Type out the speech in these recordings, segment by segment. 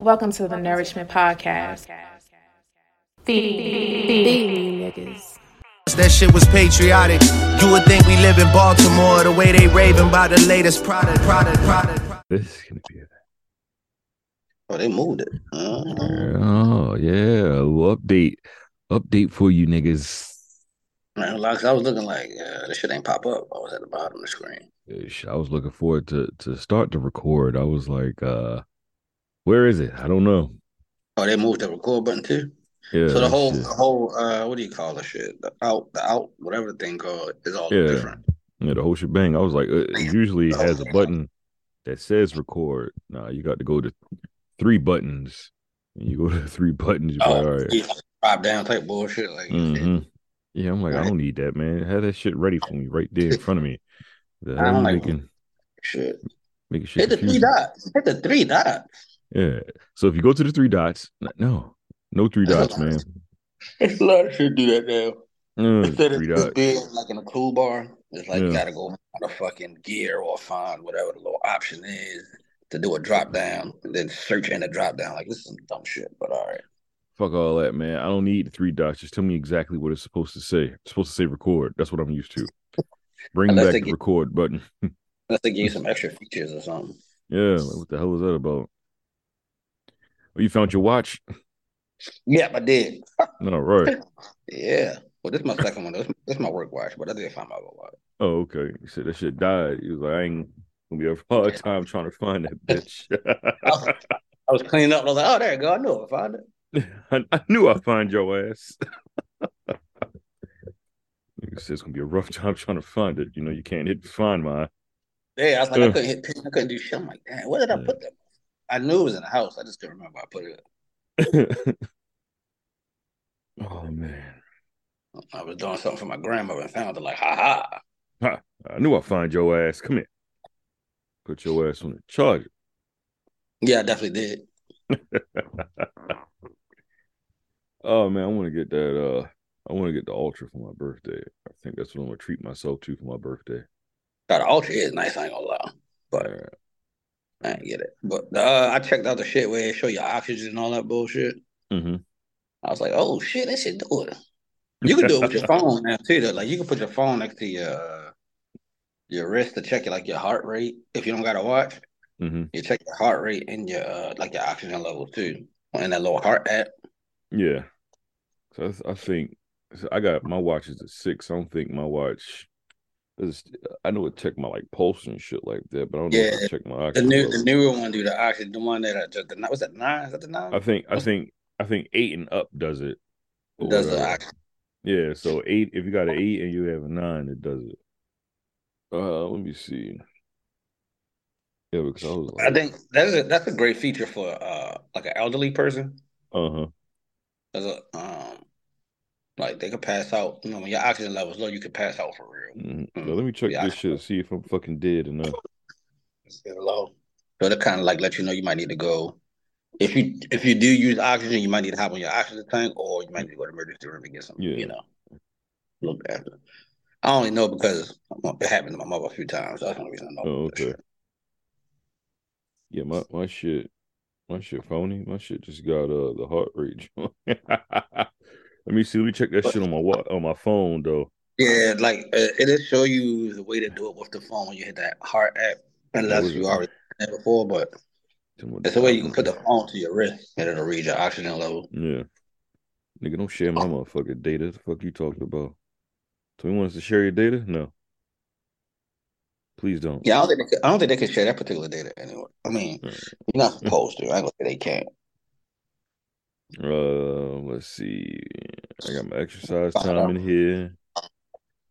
Welcome to the Nourishment Podcast. Feed, feed niggas. That shit was patriotic. You would think we live in Baltimore the way they raving about the latest product, product, product. product. This is gonna be it. Oh, they moved it. Uh, Oh yeah, Well, update, update for you niggas. man, like I was looking like uh, this shit ain't pop up. I was at the bottom of the screen. I was looking forward to to start to record. I was like, uh where is it? I don't know. Oh, they moved the record button too. Yeah, so the whole, shit. the whole, uh, what do you call the shit? The out, the out, whatever the thing called is all Yeah. different. yeah, the whole shebang. I was like, uh, it usually has a button that says record. Nah, you got to go to three buttons. And you go to three buttons. You're like, Oh, all right. yeah, drop down type bullshit. Like, Mhm. Yeah, I'm like, I don't need that, man. Have that shit ready for me right there in front of me. The I hell don't like- making shit. making shit Hit the three dots. Hit the three dots. Yeah. So if you go to the three dots, no, no three dots, man. It's a lot of shit do that now. Mm, Instead of three just dots. being like in a toolbar, it's like you gotta go a fucking gear or find whatever the little option is to do a drop down and then search in the drop down. Like this is some dumb shit, but all right. Fuck all that, man. I don't need the three dots. Just tell me exactly what it's supposed to say. It's supposed to say record. That's what I'm used to. Bring back the get- record button. Unless they give you some extra features or something. Yeah. Like, what the hell is that about? Oh, you found your watch? Yep, I did. No, right. Yeah. Well, this is my second one. This, this is my work watch, but I did find my other watch. Oh, okay. You said that shit died. You was like, I ain't gonna be a hard time trying to find that bitch. I was cleaning up and I was like, oh, there you go. I knew I found it. I, I knew I'd find your ass. Nigga said it's gonna be a rough time trying to find it. You know, you can't hit find mine. Yeah, I was like, I Uh. couldn't hit. I couldn't do shit. I'm like, damn, where did I Yeah. put that? I knew it was in the house. I just couldn't remember. I put it. oh man. I was doing something for my grandmother and found it. Like, ha ha. I knew I'd find your ass. Come here. Put your ass on the charger. Yeah, I definitely did. oh man, I want to get that uh I want to get the ultra for my birthday. I think that's what I'm gonna treat myself to for my birthday. The Ultra is nice. I ain't gonna lie, but. I ain't get it. But uh, I checked out the shit where it show you oxygen and all that bullshit. hmm I was like, oh shit, that shit do it. You can do it with your phone now too. Though. Like you can put your phone next to your uh, your wrist to check your like your heart rate. If you don't got a watch, hmm you check your heart rate and your uh, like your oxygen level too. And that little heart app. Yeah. So I, I think so I got my watch is a six. I don't think my watch is. I know it check my like pulse and shit like that, but I don't know if Yeah, it check my The oxygen. new the newer one do the oxygen. The one that uh, just the was that nine? Is that the nine? I think I think I think eight and up does it. or Does the oxygen? Yeah, so eight. If you got an eight and you have a nine, it does it. Uh, let me see. Yeah, because I was Like, I think that's a that's a great feature for uh like an elderly person. uh huh. As a um like they could pass out. You know, when your oxygen level's low, you could pass out for real. Mm-hmm. Now, let me check this shit. See if I'm fucking dead enough. It's getting low. So that kind of like let you know you might need to go. If you if you do use oxygen, you might need to hop on your oxygen tank, or you might need to go to the emergency room and get some. Yeah. You know, look after. I only know because it happened to my mother a few times. That's the only reason I know. Oh, okay. Yeah, my my shit, my shit phony. My shit just got uh the heart rate. let me see. Let me check that shit on my wa- on my phone though. Yeah, like uh, it'll show you the way to do it with the phone when you hit that heart app, unless you already done it before. But it's a way you can put the phone to your wrist and it'll read your oxygen level. Yeah, nigga, don't share my motherfucking data. The fuck you talking about? So you want us to share your data? No. Please don't. Yeah, I don't think they could, I don't think they can share that particular data anyway. I mean, Mm. you're not supposed to. I gonna say they can't. Uh, let's see. I got my exercise time in here.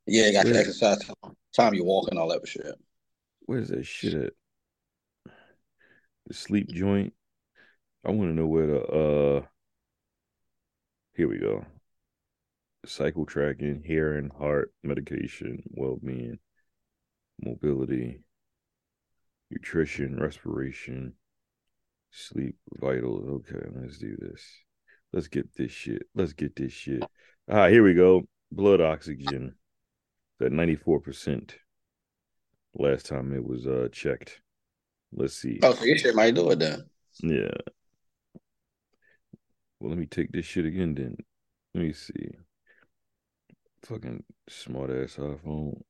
Yeah, got your exercise time, time you walk and all that shit. Where's that shit at? The sleep joint. I want to know where the uh. Here we go. Cycle tracking, hearing, heart, medication, well-being, mobility, nutrition, respiration, sleep, vital. Okay, let's do this. Let's get this shit. Let's get this shit. All right, here we go. Blood oxygen. At 94%. Last time it was uh checked. Let's see. Oh, so your shit might do it then. Yeah. Well, let me take this shit again then. Let me see. Fucking smart ass iPhone.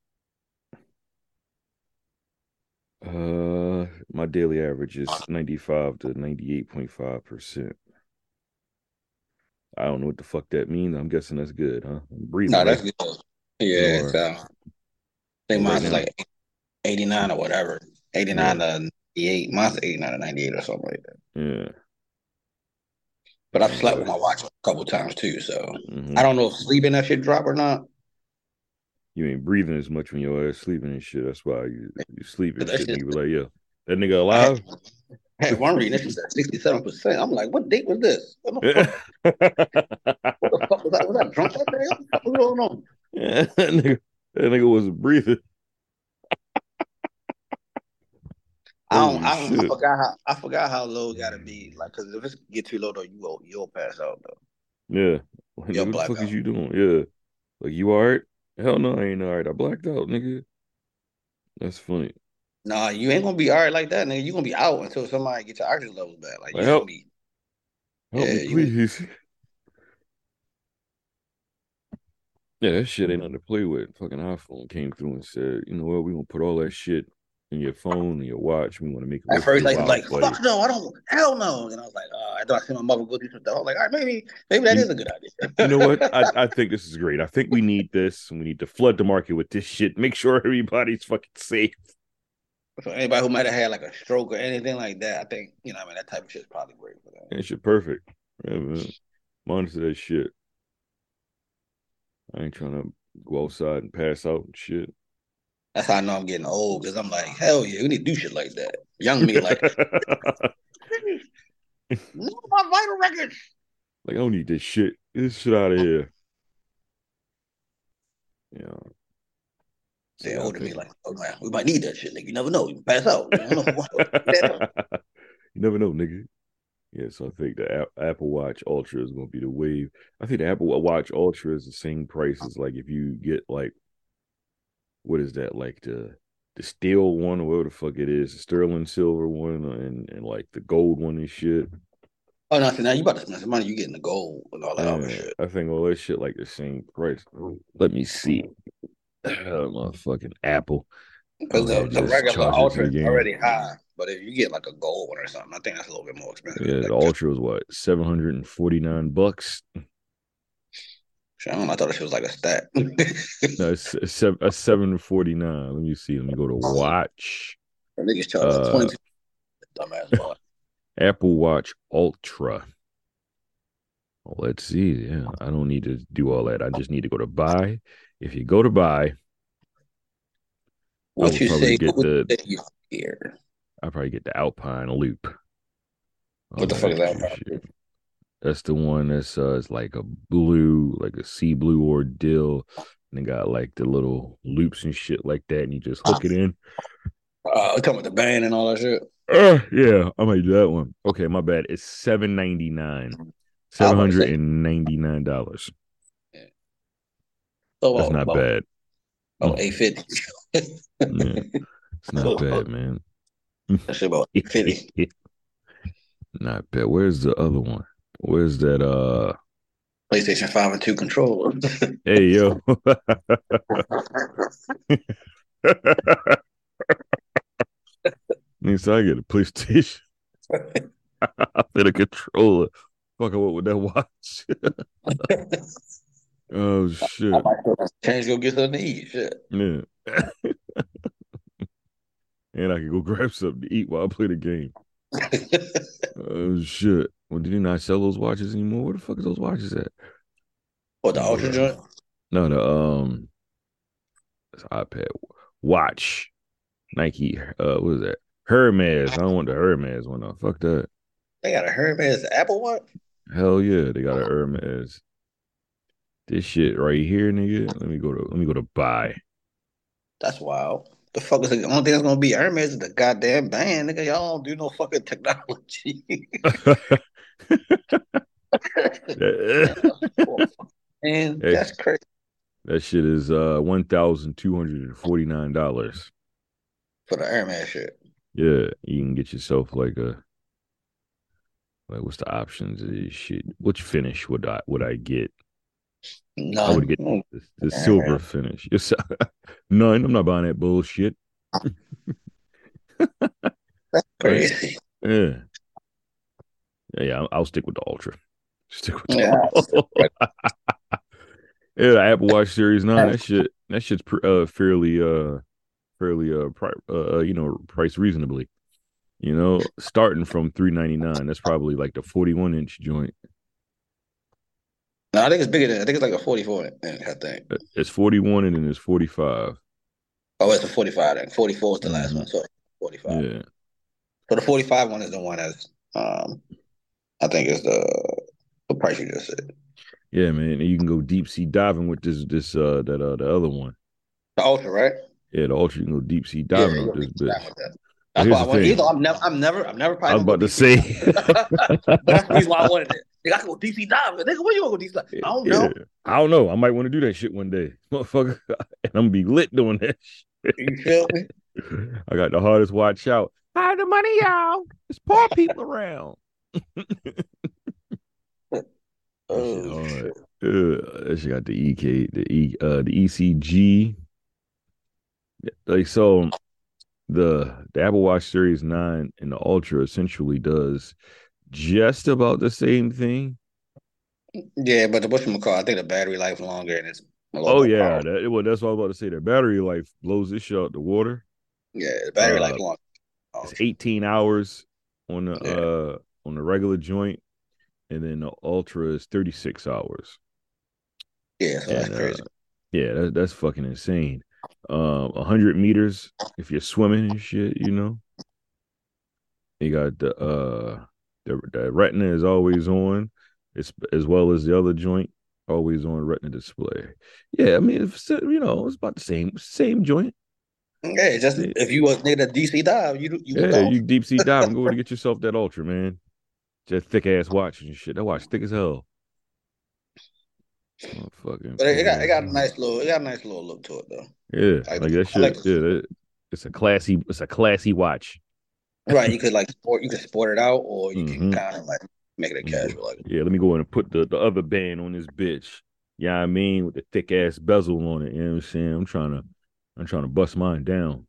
Uh, my daily average is 95 to 98.5%. I don't know what the fuck that means. I'm guessing that's good, huh? Breathing. No, that's good. Yeah, Or- so I think Right mine's like 89 or whatever. 89 to 98. Mine's 89 to 98 or something like that. Yeah. But I've slept with my watch a couple times too, so mhm. I don't know if sleeping that shit drop or not. You ain't breathing as much when your ass sleeping and shit. That's why you you sleep and shit. you be like, yo, that nigga alive? Hey, one reading this is at 67%. I'm like, what date was this? What the fuck, what the fuck was that? Was I drunk that day? What the fuck was going on? Yeah, that nigga, that nigga wasn't breathing. I don't, I, don't, I forgot how I forgot how low it gotta be. Like, cause if it get too low though, you will you'll pass out though. Yeah. Like, what the fuck is you doing? Yeah. Like, you all right? Hell no, I ain't all right. I blacked out, nigga. That's funny. Nah, you ain't gonna be all right like that, nigga. You gonna be out until somebody gets your oxygen levels back. Like you Well, gonna be Help Yeah, me, you- please. Yeah, that shit ain't nothing to play with. Fucking iPhone came through and said, you know what, we gonna put all that shit in your phone and your watch. We want to make it at first like like play. fuck no, I don't hell no. And I was like, uh, I thought I see my mother go do some stuff. I was like, all right, maybe maybe that You- is a good idea. You know what? I, I think this is great. I think we need this and we need to flood the market with this shit. Make sure everybody's fucking safe. For anybody who might have had like a stroke or anything like that, I think you know, I mean, that type of shit is probably great for them. That shit perfect. Yeah, man. Monitor that shit. I ain't trying to go outside and pass out and shit. That's how I know I'm getting old because I'm like, hell yeah, we need to do shit like that. Young me like, no, my vital records. Like, I don't need this shit. Get this shit out of here. Yeah. Oh, they yeah, older me like, oh man, we might need that shit, nigga. You never know. You can pass out. You, you never know, nigga. Yeah, so I think the A- Apple Watch Ultra is going to be the wave. I think the Apple Watch Ultra is the same price as like if you get like, what is that? Like the the steel one or whatever the fuck it is, the sterling silver one and and like the gold one and shit. oh no, so now you about to spend some money. You getting the gold and all that other shit. I think all that shit like the same price. Let me see. Motherfucking Apple. Because Oh, the, the regular charge it to ultra is already high, but if you get like a gold one or something, I think that's a little bit more expensive. Yeah, Like, the Ultra was what seven hundred and forty nine bucks. I know. I thought it was like a stat. No, it's a seven forty nine. Let me see. Let me go to watch Niggas Uh. Dumbass. Apple Watch Ultra. Well, let's see. Yeah, I don't need to do all that. I just need to go to buy. If you go to buy, What you probably say? get What the- you say you here? I probably get the Alpine Loop. All What the fuck is shit. That's the one that's uh, it's like a blue, like a sea blue ordeal. And it got like the little loops and shit like that, and you just hook it in. Uh, come with the band and all that shit. Uh, yeah, I might do that one. Okay, my bad. It's seven ninety nine. Seven hundred and ninety nine dollars. So That's uh, not about, bad. About eight fifty. Yeah, it's not bad, man. That shit about eight fifty. not bad. Where's the other one? Where's that? Uh, PlayStation Five and Two controller. hey yo. Means I get a PlayStation. I fit a controller. Fuck, what with that watch. Oh shit. I might change go get her knees. Shit. Yeah. and I can go grab something to eat while I play the game. Oh shit. Well, did he not sell those watches anymore? Where the fuck is those watches at? what the ultra joint? No, the um it's iPad watch. Nike uh what is that? Hermes. I don't want the Hermes one. No, fuck that. They got a Hermes Apple Watch. Hell yeah, they got a Hermes. This shit right here, nigga. Let me go to let me go to buy. That's wild. The fuck is the only thing that's gonna be Hermes is the goddamn band, nigga. Y'all don't do no fucking technology. and Hey. that's crazy. that shit is uh one thousand two hundred and forty nine dollars. For the Hermes shit. Yeah, you can get yourself like a Like, what's the options? of this Shit, which finish would I would I get? I would get the, the silver finish. Yes, none. I'm not buying that bullshit. That's crazy. Yeah, yeah. yeah I'll, I'll stick with the ultra. Stick with the Yeah. yeah, the Apple Watch Series Nine. That shit. That shit's pr- uh, fairly uh fairly uh, pri- uh you know priced reasonably. You know, starting from three ninety nine. That's probably like the forty one inch joint. No, I think it's bigger than I think it's like a 44 inch, I think. It's forty one and then it's forty five. Oh, it's a 45 then. 44 is the last Mhm. one. So 45. Yeah. So the 45 one is the one that's um I think is the the price you just said. Yeah, man. And you can go deep sea diving with this this uh that uh the other one. The ultra, right? Yeah, the ultra you can go deep sea diving you with this bitch. with That's why I the want thing. either I'm never I'm never I'm never probably I was about to say. but that's the reason why I wanted it. Nigga, I can go deep sea diving. Nigga, where you gonna go deep sea diving? I don't know. Yeah. I don't know. I might want to do that shit one day, motherfucker. And I'm gonna be lit doing that shit. You feel me? I got the hardest watch out. Hide the money, y'all. There's poor people around. Oh, That shit shit. hard. Uh, that shit got the EK, the E, uh, the ECG. Like so, the the Apple Watch Series Nine and the Ultra essentially does just about the same thing. Yeah, but the McCall, I think the battery life longer and it's Oh yeah, that, well, that's what I was about to say. The battery life blows this shit out the water. Yeah, the battery Uh, life longer. It's 18 hours on the Yeah. uh on the regular joint, and then the Ultra is 36 hours. Yeah, so that's And, uh, crazy. Yeah, that, that's fucking insane. Um, 100 meters if you're swimming and shit, you know. You got the uh the, the retina is always on, it's as well as the other joint always on retina display. Yeah, I mean, it's, you know, it's about the same same joint. Yeah, just Yeah. if you was nigga deep sea dive, you you Yeah, you deep sea dive and go to get yourself that ultra, man. Just thick ass watch and shit. That watch thick as hell. Motherfucking. But it, it got it got a nice little it got a nice little look to it though. Yeah, I- like that shit. like yeah, that, it's a classy. It's a classy watch. Right, you could like sport you could sport it out or you can Mhm. kind of like make it a casual like Yeah, let me go in and put the, the other band on this bitch. Yeah, you know I mean with the thick ass bezel on it. You know what I'm saying? I'm trying to, I'm trying to bust mine down.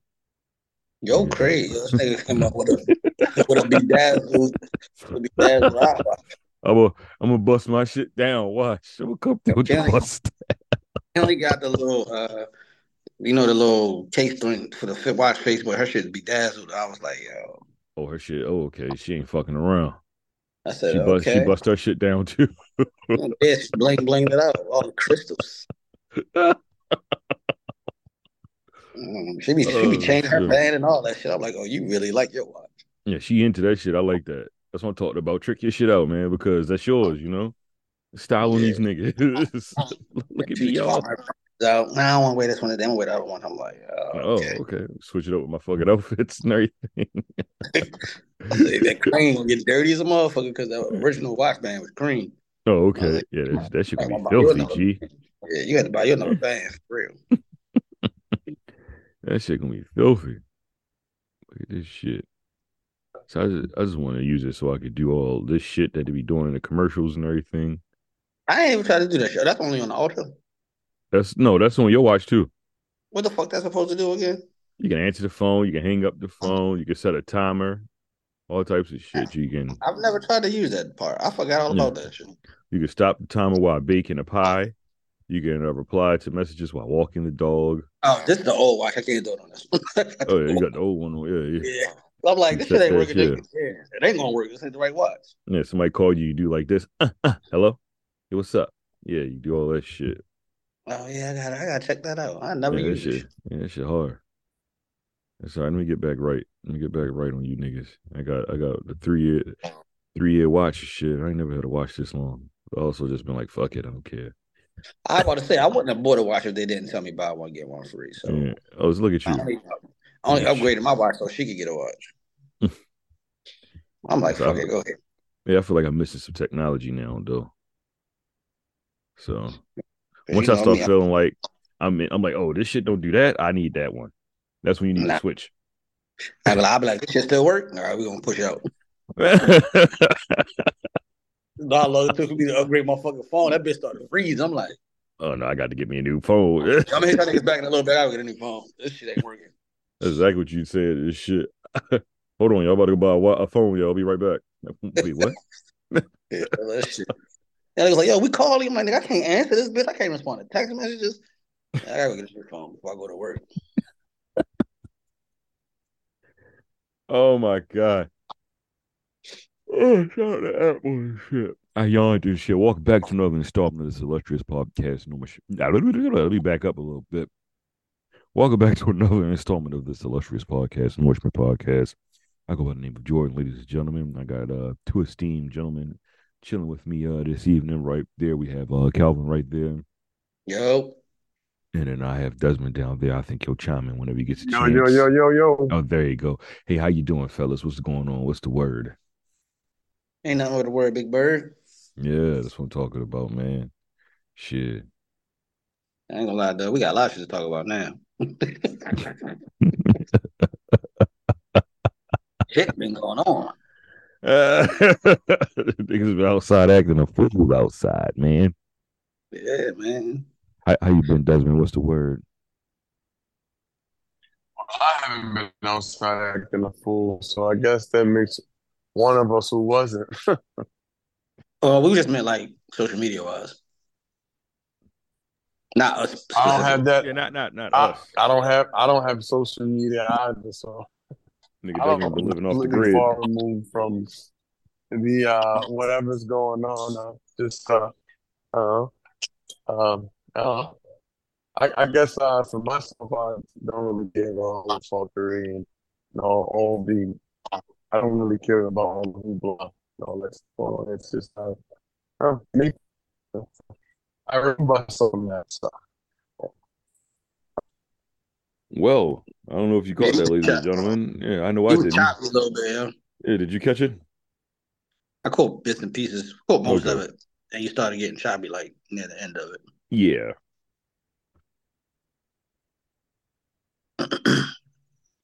yo Yeah. crazy. This nigga come up with a with a bedazzled with a bedazzled. I'm gonna, I'm gonna bust my shit down. Watch, I'm gonna come through Kelly. bust. He only got the little uh you know the little case thing for the fit watch face, but her shit bedazzled. I was like, yo. Oh, her shit. Oh, okay. She ain't fucking around. I said, She bust, okay. she bust her shit down too. Yeah, she bling bling it out, all the crystals. Mm, she be she be Oh, changing her band and all that shit. I'm like, oh, you really like your watch? Yeah, she into that shit. I like that. That's what I'm talking about. Trick your shit out, man, because that's yours, you know? Style on Yeah. these niggas. Look at me, be y'all. talking her out. Now I don't want to wear this one, and then wear the other one. I'm like, oh, Oh, okay. okay. Switch it up with my fucking outfits and everything. That cream gonna get dirty as a motherfucker because the original watch band was cream. Oh, okay. Yeah, that, that shit Like, be filthy, you. G. Yeah, you had to buy your another band for real. That shit gonna be filthy. Look at this shit. So I just, I just want to use it so I could do all this shit that they be doing in the commercials and everything. I ain't even try to do that shit. That's only on the Ultra. That's no, that's on your watch too. What the fuck that's supposed to do again? You can answer the phone, you can hang up the phone, you can set a timer, all types of shit. You can I've never tried to use that part. I forgot all Yeah. about that shit. you can stop the timer while baking a pie. You can uh, reply to messages while walking the dog. Oh, this is the old watch. I can't do it on this one. Oh yeah, you got the old one. Yeah, yeah. Yeah. I'm like, this shit ain't working. Yeah. It ain't gonna work. This ain't the right watch. Yeah, somebody called you, you do like this. Uh, uh, hello? Hey, what's up? Yeah, you do all that shit. Oh yeah, I gotta I gotta check that out. I never Yeah, that shit. it. Yeah, that shit hard. That's all right. Let me get back right. Let me get back right on you niggas. I got I got the three year three year watch shit. I ain't never had a watch this long. But also just been like, fuck it, I don't care. I was about to say I wouldn't have bought a watch if they didn't tell me buy one get one free. So Yeah. I was look at you. Only, I only upgraded my watch so she could get a watch. I'm like, So it, go ahead. Yeah, I feel like I'm missing some technology now though. So once I start me, feeling like I'm in, I'm like, oh, this shit don't do that. I need that one. That's when you need Nah. to switch. I be like, I be like, this shit still work? All right, we're gonna push it out. No, how long it took me to upgrade my fucking phone. That bitch started to freeze. I'm like, oh no, I got to get me a new phone. I'm gonna hit that niggas back in a little bit. I gotta get a new phone. This shit ain't working. Exactly what you said. This shit. Hold on, y'all about to go buy a, a phone. Y'all I'll be right back. Wait, what? Yeah, that shit. And I was like, yo, we call him. I'm like, nigga, I can't answer this bitch. I can't respond to text messages. I gotta go get a new phone before I go to work. Oh my god. Oh, shout out to Apple and shit. I yawned and shit. Welcome back to another installment of this illustrious podcast. No more shit. Let me back up a little bit. Welcome back to another installment of this illustrious podcast, Nourishment Podcast. I go by the name of Jordan, ladies and gentlemen. I got uh two esteemed gentlemen chilling with me uh this evening. Right there, we have uh Calvin right there, Yo, and then I have Desmond down there. I think he'll chime in whenever he gets a Yo, chance. yo, yo, yo, yo. Oh, there you go. Hey, how you doing, fellas? What's going on? What's the word? ain't nothing with the word Big Bird. Yeah, that's what I'm talking about, man. Shit. I ain't gonna lie, though. We got a lot of shit to talk about now. shit been going on. Uh, Niggas been outside acting a fool outside, man. Yeah, man. How, how you been, Desmond? What's the word? I haven't been outside acting a fool, so I guess that makes one of us who wasn't. Oh, we just meant like social media wise. Not us. I don't have that. Yeah, not not not I, us. I don't have. I don't have social media either, so Nigga I Desmond don't been living off the grid. far removed from the uh whatever's going on. Uh, just uh, uh, um, uh, I, I guess uh for myself, I don't really get involved with fuckery and you know, all the. I don't really care about all the hoopla and all that stuff. It's just uh, uh, me. I remember some of that stuff. Well, I don't know if you caught that, ladies and gentlemen. Yeah, I know I You was didn't. a little bit, yeah. Yeah, did you catch it? I caught bits and pieces, caught most Okay. of it, and you started getting choppy like near the end of it. Yeah.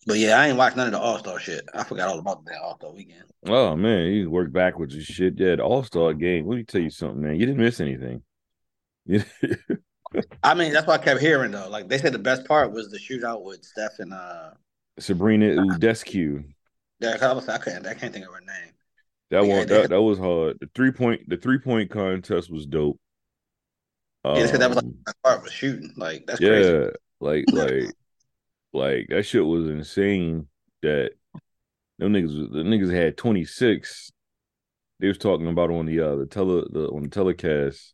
But yeah, I ain't watched none of the All Star shit. I forgot all about that All Star weekend. Oh man, you worked backwards and shit. Yeah, the All Star game. Let me tell you something, man. You didn't miss anything. I mean, that's what I kept hearing though. Like they said, the best part was the shootout with Steph and uh. Sabrina Ionescu. Derek, I was I couldn't I can't think of her name. That Yeah, one they- that, that was hard. The three point the three point contest was dope. Yeah, they that was like Um, the part was shooting. Like that's yeah, crazy. like like like that shit was insane. That them niggas the niggas had twenty six. They was talking about on the uh the tele the on the telecast.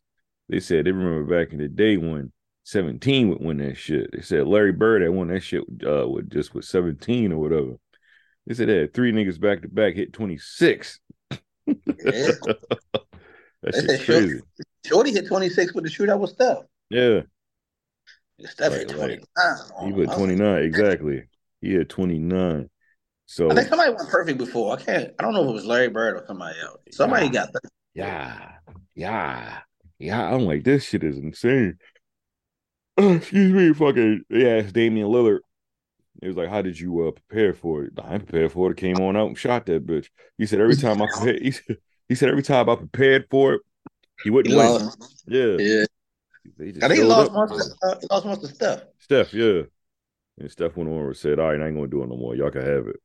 They said they remember back in the day when seventeen would win that shit. They said Larry Bird had won that shit uh with just with seventeen or whatever. They said they had three niggas back to back hit twenty six. Yeah. that shit's said Shorty, crazy. Shorty hit twenty six with the shootout with Steph. Yeah. Steph Right, hit right. twenty nine. He put 29, exactly. He had 29. So I think somebody went perfect before. I can't. I don't know if it was Larry Bird or somebody else. Somebody Yeah. got. That. Yeah, yeah, yeah. I'm like, this shit is insane. Excuse me, fucking. They asked Damian Lillard. He was like, "How did you uh, prepare for it?" I ain't prepared for it. Came on out and shot that bitch. He said every time I prepared, he said, he said every time I prepared for it, he wouldn't He win. lost. Yeah, Yeah, they just I think he lost most. Of, uh, lost most of Steph. Steph, yeah. And Steph went on and said, "All right, I ain't gonna do it no more. Y'all can have it."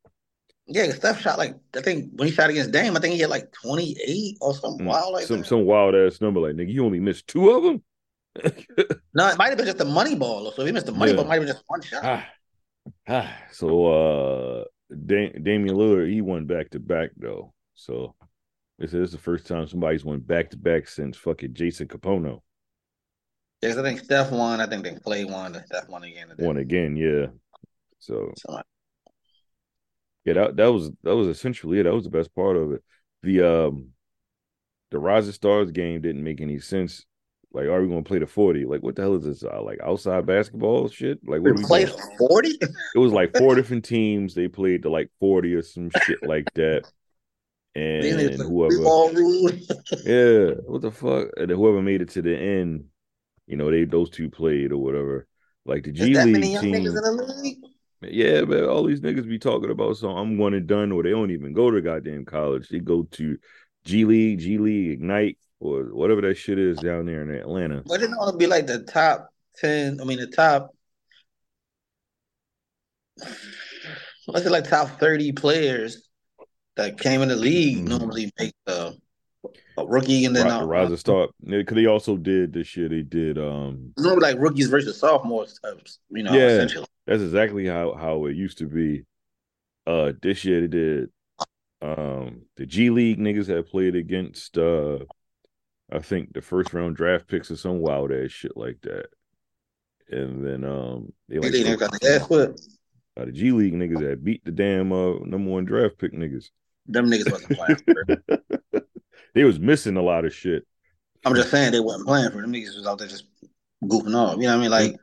Yeah, Steph shot like I think when he shot against Dame, I think he had like twenty eight or something Mm, wild like some that. some wild ass number. Like nigga, you only missed two of them. No, it might have been just the money ball. So if he missed the money Yeah. ball, it might have been just one shot. ah, ah. So uh, da- Damian Lillard he won back to back though. So this is the first time somebody's won back to back since fucking Jason Kapono Yeah, 'cause I think Steph won. I think they played one. Steph won again. then won again. Yeah. So somebody- yeah, that that was that was essentially it. That was the best part of it. The um, the Rising Stars game didn't make any sense. Like, are we going to play the forty? Like, what the hell is this? Uh, like outside basketball shit? Like, what we doing? forty. It was like four different teams. They played to like 40 or some shit like that. And whoever, yeah, what the fuck? And whoever made it to the end, you know, they those two played or whatever. Like the G Is that many League team, niggas in the league? Yeah, but all these niggas be talking about so I'm one and done, or they don't even go to goddamn college. They go to G League, G League, Ignite, or whatever that shit is down there in Atlanta. But it to be like the top ten. I mean, the top. What's it like? Top thirty players that came in the league Mhm. normally make the a rookie, and then the Rise of Star, because they also did this shit. They did um normally like rookies versus sophomores. uh, You know, Yeah. essentially. That's exactly how how it used to be. Uh, this year they did. Um, the G League niggas had played against. Uh, I think the first round draft picks or some wild ass shit like that. And then um, they They like didn't got the uh, the G League niggas that beat the damn uh number one draft pick niggas. Them niggas wasn't playing. For they was missing a lot of shit. I'm just saying they wasn't playing for them niggas was out there just goofing off. You know what I mean? Like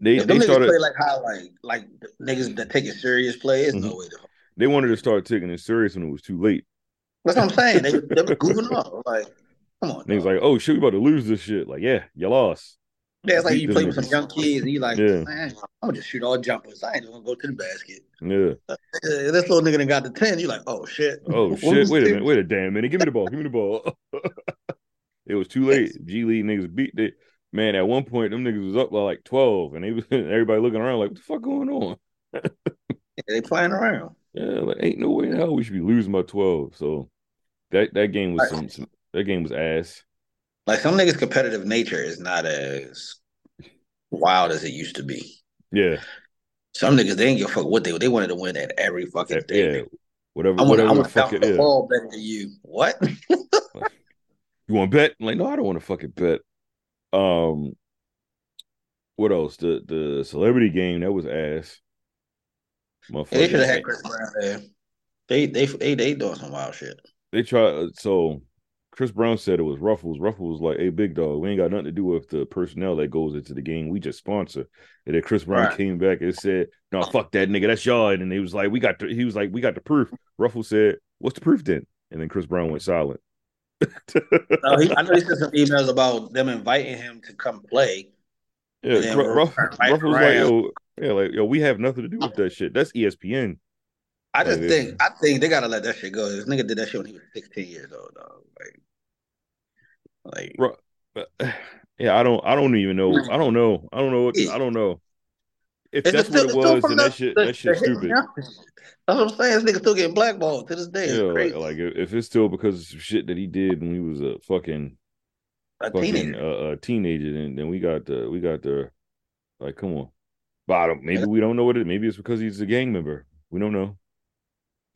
They they started. play like how like like niggas that take it serious play, it's no way to. They wanted to start taking it serious when it was too late. That's what I'm saying. They, they were goofing off. Like, come on. Niggas dog. like, oh shit, we about to lose this shit. Like, yeah, you lost. Yeah, it's like you play with some young kids and you like, Yeah. man, I'm gonna just shoot all jumpers. I ain't gonna go to the basket. Yeah. Uh, this little nigga done got the 10. you're like, oh shit. Oh shit! Wait a minute! Wait a damn minute! Give me the ball! Give me the ball! it was too late. G League niggas beat it. Man, at one point, them niggas was up by like twelve, and they was everybody looking around like, "What the fuck going on?" Yeah, they playing around. Yeah, like ain't no way in hell we should be losing by twelve. So that that game was Right. some, that game was ass. Like some niggas' competitive nature is not as wild as it used to be. Yeah, Some niggas they didn't give a fuck what they they wanted to win at every fucking thing. yeah. Whatever, I want whatever I the want to fuck it the is. ball better than you. What? You want to bet? I'm like, no, I don't want to fucking bet. Um, what else? The the celebrity game that was ass. they should have had Chris Brown there. They they they they doing some wild shit. they try so Chris Brown said it was Ruffles. Ruffles was like, hey, big dog, we ain't got nothing to do with the personnel that goes into the game. We just sponsor. And then Chris Brown Right. came back and said, No, fuck that nigga, that's y'all. And he was like, We got the he was like, We got the proof. Ruffles said, What's the proof then? And then Chris Brown went silent. No, he, I know he sent some emails about them inviting him to come play. yeah, then Ru- we're Ruff, Ruffles like, yo, yeah, like, yo, we have nothing to do with that shit. That's ESPN. I just Like, think I think they gotta let that shit go. This nigga did that shit when he was 16 years old, dog. Like, like yeah, I don't I don't even know. I don't know. I don't know what I don't know. If It's that's still- what it was, then the- that shit that shit's stupid. That's what I'm saying. This nigga still getting blackballed to this day. It's Yeah, like, like if it's still because of shit that he did when he was a fucking a fucking teenager. uh, a teenager, then then we got the we got the like come on. bottom. Maybe we don't know what it. Maybe it's because he's a gang member. We don't know.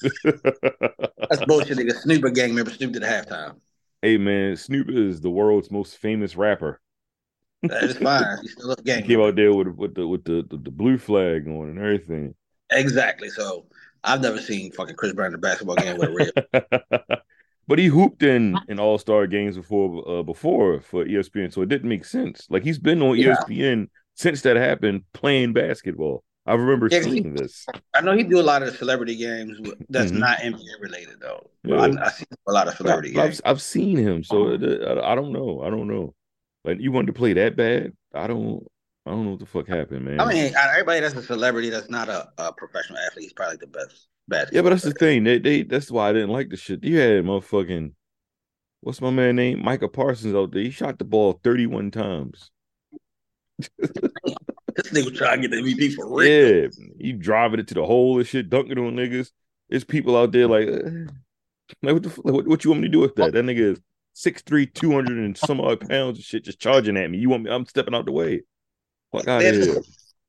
That's bullshit, nigga. Snoop a gang member. Snoop did halftime. hey man, Snoop is the world's most famous rapper. That is fine. He's still a He gang came out there with with the with the, the, the blue flag on and everything. Exactly. So I've never seen fucking Chris Brown in a basketball game with a red. but he hooped in in All Star games before uh, before for ESPN, so it didn't make sense. Like he's been on Yeah. ESPN since that happened, playing basketball. I remember Yeah, seeing this. I know he do a lot of celebrity games that's Mhm. not NBA related though. Yeah. I, I see a lot of celebrity I've, games. I've seen him, so I, I don't know. I don't know. Like you wanted to play that bad? I don't. I don't know what the fuck happened, man. I mean, everybody that's a celebrity that's not a, a professional athlete is probably the best basketball. yeah, but that's the thing. They, they that's why I didn't like the shit. You had motherfucking what's my man name? Micah Parsons out there. He shot the ball thirty one times. This nigga trying to get the MVP for real. Yeah, he driving it to the hole and shit, dunking on niggas. There's people out there like, uh, like what the what, what you want me to do with that? That nigga is 6'3", 200 and some odd pounds of shit just charging at me. You want me? I'm stepping out the way. Fuck out of here.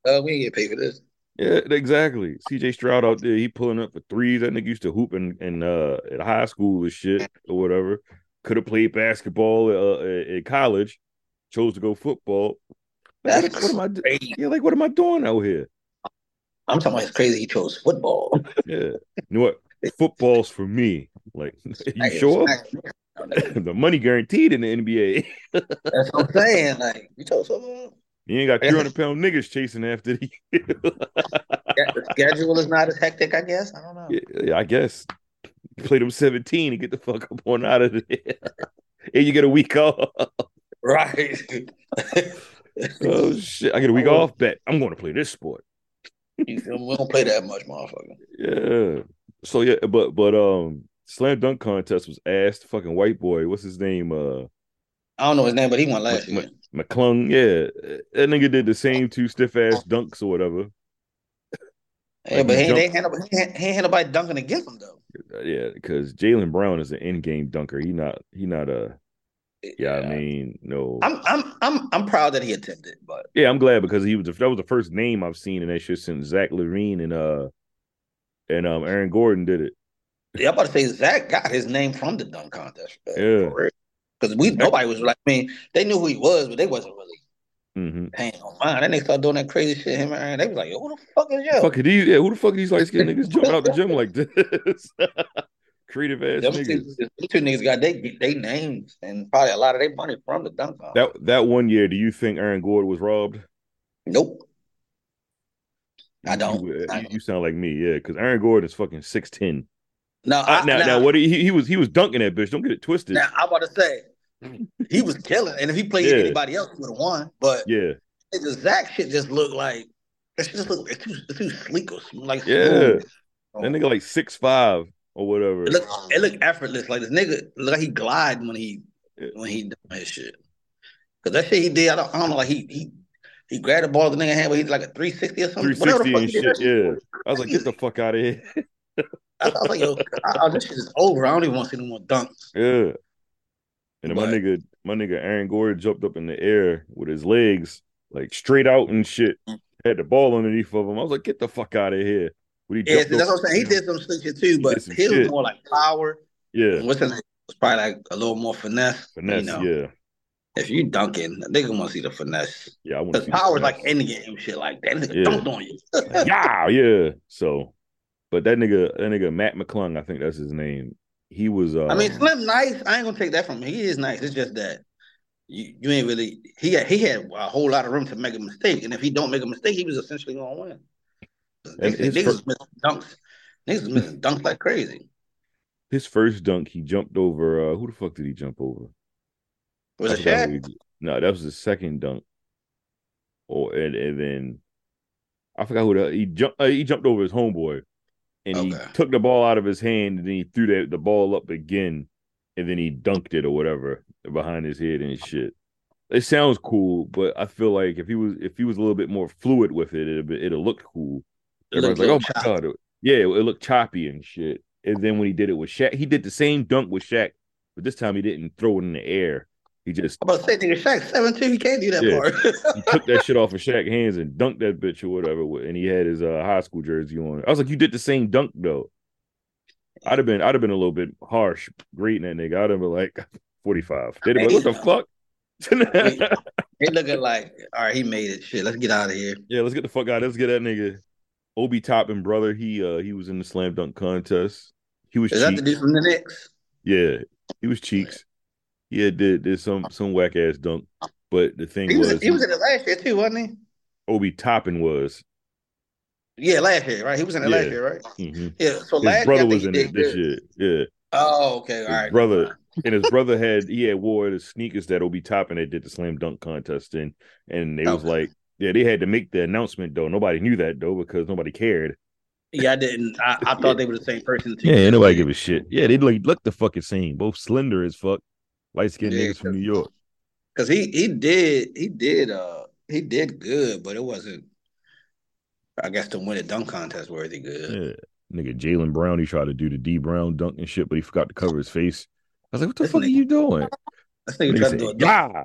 Uh, we ain't get paid for this. Yeah, exactly. CJ Stroud out there, he pulling up for threes. That nigga used to hoop in, in uh at high school and shit or whatever. Could have played basketball uh, at, college. Chose to go football. Like, That's what, what am I? crazy. Yeah, like what am I doing out here? I'm talking about it's crazy he chose football. Yeah, you know what? Football's for me. Like, you sure? The money guaranteed in the NBA. That's what I'm saying. Like, you chose football? You ain't got 300 pound niggas chasing after you. The schedule is not as hectic, I guess. I don't know. yeah, I guess. Play them 17 and get the fuck up on out of there. and you get a week off. Right. Oh shit! I get a week off. Bet I'm going to play this sport. You feel me? We don't play that much, motherfucker. Yeah. So yeah, but but um, slam dunk contest was asked. Fucking white boy, what's his name? Uh, I don't know his name, but he won last Mc- year. McClung. Yeah, that nigga did the same two stiff ass dunks or whatever. Yeah, Like, but he ain't- they nobody, he, ain't, he ain't nobody dunking against him though. Yeah, because Jaylen Brown is an in game dunker. He not he not a yeah. I mean, no. I'm I'm I'm I'm proud that he attempted, but yeah, I'm glad because he was the, that was the first name I've seen in that shit since Zach LaVine and uh and um Aaron Gordon did it. Yeah, I'm about to say Zach got his name from the dunk contest. Yeah. Because we nobody was like, I mean, they knew who he was, but they wasn't really Mm-hmm. paying no mind. Then they started doing that crazy shit. Him and they was like, Yo, who the fuck is yo? Fuck it, these yeah. Who the fuck are these light skinned niggas jumping out the gym like this? Creative ass Them niggas. two, two niggas got they they names and probably a lot of their money from the dunk contest. That that one year, do you think Aaron Gordon was robbed? Nope. I don't. You, I don't. you sound like me, yeah. Because Aaron Gordon is fucking six ten. No, Uh, I, now, now, now, what he, he was he was dunking that bitch. Don't get it twisted. now I'm about to say he was killing, and if he played Yeah. anybody else, he would have won. But yeah, it just Zach shit just looked like it just look it's too it's too sleek or smooth, like Yeah. smooth. that nigga like six five or whatever. It look it look effortless. Like this nigga look like he glide when he Yeah. when he done his shit. Cause that shit he did, I don't, I don't know, like he he he grabbed the ball the nigga hand, but he's like a 360 or something. Three the sixty and shit. Yeah, I was like, get the fuck out of here. I, I was like, yo, I, I, this shit is over. I don't even want to see no more dunks. Yeah. And then my nigga, my nigga Aaron Gordon jumped up in the air with his legs like straight out and shit. Mm. Had the ball underneath of him. I was like, get the fuck out of here. When he Yeah, that's what I'm saying. He did some slick shit too, but his was more like power. Yeah, What's his name? Was probably like a little more finesse. finesse. You know, Yeah, if you dunking, they gonna want to see the finesse. yeah. I want to see the power is finesse. like end game shit like that. Nigga Yeah. dunked on you. yeah, yeah. So, but that nigga, that nigga Mac McClung, I think that's his name. He was. Uh, I mean, Slim nice. I ain't gonna take that from him. He is nice. It's just that you, you ain't really. He had, he had a whole lot of room to make a mistake, and if he don't make a mistake, he was essentially gonna win. Niggas, niggas missing dunks. Niggas missing dunks like crazy. his first dunk, he jumped over. Uh, who the fuck did he jump over? Was it Shaq? who he did. No, that was his second dunk. Or and, and then I forgot who the, he jumped. Uh, he jumped over his homeboy, and he took the ball out of his hand, and then he threw that the ball up again, and then he dunked it or whatever behind his head and shit. It sounds cool, but I feel like if he was if he was a little bit more fluid with it, it'd it'd have looked cool. Everybody's like, "Oh my god!" It- yeah, it, it looked choppy and shit. And then when he did it with Shaq, he did the same dunk with Shaq, but this time he didn't throw it in the air. He just I'm about to say, nigga, Shaq seven two. He can't do that Yeah. part. he took that shit off of Shaq's hands and dunked that bitch or whatever. And he had his uh, high school jersey on. I was like, you did the same dunk though. I'd have been, I'd have been a little bit harsh grading that nigga. I'd have been like forty five. They'd have been like, what the fuck? They looking like, all right, he made it. Shit, let's get out of here. yeah, let's get the fuck out. Let's get that nigga. Obi Toppin brother. He uh he was in the slam dunk contest. He was Is that the dude from the Knicks? Yeah, he was cheeks. Yeah, did did some some whack ass dunk. But the thing He was, was, he was in it last year too, wasn't he? Obi Toppin was. Yeah, last year, right? He was in it Yeah. last year, right? Mhm. Yeah. So His last brother year, was in it this year. Yeah. Oh, okay, all His right. brother and his brother had he had wore the sneakers that Obi Toppin had did the slam dunk contest in, and they was like, yeah, they had to make the announcement though. Nobody knew that though because nobody cared. Yeah, I didn't. I, I thought they were the same person. Too. Yeah, nobody give a shit. Yeah, they like look the fucking same, both slender as fuck, light skinned Yeah, niggas from New York. Because he he did he did uh he did good, but it wasn't. I guess to win a dunk contest worthy good. Yeah, nigga Jaylen Brown, he tried to do the Dee Brown dunk and shit, but he forgot to cover his face. I was like, what the This fuck are you doing? This nigga Nigga tried to do a dunk. yeah.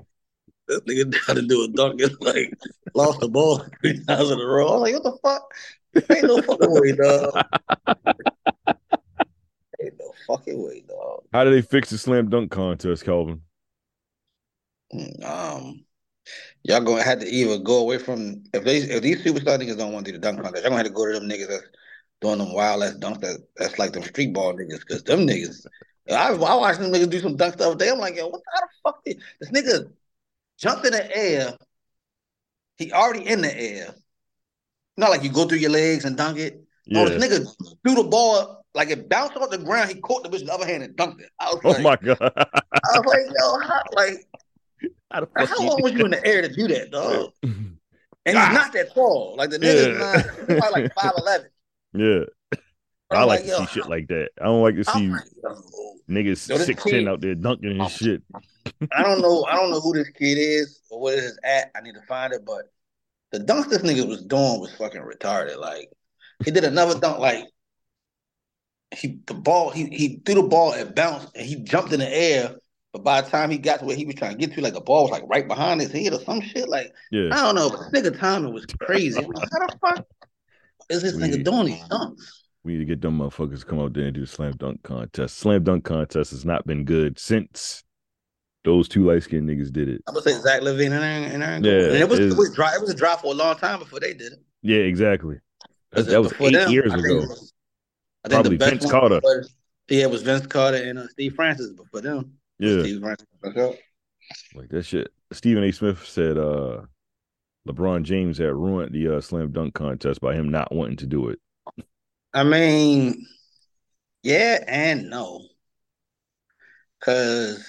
This nigga tried to do a dunk and like lost the ball three times in a row. I was like, what the fuck? Ain't no fucking way, dog. No fucking way, dog. How do they fix the slam dunk contest, Calvin? Um, y'all gonna have to either go away from if they if these superstar niggas don't want to do the dunk contest, y'all gonna have to go to them niggas that's doing them wild ass dunks that that's like them street ball niggas because them niggas. I, I watched them niggas do some dunk stuff today. I'm like, yo, what the, how the fuck did this nigga jumped in the air? He already in the air. Not like you go through your legs and dunk it. No, Yeah. this nigga threw the ball like it bounced off the ground. He caught the bitch in the other hand and dunked it. I was Oh like, my god. I was like, yo, how, like How the fuck how long was you in the air to do that, dog? And he's not that tall. Like the nigga's Yeah. not he's probably like five eleven. Yeah, I like like, to yo, see shit like that. I don't like to see like, niggas Yo, six ten out there dunking and shit. I don't know. I don't know who this kid is or what it is at. I need to find it. But the dunk this nigga was doing was fucking retarded. Like he did another dunk. Like he the ball. He he threw the ball and bounced and he jumped in the air. But by the time he got to where he was trying to get to, like the ball was like right behind his head or some shit. Like Yeah, I don't know. But nigga timing was crazy. I'm like, how the fuck is this nigga doing these dunks? we need to get them motherfuckers to come out there and do the slam dunk contest. Slam dunk contest has not been good since those two light skinned niggas did it. I'm gonna say Zach LaVine and Aaron. And, Aaron Yeah, and it was it was dry. It was a dry for a long time before they did it. Yeah, exactly. That, that was eight them, years I think ago. it was- I Probably Vince Carter. was- yeah, it was Vince Carter and uh, Steve Francis but for them. Yeah, Steve Francis. like that shit. Stephen A. Smith said uh LeBron James had ruined the uh, slam dunk contest by him not wanting to do it. I mean, yeah and no, because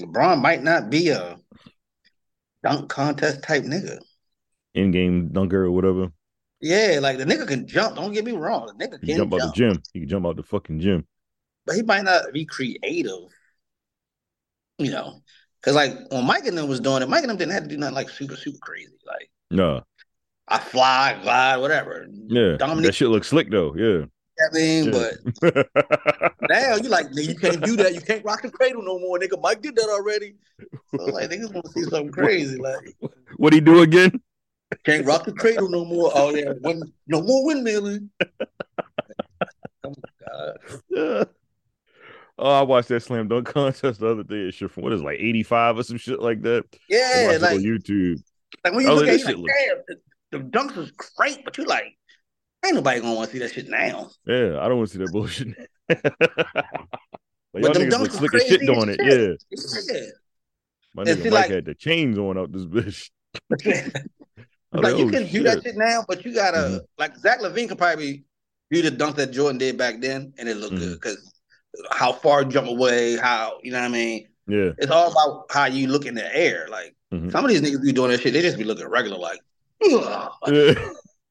LeBron might not be a dunk contest type nigga. In game dunker or whatever. Yeah, like the nigga can jump. Don't get me wrong, the nigga can jump jump, out the gym. He can jump out the fucking gym. but he might not be creative. You know, because like when Mike and them was doing it, Mike and them didn't have to do nothing like super super crazy. Like Nah. I fly, glide, whatever. Yeah. Dominique- That shit looks slick though. Yeah. I mean, Yeah. but now you like nigga, you can't do that. You can't rock the cradle no more, nigga. Mike did that already. So like niggas want to see something crazy. Like what he do again? Can't rock the cradle no more. Oh yeah, no more windmilling. oh my god. Oh, I watched that slam dunk contest the other day. It's shit from what is it, like 85 or some shit like that. Yeah, like on YouTube. like when you was look at it, like, damn, the, the dunks is great, but you like, ain't nobody gonna want to see that shit now. Yeah, I don't want to see that bullshit. like, But them dunks look slick as shit crazy doing it. shit. Yeah. Yeah. My And nigga see, Mike like- had the chains on out this bitch. I like you oh, can do that shit now, but you gotta Mhm. like Zach LaVine could probably do the dunk that Jordan did back then, and it looked Mhm. good because how far jump away, how you know what I mean. Yeah. It's all about how you look in the air. Like Mhm. some of these niggas be doing that shit, they just be looking regular, like, like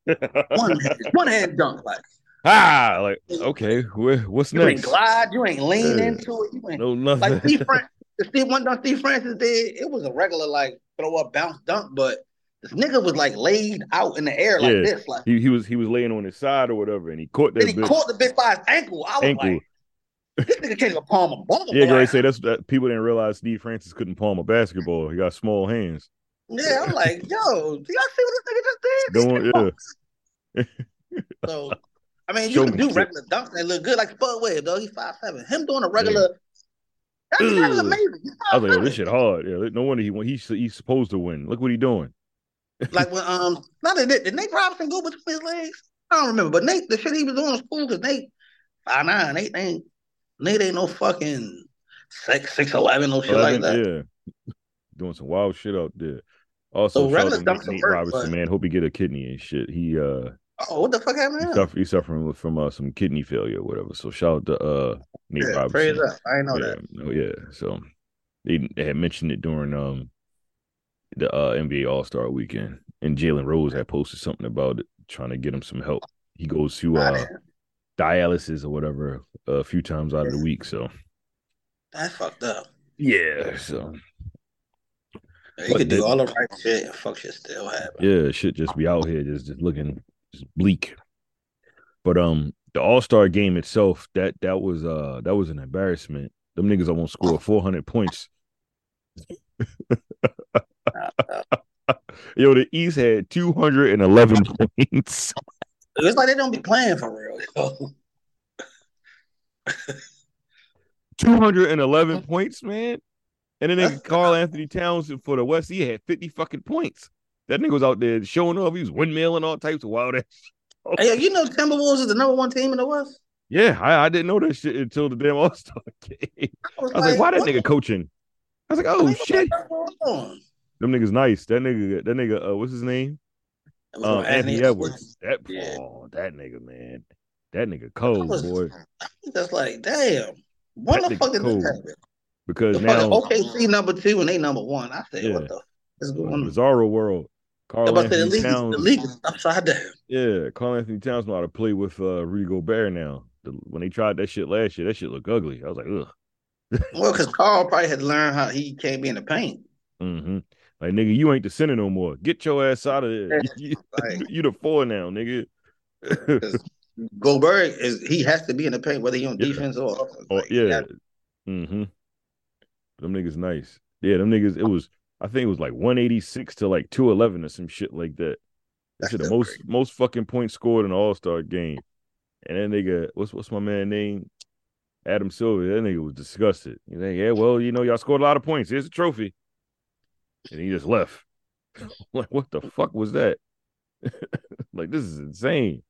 one hand, one hand dunk, like ah, like okay, what's next. you ain't glide, you ain't lean Yeah. into it, you ain't No, nothing. like Steve. The Steve one dunk Steve Francis did, it was a regular like throw up bounce dunk, but this nigga was like laid out in the air like Yeah. this, like. he, he was he was laying on his side or whatever, and he caught that Then he bitch caught the bitch by his ankle. I was ankle. like, this nigga can't even palm a ball. Yeah. Gray say that's that people didn't realize Steve Francis couldn't palm a basketball. He got small hands. Yeah, I'm like, yo, do y'all see what this nigga just did? Don't yeah. So, I mean, you Show can do shit. regular dunks and they look good, like Spud Webb, though. He's five seven. Him doing a regular, that, that is Ugh. amazing. I was like, oh, this shit hard. Yeah, no wonder he won. He's he's supposed to win. Look what he doing. Like when um, not that did Nate Robinson go between his legs? I don't remember, but Nate, the shit he was doing was cool because Nate five nine. Nate ain't Nate ain't no fucking six six eleven no shit like that. Yeah, doing some wild shit out there. Also, So shout out to Nate, Nate Robinson, but- man. Hope he get a kidney and shit. He uh Oh, what the fuck happened? to he suffer, he's suffering from uh, some kidney failure or whatever. So shout out to uh Nate Yeah, Robinson. praise up. I know yeah, that. oh yeah. So they, they had mentioned it during um the uh, NBA All Star Weekend, and Jalen Rose had posted something about it, trying to get him some help. He goes to uh dialysis or whatever a few times out of the week. So That's fucked up. yeah, so You But could do all the right shit and fuck shit still happen. yeah, shit just be out here just just looking just bleak. But um, the All Star game itself that that was uh that was an embarrassment. Them niggas almost scored four hundred points. Yo, the East had two hundred and eleven points. It's like they don't be playing for real. Two hundred and eleven points, man. And then nigga Karl-Anthony Towns for the West, he had fifty fucking points. That nigga was out there showing off. He was windmilling all types of wild ass. Hey, you know Timberwolves is the number one team in the West? Yeah, I, I didn't know that shit until the damn All Star game. I was like, why that nigga coaching? I was like, oh shit. Fuck going on? Them niggas nice. That nigga, that nigga, uh, what's his name? From Anthony Edwards. That Yeah. oh, that nigga, man. That nigga cold, was- boy. That's like, damn. What That the fuck did cold. this happen? Because The now OKC number two and they number one. I said, Yeah. what the is going on? Bizarro world. Karl about to the league, Towns. the league is upside down. Yeah, Karl-Anthony Towns know how to play with uh, Rudy Gobert now. The, when they tried that shit last year, that shit looked ugly. I was like, ugh. Well, because Karl probably had to learn how he can't be in the paint. hmm Like nigga, you ain't the center no more. Get your ass out of there. You, Like, you the four now, nigga. Gobert is he has to be in the paint whether he on Yeah. defense or offense. oh Like, he yeah. Mm-hmm. Them niggas nice. Yeah, them niggas. It was. I think it was like one eighty six to like two eleven or some shit like that. That That's the most crazy. most fucking points scored in an All Star game. And then nigga, what's what's my man name? Adam Silver. That nigga was disgusted. He's like, yeah, well, you know, y'all scored a lot of points. Here's a trophy. And he just left. like, what the fuck was that? like, this is insane.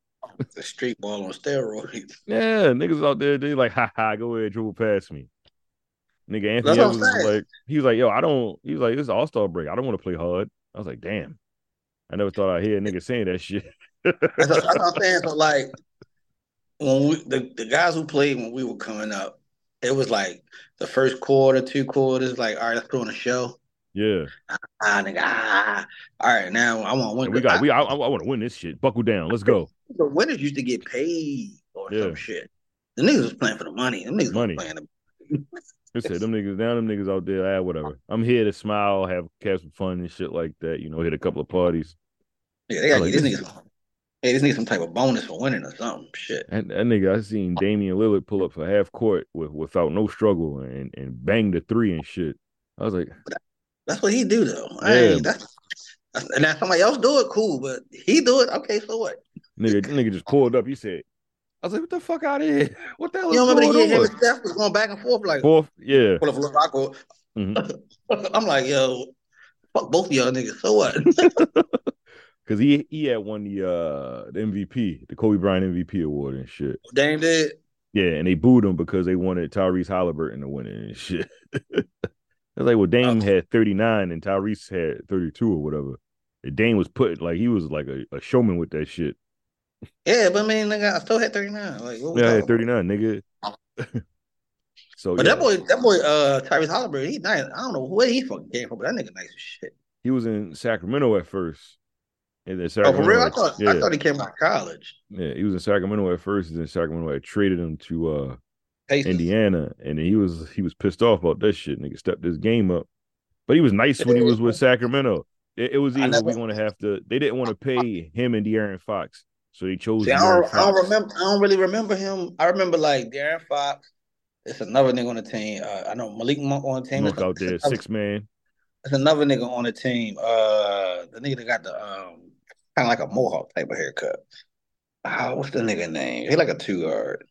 the street ball on steroids. Yeah, niggas out there, they like, ha ha, go ahead, dribble past me. Nigga, Anthony That's what I'm Edwards was like, he was like, yo, I don't, he was like, this All Star break. I don't want to play hard. I was like, damn. I never thought I'd hear a nigga saying that shit. That's what I'm saying. So like when we the, the guys who played when we were coming up, it was like the first quarter, two quarters, like, all right, let's put on a show. Yeah. Ah, nigga, ah. All right, now I want to win. we got, we, I, I, want to win this shit. Buckle down. Let's go. the winners used to get paid or Yeah. some shit. The niggas was playing for the money. Them niggas Money. was playing the They said them niggas down, them niggas out there, ah, whatever. I'm here to smile, have have some fun and shit like that. You know, hit a couple of parties. Yeah, they gotta Like, this these niggas. Hey, this nigga some type of bonus for winning or something. Shit. And that nigga, I seen Damian Lillard pull up for half court with without no struggle and and bang the three and shit. I was like, That's what he do though. Yeah. that's, and now somebody else do it, cool, but he do it. Okay, so what? nigga, nigga just pulled up. He said, I was like, what the fuck out of here? What the hell You remember the year? Steph was going back and forth like Fourth, yeah. of Rocco. Mhm. I'm like, yo, fuck both of y'all niggas. So what? Cause he he had won the uh the MVP, the Kobe Bryant MVP award and shit. Dame did. Yeah, and they booed him because they wanted Tyrese Halliburton to win it and shit. It's like, well, Dame Oh. had 39 and Tyrese had 32 or whatever. And Dame was put like he was like a, a showman with that shit. Yeah, but I mean, nigga, I still had 39. Like, what Yeah, I had about? 39, nigga. so But yeah, that boy, that boy, uh, Tyrese Halliburton, he nice. I don't know where he fucking came from, but that nigga nice as shit. he was in Sacramento at first. And then Oh, for real? I thought yeah, I thought he came out of college. yeah, he was in Sacramento at first, and then Sacramento had traded him to uh Pacers. Indiana, and he was he was pissed off about that shit. Nigga stepped his game up, but he was nice when he was with Sacramento. It, it was either never- we going to have to. They didn't want to pay him and De'Aaron Fox, so they chose. See, I don't, I don't remember. I don't really remember him. I remember like De'Aaron Fox. It's another nigga on the team. Uh, I know Malik Monk on the team. Monk It's, out there, six man. it's another nigga on the team. Uh, the nigga that got the um kind of like a mohawk type of haircut. Ah, what's the nigga name? He like a two guard.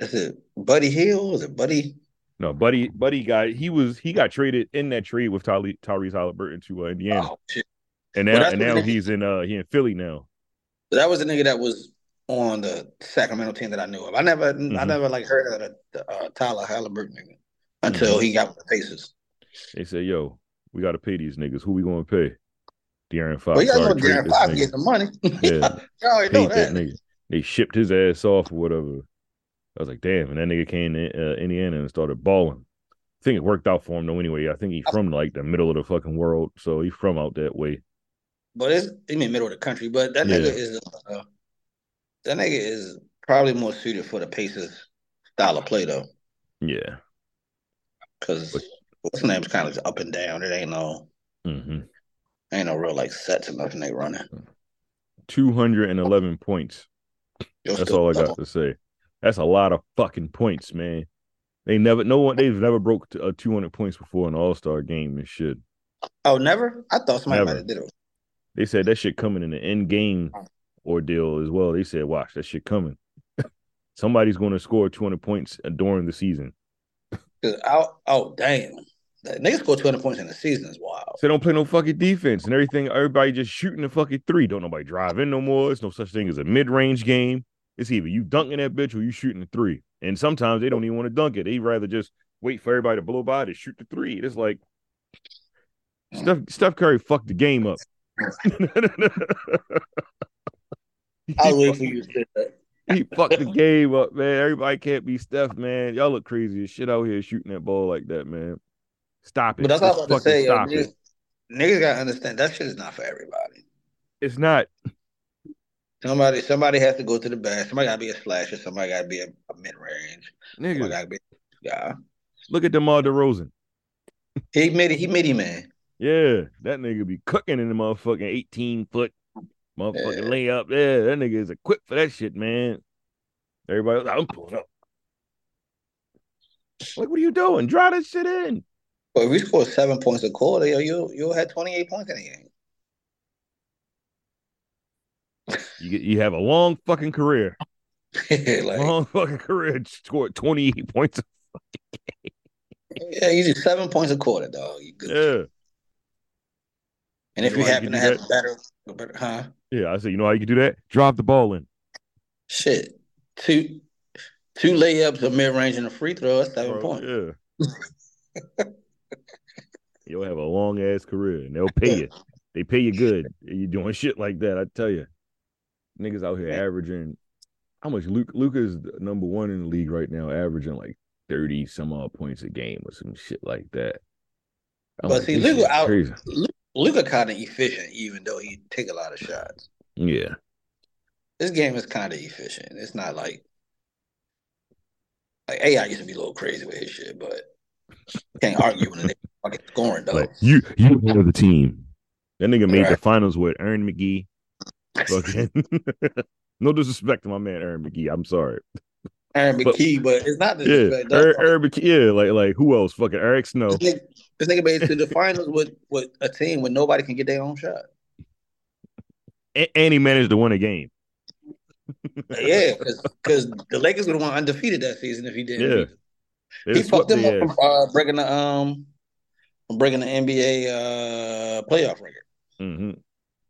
Is it Buddy Hield? Is it Buddy? No, buddy, buddy guy. He was he got traded in that trade with Ty- Tyrese Halliburton to uh, Indiana, Oh and now that's and now he's in uh he in Philly now. That was the nigga that was on the Sacramento team that I knew of. I never, I Mhm. never like heard of the, uh, Tyler Halliburton nigga until Mhm. he got with the Pacers. They said, "Yo, we got to pay these niggas. Who we going to pay?" De'Aaron Fox. But you Sorry, trade De'Aaron Fox get the money. Yeah. you already know that that. nigga. They shipped his ass off or whatever. I was like, damn. And that nigga came to uh, Indiana and started balling. I think it worked out for him though. Anyway, I think he's from like the middle of the fucking world, so he's from out that way. But it's in the middle of the country. But that Yeah. nigga is uh, that nigga is probably more suited for the Pacers style of play though, Yeah. because what's his name's kind of up and down. It ain't no mm-hmm. ain't no real like sets or nothing they running. Two hundred and eleven points. That's all I got to say. That's a lot of fucking points, man. They never, no one, they've never broke uh, two hundred points before in an All Star game and shit. Oh, never? I thought somebody Never. might have did it. They said that shit coming in the end game ordeal as well. They said, watch that shit coming. Somebody's going to score 200 points during the season. I, oh damn, that nigga scored 200 points in the season is wild. So they don't play no fucking defense and everything. Everybody just shooting the fucking three. Don't nobody drive in no more. There's no such thing as a mid range game. It's either you dunking that bitch or you shooting the three. And sometimes they don't even want to dunk it. They rather just wait for everybody to blow by to shoot the three. It's like Steph Steph Curry fucked the game up. I was he, waiting fuck- for you that. he fucked the game up, man. Everybody can't be Steph, man. Y'all look crazy as shit out here shooting that ball like that, man. Stop it. But that's what I was about to say. Yo, niggas, niggas gotta understand that shit is not for everybody. It's not. Somebody, somebody has to go to the best. Somebody gotta be a slasher. Somebody gotta be a, a mid range. Nigga, gotta be. Yeah, look at DeMar DeRozan. he made it. He made it, man. Yeah, that nigga be cooking in the motherfucking 18 foot motherfucking Yeah. layup. Yeah, that nigga is equipped for that shit, man. Everybody, was, I'm pulling up. Like, what are you doing? Draw that shit in. But if we score seven points a quarter, yo, you you had twenty eight points in the game. You you have a long fucking career. like, Long fucking career. Scored 28 points. yeah, you do seven points a quarter, dog. You good. Yeah. And if You you know you happen to have better, better, huh? Yeah. I said, you know how you can do that? Drop the ball in. Shit, two two layups, a mid range, and a free throw. That's seven Bro, points. Yeah. You'll have a long ass career and they'll pay you. They pay you good. You're doing shit like that, I tell you. Niggas out here averaging how much Luke Luka is number one in the league right now, averaging like 30 some odd points a game or some shit like that. I'm But like, see, Luka out-. Luka kind of efficient, even though he take a lot of shots. Yeah. This game is kind of efficient. It's not like like AI used to be a little crazy with his shit, but can't argue when they fucking scoring though. Like you you know the team. That nigga made the finals with Aaron McKie. Fucking no disrespect to my man Aaron McKie. I'm sorry. Aaron but- McKie, but it's not the Yeah, disrespect. Aaron, Aaron McKie, yeah, like like who else? Fucking Eric Snow. This nigga, this nigga made it to the finals with, with a team where nobody can get their own shot. A- and he managed to win a game. Yeah, because the Lakers would have won undefeated that season if he didn't. Yeah. beat them. They He fucked them up from uh, breaking the um breaking the NBA uh playoff record Mhm.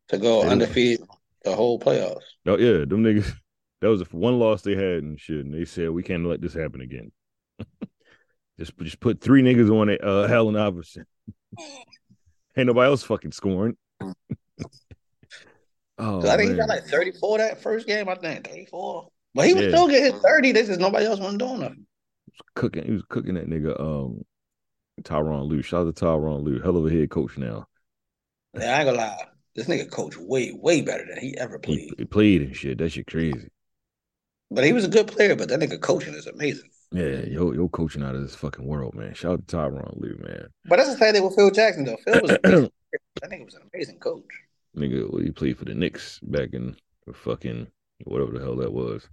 to go Yeah. undefeated the whole playoffs. Oh yeah, them niggas. That was the one loss they had and shit. And they said we can't let this happen again. just just put three niggas on it. Uh, Allen Iverson. Ain't nobody else fucking scoring. oh, I think he got like 34 that first game, I think. 34. But he was Yeah. still getting his 30. This is nobody else wasn't doing nothing. cooking. He was cooking that nigga. Um, Tyronn Lue. Shout out to Tyronn Lue. Hell of a head coach now. Yeah, I ain't gonna lie. This nigga coach way, way better than he ever played. he played and shit. That shit crazy. But he was a good player, but that nigga coaching is amazing. Yeah, yo, yo, coaching out of this fucking world, man. Shout out to Tyronn Lue, man. But that's the same thing with Phil Jackson, though. Phil was that nigga was an amazing coach. Nigga, well, he played for the Knicks back in the fucking whatever the hell that was.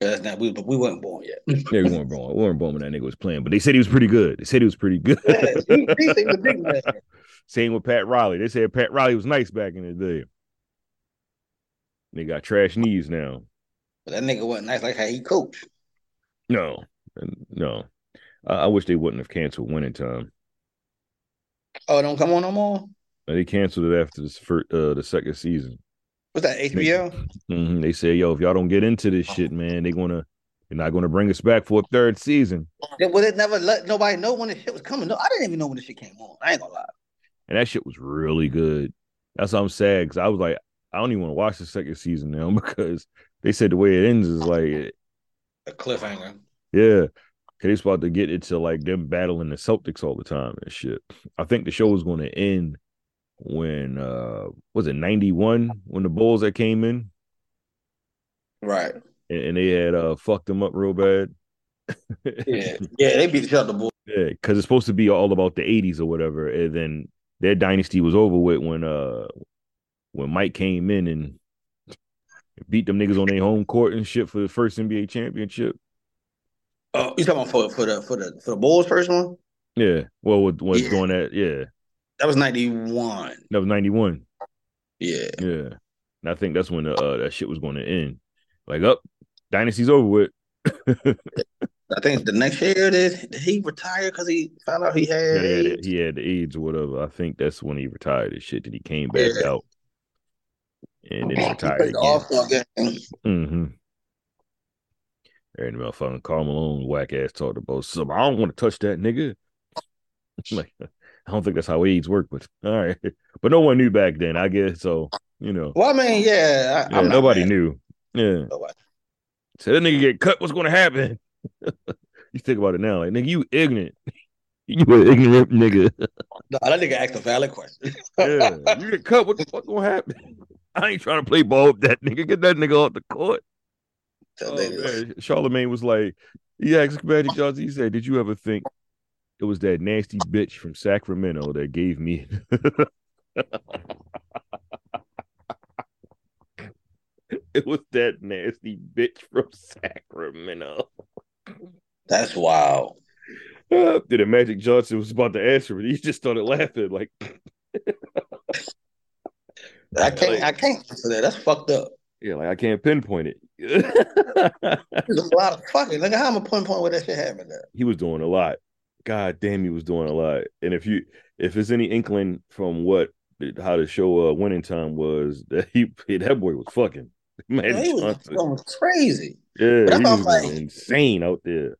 That's not we, but we weren't born yet. Yeah, we weren't born. We weren't born when that nigga was playing, but they said he was pretty good. They said he was pretty good. Yeah, he, he, he was a big man. Same with Pat Riley. They said Pat Riley was nice back in the day. They got trash knees now. But that nigga wasn't nice like how he coached. No, no. I, I wish they wouldn't have canceled winning time. Oh, don't come on no more. They canceled it after this first, uh, the second season. What's that, HBO? Mhm. They said, "Yo, if y'all don't get into this shit, man, they gonna they're not gonna bring us back for a third season." Yeah, well, it never let nobody know when the shit was coming. No, I didn't even know when the shit came on. I ain't gonna lie. And that shit was really good. That's why I'm sad because I was like, I don't even want to watch the second season now because they said the way it ends is like, A cliffhanger. yeah, cause they supposed to get into like them battling the Celtics all the time and shit. I think the show is going to end when uh was it 91 when the Bulls that came in Right. and, and they had uh fucked them up real bad. Yeah. Yeah, they beat the shit out the bull. Yeah, because it's supposed to be all about the '80s or whatever, and then their dynasty was over with when uh when Mike came in and beat them niggas on their home court and shit for the first NBA championship. Oh, you talking about for for the for the for the Bulls first one? Yeah, well, with was Yeah. doing that, yeah, That was ninety one. that was '91. Yeah. Yeah, and I think that's when the, uh, that shit was going to end. Like, up, dynasty's over with. I think the next year did, did he retire because he found out he had, Yeah, he, had, he had the AIDS or whatever. I think that's when he retired and shit. That he came back Yeah. out and then he He retired the again. Mm-hmm. And motherfucking Karl Malone whack ass talked about some. I don't want to touch that nigga. like, I don't think that's how AIDS work, but all right. But no one knew back then, I guess. So you know, Well, I mean, yeah, I, yeah, nobody mad. knew. Yeah, Nobody. so that nigga get cut. What's going to happen? you think about it now, like nigga, you ignorant. You an ignorant nigga. No, that nigga asked a valid question. yeah, you get cut. What the fuck gonna happen? I ain't trying to play ball with that nigga. Get that nigga off the court. Oh. Charlemagne was like, he asked Magic Johnson. He said, "Did you ever think it was that nasty bitch from Sacramento that gave me?" it was that nasty bitch from Sacramento. That's wild. Uh, then Magic Johnson was about to answer, but he just started laughing. Like, I can't. I can't answer that. That's fucked up. yeah, like I can't pinpoint it. There's a lot of fucking. Look at how I'm a pinpoint where that shit happened. At. he was doing a lot. God damn, he was doing a lot. And if you if there's any inkling from what how the show uh, winning time was, that he that boy was fucking Man, he was going crazy. Yeah, But he was what I'm going like- insane out there.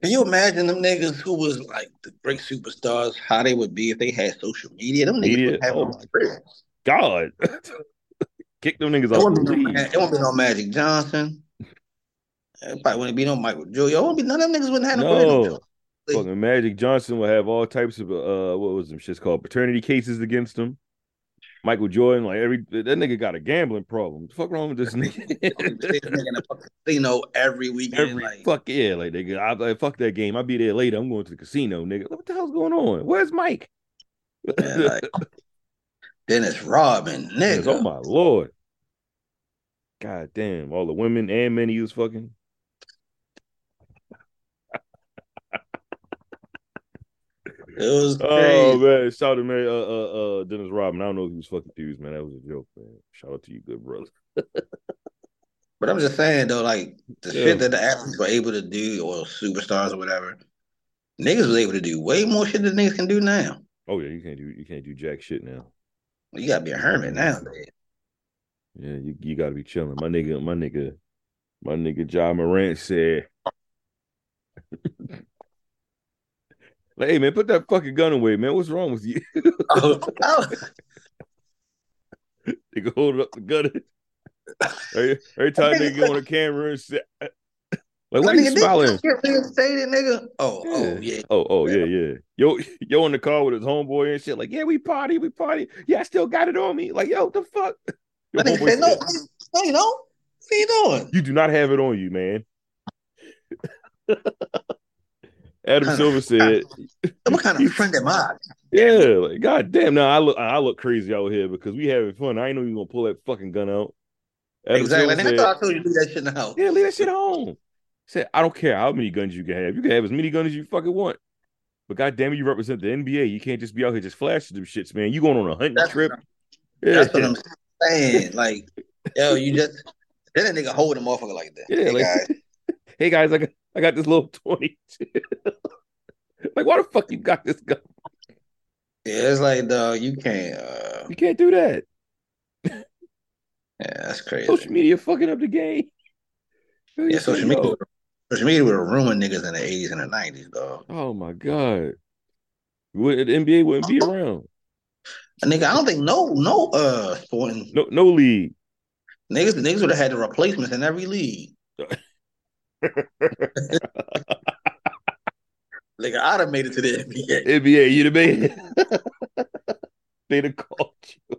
Can you imagine them niggas who was like the great superstars, how they would be if they had social media? Them niggas would have Oh my. God, kick them niggas It out wouldn't, the be no, league. it wouldn't be no Magic Johnson. It probably wouldn't be no Michael Jordan. It wouldn't be none of them niggas wouldn't have no. No. career. Like- Fucking Magic Johnson will have all types of uh what was them shit's called paternity cases against him. Michael Jordan, like every that nigga got a gambling problem. The fuck wrong with this nigga? Nigga in a fucking casino every weekend. Every like, fuck yeah, like nigga, I like fuck that game. I'll be there later. I'm going to the casino, nigga. What the hell's going on? Where's Mike? man, like, Dennis Rodman, nigga. oh my lord. God damn, all the women and men he was fucking. It was Oh crazy. man, shout out to man, uh, uh, uh, Dennis Rodman. I don't know if he was fucking dudes, man. That was a joke, man. Shout out to you, good brother. But I'm just saying though, like the Yeah. shit that the athletes were able to do, or superstars or whatever, niggas was able to do way more shit than niggas can do now. Oh yeah, you can't do you can't do jack shit now. You gotta be a hermit nowadays. Yeah, you, you gotta be chilling. My nigga, my nigga, my nigga Ja Morant said, like, hey man, put that fucking gun away, man. What's wrong with you? Oh, oh, Nigga hold up the gun. every, every time they go on the camera and say, like, what are you nigga, smiling? Get reinstated, nigga. Oh, oh yeah. Oh, oh, yeah, yeah. Yo, yo in the car with his homeboy and shit. Like, yeah, we party, we party. Yeah, I still got it on me. Like, yo, the fuck? Your That nigga homeboy said, no, said, no, you don't. What you doing? You do not have it on you, man. Adam Silver said, What kind of friend am I? "Yeah, like, god damn. Now I look, I look crazy out here because we having fun. I ain't know you gonna pull that fucking gun out." Adam Exactly. Silver I said, thought I told you to do that shit in the house. "Yeah, leave that shit home." Said, "I don't care how many guns you can have. You can have as many guns as you fucking want." But god damn it, you represent the NBA. You can't just be out here just flashing them shits, man. You going on a hunting That's, trip? Yeah, that's what I'm saying. Like, yo, you just then a nigga hold a motherfucker like that. Yeah, hey, like- guys. hey guys, I got I got this little 22. like, why the fuck you got this gun? Yeah, it's like, dog, you can't. Uh, You can't do that. yeah, that's crazy. Social media fucking up the game. Yeah, social Yo. media. Social media would have ruined niggas in the 80s and the 90s, dog. Oh my god. Would the NBA wouldn't be around. And nigga, I don't think no no uh sporting No no league. niggas niggas would have had the replacements in every league. Nigga, I'd have made it to the NBA. NBA, you'd have made it. They'd have called you.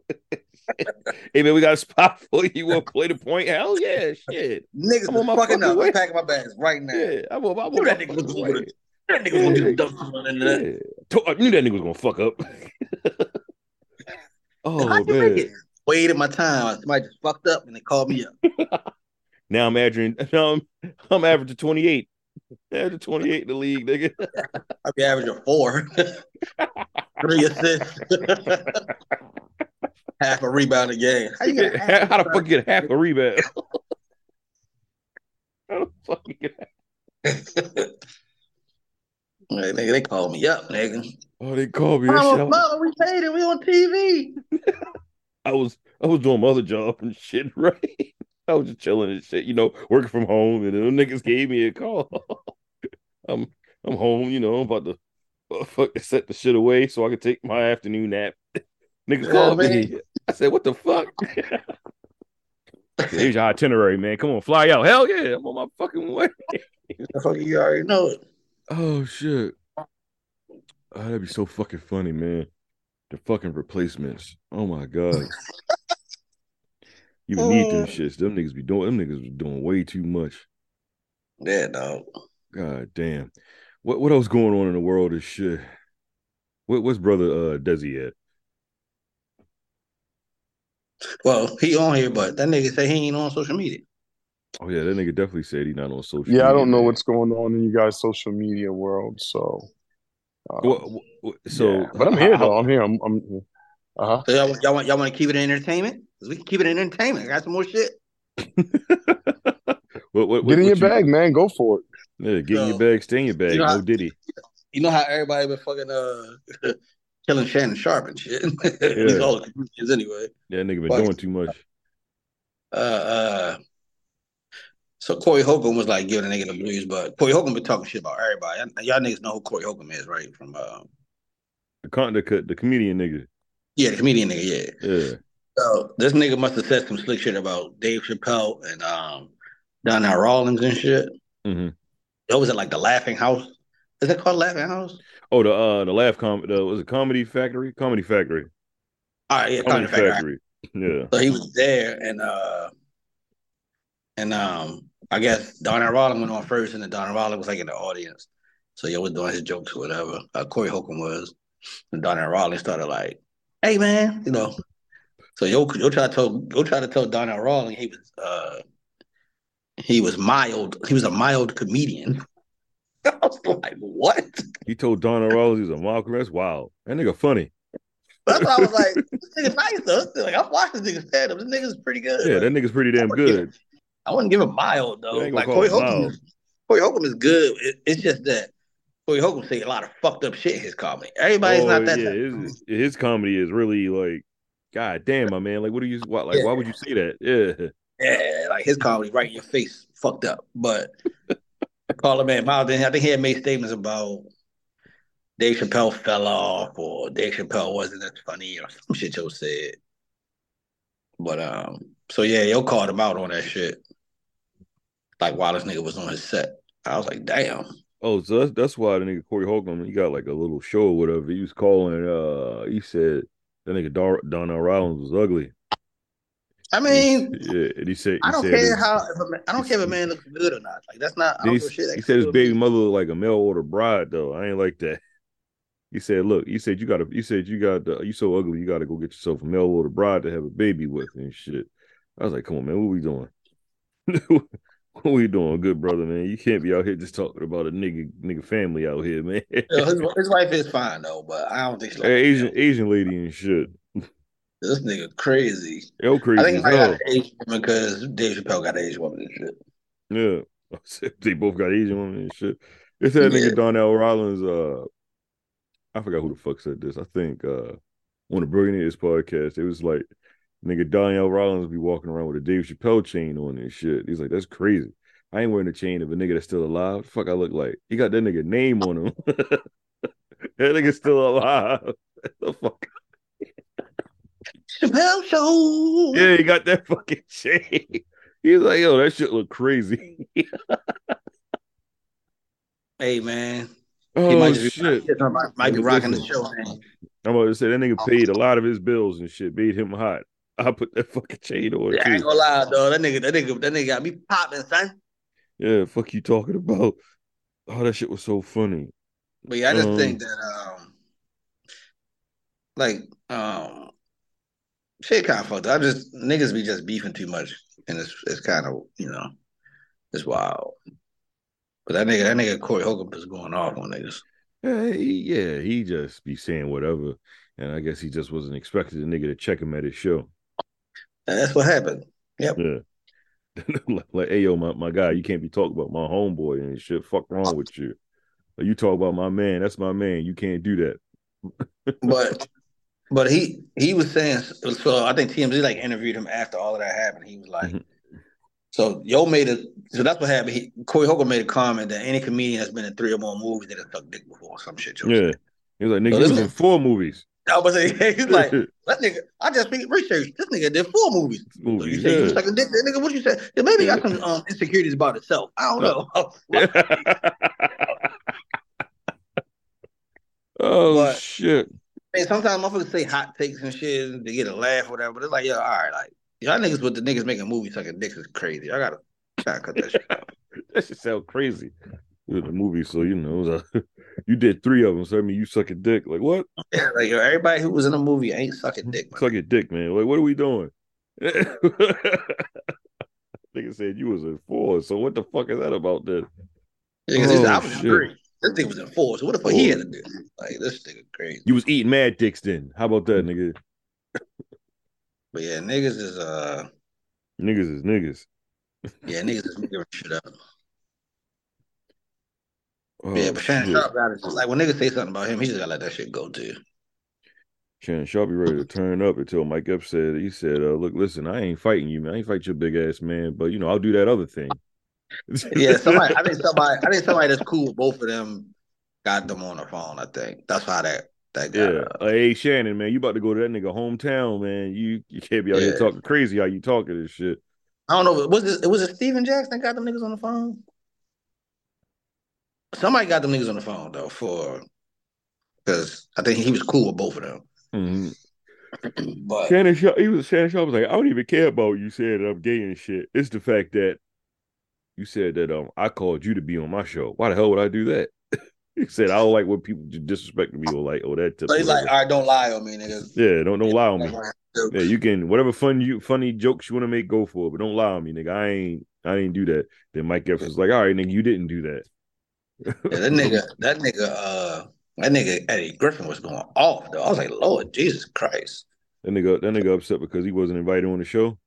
hey man, we got a spot for you. You want to play the point? Hell yeah, shit. Niggas I'm on my fucking fucking up. way. I'm packing my bags right now. Yeah, I'm on, I'm on that my nigga was gonna That nigga gonna do dumb shit in that. Yeah. I uh, knew that nigga was gonna fuck up. oh How'd man. it? Waited my time. Somebody just fucked up and they called me up. Now I'm averaging. Now I'm, I'm averaging 28. Averaging 28 in the league, nigga. I'd be averaging four. Three assists. half a rebound a game. How you get half How the fuck you get half a rebound? How the fuck you get Hey, nigga, they called me up, nigga. Oh, they called me. That shit, I, Mama, mama, we paid it. We on TV. I was I was doing my other job and shit, right? I was just chilling and shit, you know, working from home, and them niggas gave me a call. I'm I'm home, you know, I'm about to fuck set the shit away so I can take my afternoon nap. Niggas called me. I said, "What the fuck?" Here's your itinerary, man. Come on, fly out. Hell yeah, I'm on my fucking way. The fuck you already know it. Oh shit. Oh, that'd be so fucking funny, man. The fucking replacements. Oh my god. You need them shits. Them niggas be doing. Them niggas be doing way too much. Yeah, dog. God damn. What what else going on in the world is shit? What what's brother uh Desi at? Well, he on here, but that nigga say he ain't on social media. Oh yeah, that nigga definitely said he not on social. Yeah, I don't know man. what's going on in you guys' social media world, so. uh, What, what- so, yeah. but I'm here though. I'm here. I'm. I'm uh huh. So y'all, y'all want y'all want to keep it in entertainment? 'Cause we can keep it in entertainment. I got some more shit. what, what, Get in your you- bag, man. Go for it. Yeah, get in your bag, stay in your bag. you know how- no Diddy. You know how everybody been fucking uh killing Shannon Sharpe and shit. These Yeah. all the comedians anyway. Yeah, nigga been Fuck. doing too much. Uh, uh, so Corey Holcomb was like giving a nigga the blues, but Corey Holcomb been talking shit about everybody. Y'all- Y'all niggas know who Corey Holcomb is, right? From uh, The con the, the comedian nigga. yeah, the comedian nigga, yeah. Yeah. So this nigga must have said some slick shit about Dave Chappelle and um Donnell Rawlings and shit. hmm What was it like the Laughing House? Is it called Laughing House? Oh, the uh the laugh com the was it Comedy Factory? Comedy Factory. All right, yeah, Comedy Comedy Factory. Factory. Yeah. So he was there, and uh, and um, I guess Donnell Rawlings went on first, and then Donnell Rawlings was like in the audience. So yo was doing his jokes or whatever. Uh, Corey Holcomb was, and Donnell Rawlings started like, "Hey man," you know. So yo, yo try to tell, yo try to tell Donnell Rawlings he was uh, he was mild. He was a mild comedian. I was like, what? He told Donna Rawlings he's a Malcolm. That's wild. That nigga funny. That's what I was like. This nigga's nice though. Like I watched this nigga stand up. This nigga's pretty good. Yeah, Like, that nigga's pretty damn give good. I wouldn't give him mild though. You ain't gonna Like Corey Holcomb, Corey Holcomb is good. It- it's just that Corey Holcomb say a lot of fucked up shit in his comedy. Everybody's Oh, not that. yeah, his, his comedy is really like, God damn, my man. Like, what do you? What? Like, why would you say that? Yeah. Yeah, like his comedy right in your face, fucked up. But call him man mild. Then I think he had made statements about Dave Chappelle fell off or Dave Chappelle wasn't as funny or some shit Joe said. But um, so yeah, yo called him out on that shit. Like while this nigga was on his set, I was like, damn. Oh, so that's that's why the nigga Corey Holcomb he got like a little show or whatever. He was calling. Uh, he said that nigga Dar- Donnell Rawlings was ugly. I mean, Yeah, and he said he I don't said care how. If a man, I don't care if a man looks good or not. Like that's not. I don't he, shit. he said his baby be- mother looked like a mail order bride though. I ain't like that. He said, "Look, he said you got to. He said you got. to you so ugly. You got to go get yourself a mail order bride to have a baby with and shit." I was like, "Come on, man. What we doing? what we doing, good brother, man? You can't be out here just talking about a nigga nigga family out here, man. You know, his, his wife is fine though, but I don't think she's like Hey, Asian Asian lady and shit. this nigga crazy. Yo, crazy I think he as might hell. got an Asian woman because Dave Chappelle got an Asian woman and shit. Yeah, they both got Asian women and shit. It's that Yeah. nigga Donnell Rawlings. Uh, I forgot who the fuck said this. I think uh, on the Billionaires podcast, it was like nigga Donnell Rawlings be walking around with a Dave Chappelle chain on and shit. He's like, that's crazy. I ain't wearing a chain of a nigga that's still alive. Fuck, I look like he got that nigga name on him. that nigga still alive. the fuck? Chappelle show. Yeah, he got that fucking chain. He's like, yo, that shit look crazy. Hey man, he oh might just be, might, might be rocking the show, man. I'm about to say that nigga oh. paid a lot of his bills and shit, made him hot. I put that fucking chain on Yeah, I ain't gonna lie, though. That nigga, that nigga, that nigga got me popping, son. Yeah, fuck you talking about. Oh, that shit was so funny. But yeah, I just Um, think that um, like um, shit kind of fucked. up. I just niggas be just beefing too much, and it's it's kind of you know, it's wild. But that nigga, that nigga Corey Holcomb is going off on niggas. Yeah, he, yeah, he just be saying whatever, and I guess he just wasn't expecting the nigga to check him at his show. And that's what happened. Yeah. like, like, hey yo, my, my guy, you can't be talking about my homeboy and shit. Fuck wrong with you. Like, you talk about my man, that's my man. You can't do that. But but he he was saying so. I think TMZ like interviewed him after all of that happened. He was like, Mhm. so yo made a so that's what happened. He, Corey Holcomb made a comment that any comedian that's been in three or more movies that have sucked dick before, or some shit. Yeah. said. He was like, nigga, So this was in four movies. I was like, he's like that nigga. I just re- researched this nigga did four movies. So you movies. say you yeah. sucking dick, nigga? What you say? Yeah, maybe got some um, insecurities about himself. I don't know. oh Oh But- shit. I mean, sometimes motherfuckers say hot takes and shit to get a laugh or whatever, but it's like, yo, all right, like y'all niggas with the niggas making movies sucking dicks is crazy. I gotta try to cut that shit out. That shit sound crazy. In the movie, so you know, you did three of them. So I mean, you suck a dick. Like what? Yeah, like everybody who was in the movie ain't sucking dick. Man. Suck a dick, man. Like what are we doing? Nigga said you was in four. So what the fuck is that about? Then Yeah, 'cause he said, Oh, I was in three. This nigga was in four. So what the fuck he had to do? Like this nigga crazy. you was eating mad dicks. Then how about that, nigga? But yeah, niggas is uh Niggas is niggas. yeah, niggas is giving shit up. Oh, yeah, but Shannon. Sharpe got it. Like when niggas say something about him, he just gotta let that shit go too. Shannon Sharpe be ready to turn up until Mike Epps said he said, uh, "Look, listen, I ain't fighting you, man. I ain't fight your big ass man, but you know I'll do that other thing." Yeah, somebody I think somebody I think somebody that's cool with both of them got them on the phone, I think. That's how that that got Yeah. uh, hey Shannon, man, you about to go to that nigga hometown, man. You you can't be out here talking crazy how you talking this shit. I don't know. Was it was it Steven Jackson that got them niggas on the phone? Somebody got them niggas on the phone though for because I think he was cool with both of them. Mhm. But Shannon Sharpe, he was Shannon Sharpe was like, I don't even care about you saying that I'm gay and shit. It's the fact that you said that um I called you to be on my show. Why the hell would I do that? he said I don't like when people just disrespect me or like, oh that. so he's like, all right, don't lie on me, niggas. yeah, don't don't lie on me. Yeah, Yeah, you can whatever fun you funny jokes you want to make, go for it, but don't lie on me, nigga. I ain't I ain't do that. Then Mike Epps was like, all right, nigga, you didn't do that. Yeah, that nigga, that nigga, uh, that nigga Eddie Griffin was going off though. I was like, Lord Jesus Christ. That nigga, that nigga upset because he wasn't invited on the show.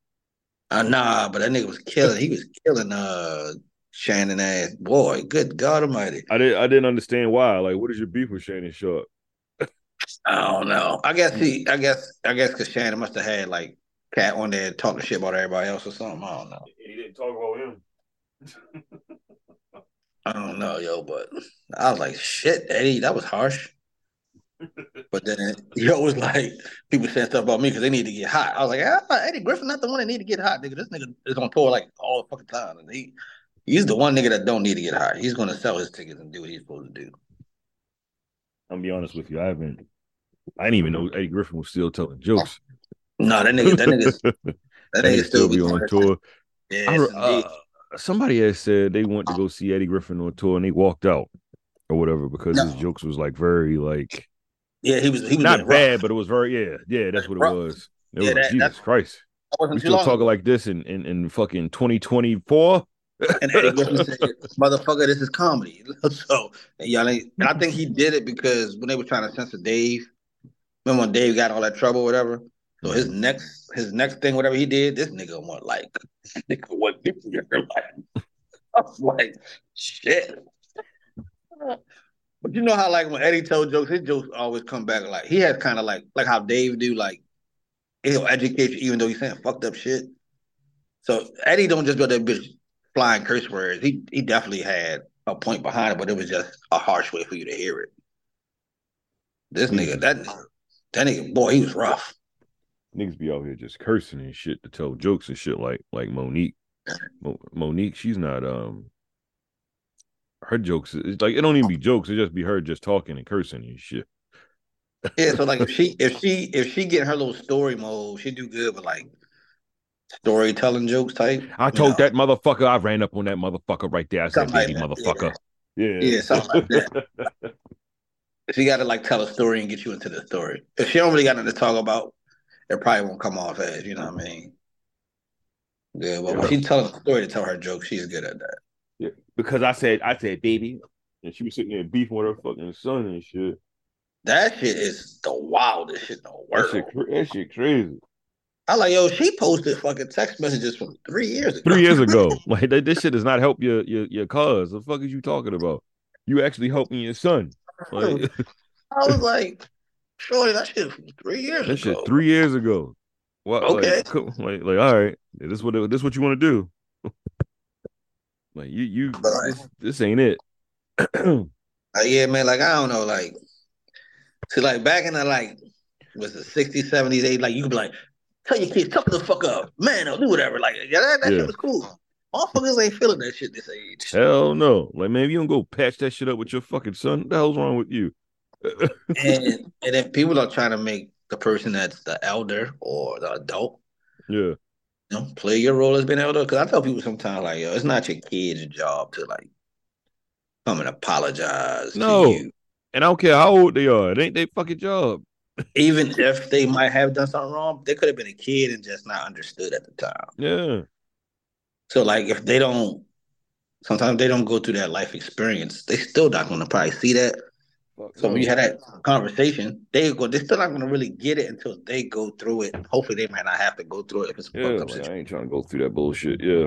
Uh, nah, but that nigga was killing. He was killing uh Shannon ass boy. Good God Almighty. I didn't I didn't understand why. Like, what is your beef with Shannon Sharpe? I don't know. I guess he. I guess. I guess because Shannon must have had like cat on there talking shit about everybody else or something. I don't know. He didn't talk about him. I don't know, yo. But I was like, shit, Eddie, that was harsh. But then yo was like, people saying stuff about me because they need to get hot. I was like, ah, Eddie Griffin not the one that need to get hot, nigga. This nigga is on tour like all the fucking time, and he he's the one nigga that don't need to get hot. He's gonna sell his tickets and do what he's supposed to do. I'm gonna be honest with you. I haven't. I didn't even know Eddie Griffin was still telling jokes. No, that nigga, that nigga, that That nigga nigga still be on tour. Yes, I re- indeed. uh, somebody had said they went to go see Eddie Griffin on tour and they walked out or whatever because his jokes was like very like yeah, he was he was not bad, rough. but it was very yeah, yeah, that's what it was. It Yeah, was like, that- Jesus Christ. We still long talking like this in, in, in fucking 2024. And Eddie Griffin said, "Motherfucker, this is comedy." So and y'all ain't. And I think he did it because when they were trying to censor Dave, remember when Dave got all that trouble, or whatever. So his next, his next thing, whatever he did, this nigga went like, nigga what like. I like, shit. But you know how like when Eddie told jokes, his jokes always come back like he has kind of like like how Dave do like he'll educate you even though he's saying fucked up shit. So Eddie don't just go that bitch flying curse words. He he definitely had a point behind it, but it was just a harsh way for you to hear it. This nigga, that that nigga, boy, he was rough. Niggas be out here just cursing and shit to tell jokes and shit like like Mo'Nique. Mo- Mo'Nique, she's not um her jokes it's like it don't even be jokes, it just be her just talking and cursing and shit. Yeah, so like if she if she if she get in her little story mode, she do good with like storytelling jokes type. I told know. that motherfucker, I ran up on that motherfucker right there. I said, Something like baby that, motherfucker. Yeah. Yeah, something like that. She got to like tell a story and get you into the story. If she don't really got nothing to talk about, it probably won't come off as you know what I mean. Yeah, but when she's telling a story to tell her joke, she's good at that. Yeah, because I said, I said, baby. And she was sitting there beefing with her fucking son and shit. That shit is the wildest shit in the That world. shit, cra- that shit crazy. I like yo, she posted fucking text messages from three years ago. Three years ago. Like that, this shit does not help your your your cause. The fuck is you talking about? You actually helping your son. Like I was like, surely that shit three years that ago. shit three years ago. What Okay. like, cool. like like all right. This what this what you want to do. like you you But, this, this ain't it. Like, uh, yeah, man, like I don't know, like see, like back in the like was the 60s, 70s, 80s, like you could be like, tell your kids, tough the fuck up, man, or do whatever. Like, yeah, that, that Yeah. shit was cool. Motherfuckers ain't feeling that shit this age. Hell no. Like man, if you don't go patch that shit up with your fucking son, what the hell's wrong with you? And and then people are trying to make the person that's the elder or the adult, yeah. you know, play your role as being elder. Because I tell people sometimes, like, yo, it's not your kid's job to like come and apologize. to No. you. And I don't care how old they are. It ain't their fucking job. even if they might have done something wrong, they could have been a kid and just not understood at the time. Yeah. So, like, if they don't, sometimes they don't go through that life experience, they still not going to probably see that. So when you have that conversation, they go. They're still not going to really get it until they go through it. Hopefully, they might not have to go through it if it's a Yeah, fucked up like, situation. I ain't trying to go through that bullshit. Yeah.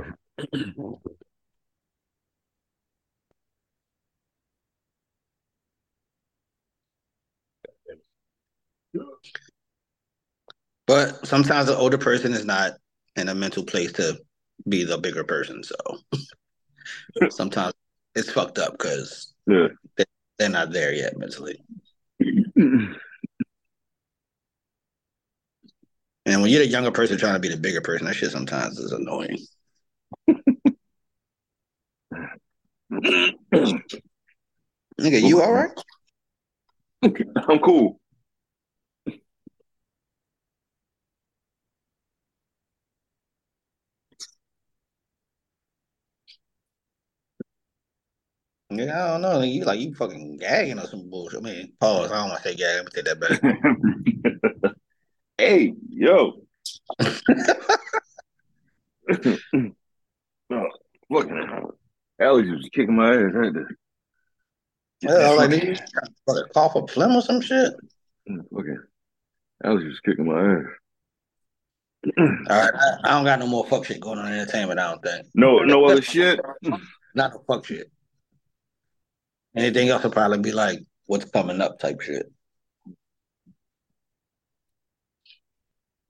But sometimes the older person is not in a mental place to be the bigger person. So sometimes it's fucked up because Yeah. They're not there yet mentally. And when you're the younger person trying to be the bigger person, that shit sometimes is annoying. Nigga, you all right? I'm cool. Yeah, I don't know. You like you fucking gagging or some bullshit. I mean, pause. I don't want to say gagging. Let me take that back. hey, yo. oh, fuck, man. Alex was kicking my ass. Had to Yeah, I that was like, fucking- nigga, you trying to fucking cough a phlegm or some shit. Mm, fucking Alex was kicking my ass. All right, I, I don't got no more fuck shit going on in entertainment. I don't think. No, no other shit. Not the fuck shit. Anything else will probably be like what's coming up type shit.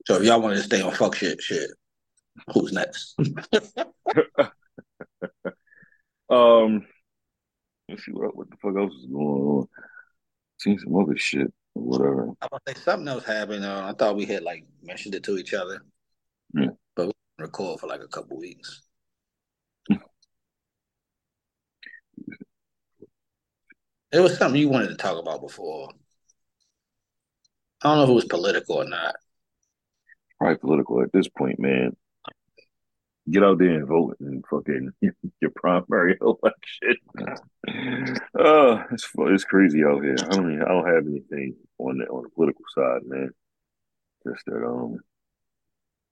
So if y'all want to stay on fuck shit, shit, who's next? Um, let's see what what the fuck else is going on. Seen some other shit or whatever. I was say something else happened. Uh, I thought we had like mentioned it to each other, Yeah. but we didn't record for like a couple weeks. It was something you wanted to talk about before. I don't know if it was political or not. Probably political at this point, man. Get out there and vote and fucking your primary election. Uh, it's it's crazy out here. I don't even, I don't have anything on the on the political side, man. Just that um,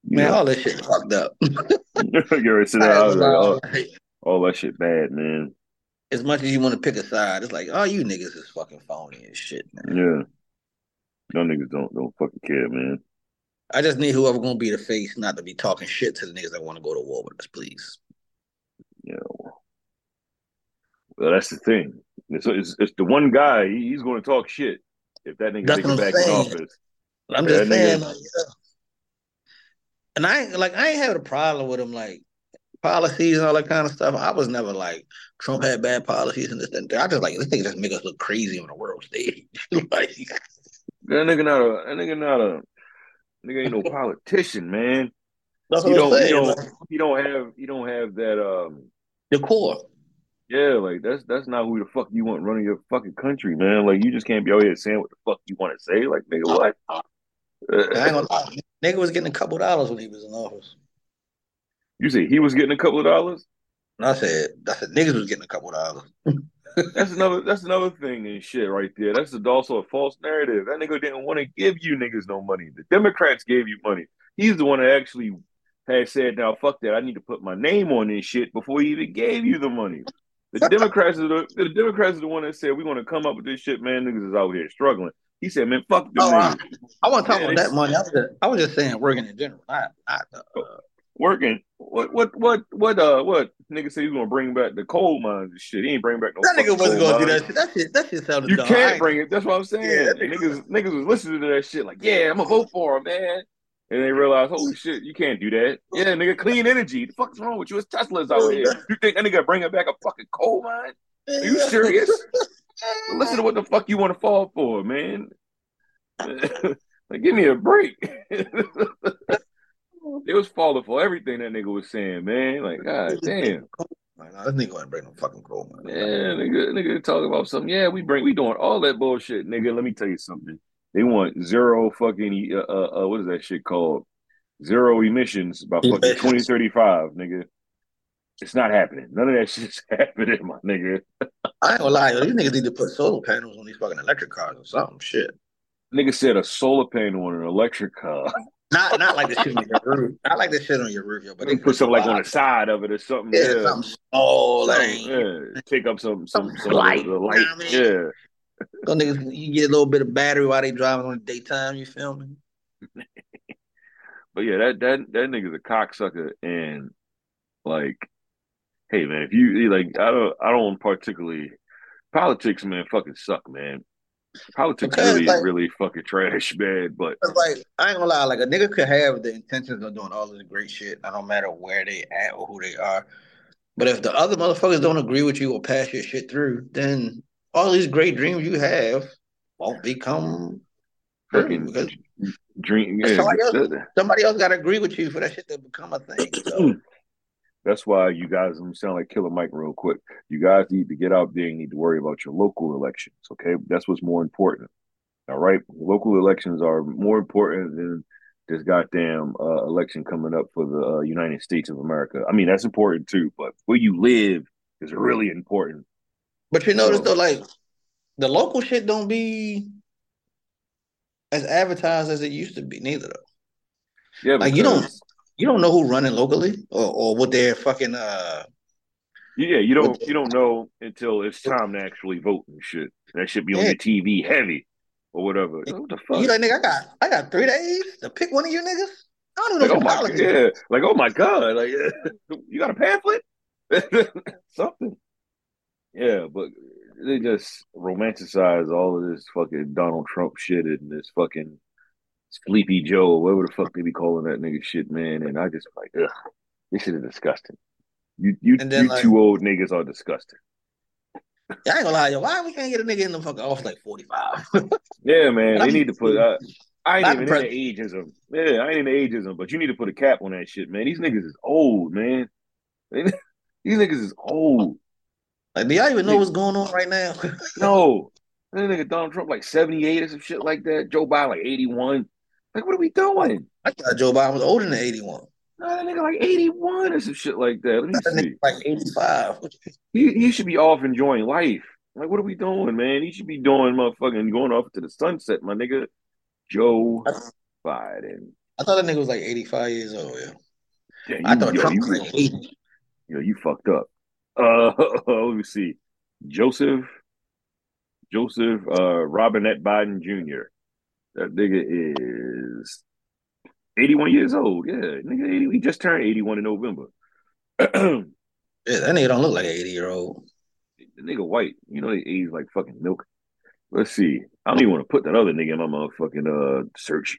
Man, know, all that shit fucked up. you're right, sit I there, I ain't was gonna like, lie. all, all that shit bad, man. As much as you want to pick a side, it's like, oh, you niggas is fucking phony and shit, man. Yeah, y'all niggas don't don't fucking care, man. I just need whoever gonna be the face not to be talking shit to the niggas that want to go to war with us, please. Yeah. well, that's the thing. It's, it's, it's the one guy. he- He's going to talk shit if that nigga That's gets what I'm back in office. I'm just saying, nigga- like, yeah. And I ain't like I ain't had a problem with him like policies and all that kind of stuff. I was never like Trump had bad policies and this and that. I just like this nigga just make us look crazy on the world stage. like That nigga not a that nigga not a nigga ain't no politician, man. that's He don't he saying. don't like, he don't have he don't have that um the core. yeah, like that's that's not who the fuck you want running your fucking country, man. Like you just can't be out here saying what the fuck you want to say. Like nigga, what? I ain't gonna lie. Nigga was getting a couple dollars when he was in office. You say he was getting a couple of dollars? And I said, I said niggas was getting a couple of dollars. That's another that's another thing and shit right there. That's also a false narrative. That nigga didn't want to give you niggas no money. The Democrats gave you money. He's the one that actually had said, "Now fuck that. I need to put my name on this shit before he even gave you the money." The Democrats are the, the Democrats are the one that said we're gonna come up with this shit, man. Niggas is out here struggling. He said, "Man, fuck them Oh, I, I wasn't talking Yeah, about that money. I was just, I was just saying working in general, not not uh, working." What what what what uh what nigga said he was gonna bring back the coal mines and shit. He ain't bring back no. that nigga wasn't gonna do that shit. That shit that shit sounded You dumb. Can't bring it. That's what I'm saying. Yeah, niggas, niggas was listening to that shit like, yeah, I'm gonna vote for him, man. And they realized, holy shit, you can't do that. Yeah, nigga, clean energy. The fuck's wrong with you? It's Tesla's out here. You think that nigga bringing back a fucking coal mine? Are you serious? Listen to what the fuck you want to fall for, man. like, give me a break. It was falling for everything that nigga was saying, man. Like, god damn. Like, nah, this nigga gonna bring no fucking coal, man. Yeah, nigga, nigga talk about something. Yeah, we bring, we doing all that bullshit, nigga. Let me tell you something. They want zero fucking, uh, uh, uh what is that shit called? Zero emissions by fucking twenty thirty five, nigga. It's not happening. None of that shit's happening, my nigga. I ain't gonna lie, yo, these niggas need to put solar panels on these fucking electric cars or something. Shit. Nigga said a solar panel on an electric car. Not not like the shit on your roof. Not like the shit on your roof, yo, but They they put something like on the the side of it or something. yeah, Yeah, something small, Something, like yeah. Take up some some Some some light, of the you know what I mean? Yeah. those niggas. You get a little bit of battery while they driving on the daytime. You feel me? But yeah, that that that nigga's a cocksucker and like, hey man, if you like, I don't I don't particularly politics, man, fucking suck, man. Politics Because, really like- really fucking trash, man. But like I ain't gonna lie, like a nigga could have the intentions of doing all this great shit. I don't matter where they at or who they are. But if the other motherfuckers don't agree with you or pass your shit through, then all these great dreams you have won't become because dream, yeah, somebody else. somebody else got to agree with you for that shit to become a thing. So, That's why you guys I'm sound like Killer Mike real quick. You guys need to get out there and need to worry about your local elections. Okay, that's what's more important. All right, local elections are more important than this goddamn uh, election coming up for the uh, United States of America. I mean, that's important too, but where you live is really important. but you notice So- though, like the local shit don't be as advertised as it used to be. Neither though. Yeah, Like, you don't- You don't know who running locally or or what their fucking uh. Yeah, you don't you don't know until it's time to actually vote and shit. That should be on Yeah. your TV heavy or whatever. What the fuck? You like nigga, I got I got three days to pick one of you niggas. I don't even like, know oh some my yeah, like oh my god, like you got a pamphlet, something. Yeah, but they just romanticize all of this fucking Donald Trump shit and this fucking Sleepy Joe, whatever the fuck they be calling that nigga shit, man. And I just like, ugh, this shit is disgusting. You you then, you like- two old niggas are disgusting. Yeah, I ain't gonna lie, yo. Why we can't get a nigga in the fucking office like forty five? Yeah, man, they need to put. Uh, I ain't Not even impressed. into ageism. Yeah, I ain't into ageism, but you need to put a cap on that shit, man. These niggas is old, man. These niggas is old. like, do y'all even know what's going on right now? No, that nigga Donald Trump like seventy eight or some shit like that. Joe Biden like eighty one. Like, what are we doing? I thought Joe Biden was older than eighty one. No, that nigga like eighty one or some shit like that. Let me see. nigga like eighty five. He he should be off enjoying life. Like, what are we doing, man? He should be doing motherfucking going off to the sunset, my nigga. Joe Biden. I thought that nigga was like eighty five years old. Yeah. Yeah, you, I thought yo, Trump you, was like eighty. yo, you fucked up. Uh, let me see. Joseph, Joseph, uh, Robinette Biden Jr. That nigga is 81 years old. Yeah, nigga, 80, he just turned 81 in November. Yeah, that nigga don't look like an eighty year old. The nigga white. You know they age like fucking milk. Let's see. I don't even want to put that other nigga in my motherfucking uh search.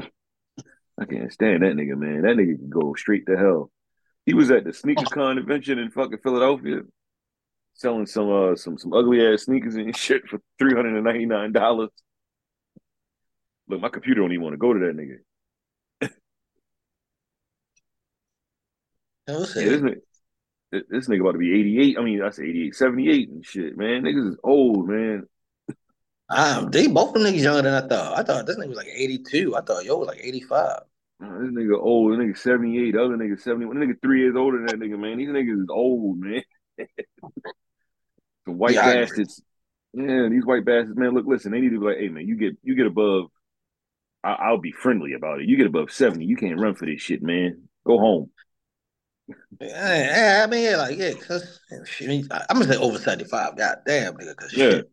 I can't stand that nigga, man. That nigga can go straight to hell. He was at the sneaker con convention in fucking Philadelphia, selling some uh some some ugly ass sneakers and shit for three hundred and ninety nine dollars. Look, my computer don't even want to go to that nigga. Yeah, this nigga, this- nigga about to be eighty eight. I mean, that's 88, 78 and shit, man. Niggas is old, man. Um, they both of them niggas younger than I thought. I thought this nigga was like eighty two. I thought yo was like eighty five. Uh, This nigga old. This nigga 78. The other nigga 71. This nigga three years older than that nigga, man. These niggas is old, man. Some white Yeah, bastards. Yeah, these white bastards, man. Look, listen, they need to be like, hey, man, you get you get above. I, I'll be friendly about it. You get above 70, you can't run for this shit, man. Go home. Yeah, I mean, yeah, like yeah, cause shit, I'm gonna say over seventy five. God damn, nigga, cause Yeah. shit,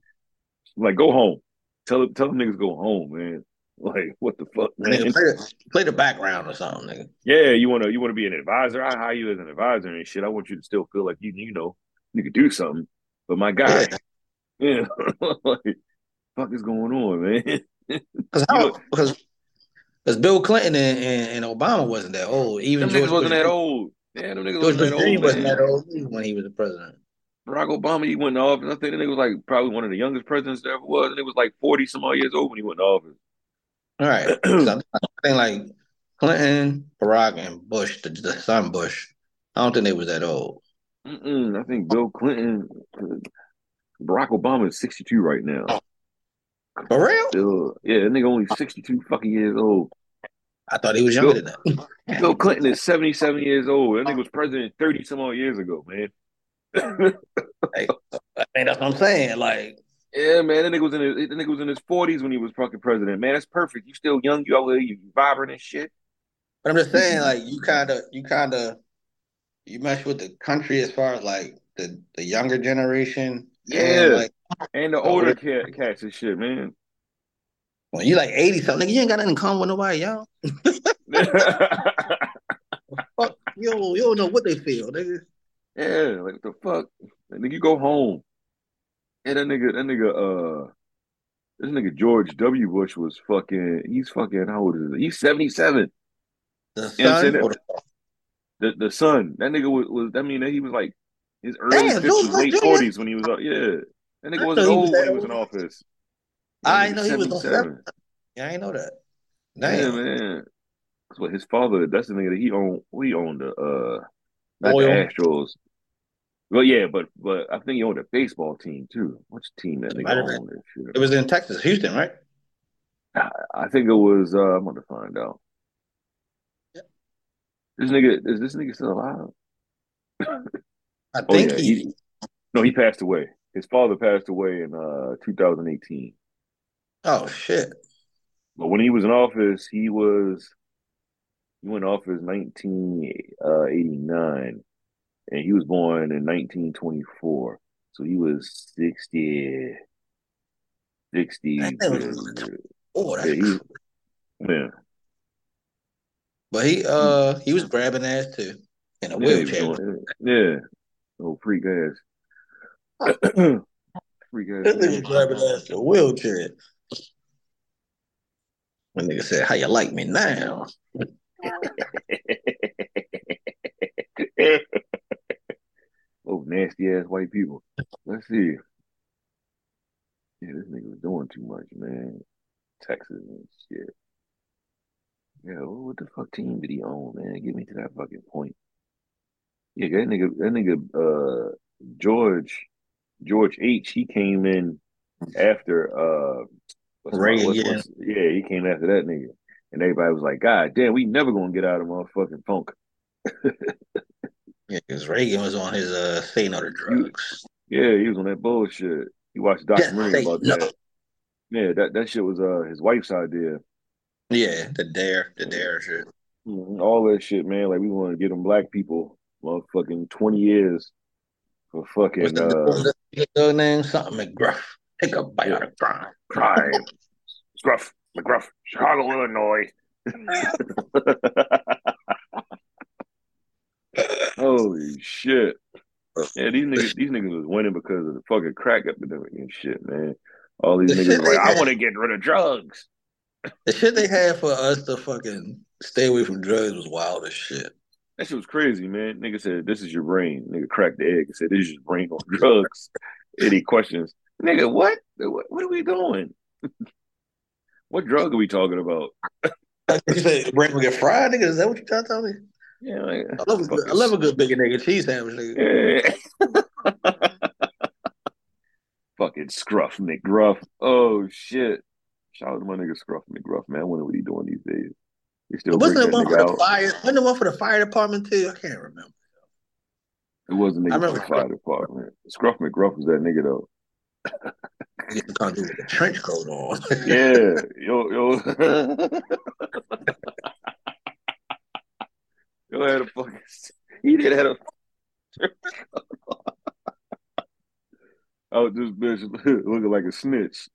Like, go home. Tell them, tell them niggas go home, man. Like, what the fuck, man? nigga, play the, play the background or something, nigga. Yeah, you wanna you wanna be an advisor. I hire you as an advisor and shit. I want you to still feel like you you know you could do something. But my guy, yeah, like, fuck is going on, man? Cause how, because because Bill Clinton and, and, and Obama wasn't that old. Even Them George niggas wasn't Bush, that old. Yeah, them niggas George wasn't Bush that old. wasn't that old when he was the president. Barack Obama, he went in office. I think the nigga was like probably one of the youngest presidents there ever was, and it was like forty some odd years old when he went in office. All right, so I think like Clinton, Barack, and Bush, the, the son Bush. I don't think they was that old. Mm-mm, I think Bill Clinton, Barack Obama is 62 right now. Oh, For real? Yeah, that nigga only 62 fucking years old. I thought he was younger than that. Bill Clinton is 77 years old. That nigga was president 30 some odd years ago, man. Hey, I mean, that's what I'm saying. Like, Yeah, man, that nigga was in his that nigga was in his 40s when he was fucking president. Man, that's perfect. You still young, you out there, you vibrant and shit. but I'm just saying, like, you kind of, you kind of, you mess with the country as far as like the the younger generation. Yeah. And, like And the older cat, cats and shit, man. when you like 80 something, you ain't got nothing in common with nobody, y'all. Fuck, you don't, you don't know what they feel, nigga. yeah, like the fuck? That nigga go home. And that nigga, that nigga, uh, this nigga George W. Bush was fucking. He's fucking. How old is he? He's seventy seven. The You know son the The the son. That nigga was. was I mean, he was like his early Damn, fifties, late forties when he was up. Yeah, that nigga was old when he was in office. I know he was on 77. Yeah, I know that. Yeah, man. That's what his father. That's the nigga that he owned. We owned the uh, not Oil. the Astros. Well, yeah, but but I think he owned a baseball team too. Which team that It nigga might have been. owned? It was in Texas, Houston, right? I, I think it was. Uh, I'm gonna find out. Yep. This nigga is this nigga still alive? I Oh think yeah, he, he no, he passed away. His father passed away in uh 2018. Oh shit. But when he was in office, he was he went in office 1989, and he was born in 1924. So he was 60, 60. That Yeah, Oh, that's yeah, he, yeah, But he uh he was grabbing ass too in a yeah, wheelchair. doing, yeah. Oh, freak ass. That nigga man. grabbing ass in a wheelchair. When nigga said, "How you like me now?" oh, nasty ass white people. Let's see. Yeah, this nigga was doing too much, man. Texas and shit. Yeah, well, what the fuck team did he own, man? Get me to that fucking point. Yeah, that nigga, that nigga, uh, George, George H. He came in after, uh, my- Reagan, what's- yeah. what's- yeah, he came after that nigga, and everybody was like, "God damn, we never gonna get out of motherfucking funk." Yeah, because Reagan was on his uh say no to drugs. Yeah, he was on that bullshit. He watched a documentary about no. that. Yeah, that that shit was uh his wife's idea. Yeah, the dare, the dare shit. Mhm, All that shit, man. Like we want to get them black people, motherfucking twenty years for What's fucking the uh the dog name? Something McGruff. Take a bite out of crime. crime. Scruff, McGruff, Chicago, Illinois. Holy shit. Yeah, these niggas, these niggas was winning because of the fucking crack epidemic and shit, man. All these The niggas like, they I want to get rid of drugs. The shit they had for us to fucking stay away from drugs was wild as shit. That shit was crazy, man. Nigga said, "This is your brain." Nigga cracked the egg and said, "This is your brain on drugs." Any questions? Nigga, what? What, what are we doing? what drug are we talking about? You said brain will get fried, nigga. Is that what you trying to tell me? Yeah, like, I love a good, I love a good bacon nigga cheese sandwich, nigga. yeah. Fucking Scruff McGruff. Oh shit! Shout out to my nigga Scruff McGruff, man. I wonder what he doing these days. He still Wasn't the one for the out. fire? Wasn't the one for the fire department too? I can't remember. It wasn't nigga for the fire department. Scruff McGruff was that nigga though. You used to with a trench coat on. Yeah, yo, yo. yo had a fucking. He did have a. Oh, this bitch looking like a snitch.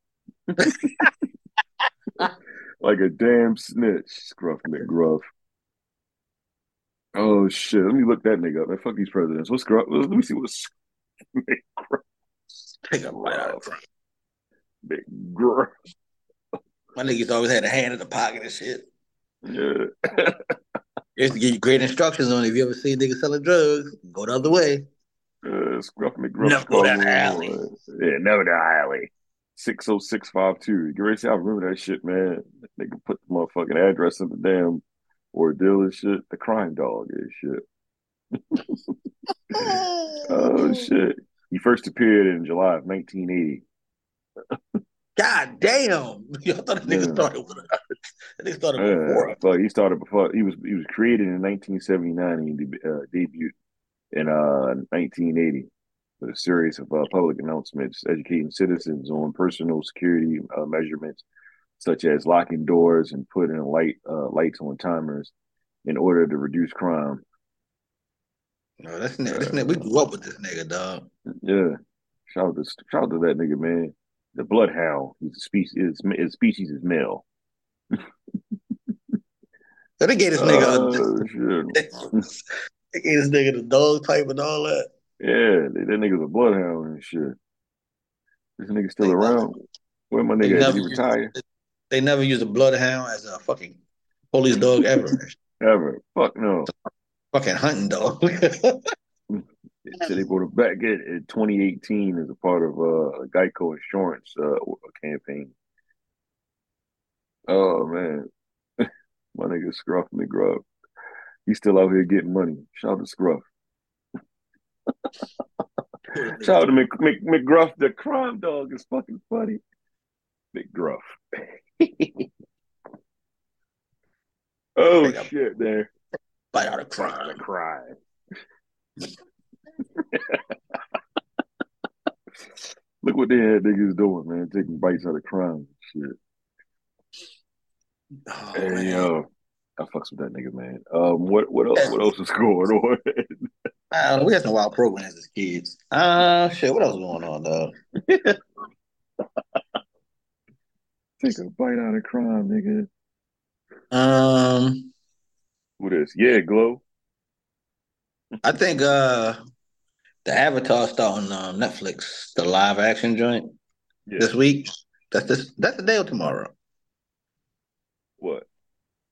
like a damn snitch, Scruff McGruff. Oh shit! Let me look that nigga up. Man, fuck these presidents. What's Scruff? Let me see what's McGruff. Take a bite out of crime. McGruff. My niggas always had a hand in the pocket and shit. Yeah. They used to give you great instructions on if you ever see niggas selling drugs, go the other way. Uh, Scruff McGruff. Never go down the alley. Yeah, never the alley. 60652. You ready to see? I remember that shit, man. They could put the motherfucking address in the damn ordeal and shit. The crime dog is shit. Oh shit! He first appeared in July of 1980. God damn! I thought that nigga Yeah. started with that nigga started before. He started before he was he was created in 1979 and he uh, debuted in uh 1980 with a series of uh, public announcements educating citizens on personal security uh, measurements such as locking doors and putting light uh, lights on timers in order to reduce crime. No, that's nigga, this nigga, we grew up with this nigga, dog. Yeah, shout out to shout out to that nigga man. The bloodhound. He's a species. His, his species is male. So they gave this nigga, Oh, shit. a, they gave this nigga the dog type and all that. Yeah, that that nigga's a bloodhound and shit. This nigga still They around? Where my nigga? Never he used- retire? They never used a bloodhound as a fucking police dog ever. Ever? Fuck no. fucking hunting dog. They said they brought it back in, in 2018 as a part of uh, a Geico insurance uh, campaign. Oh man, my nigga Scruff McGruff. He's still out here getting money. Shout out to Scruff. Shout out to Mc, Mc, McGruff. The crime dog is fucking funny. McGruff. oh shit, there. Bite out of crime. crime. Look what they had niggas doing, man. Taking bites out of crime. Shit. Oh, Hey man. yo. I fucks with that nigga, man. Um, what what else? What else is going on? I. We had some wild programs as kids. Uh shit. What else is going on, though? Take a bite out of crime, nigga. Um, What is? Yeah, glow. I think uh, the Avatar starting on Netflix, the live action joint Yeah. this week. That's this. That's the day or tomorrow. What?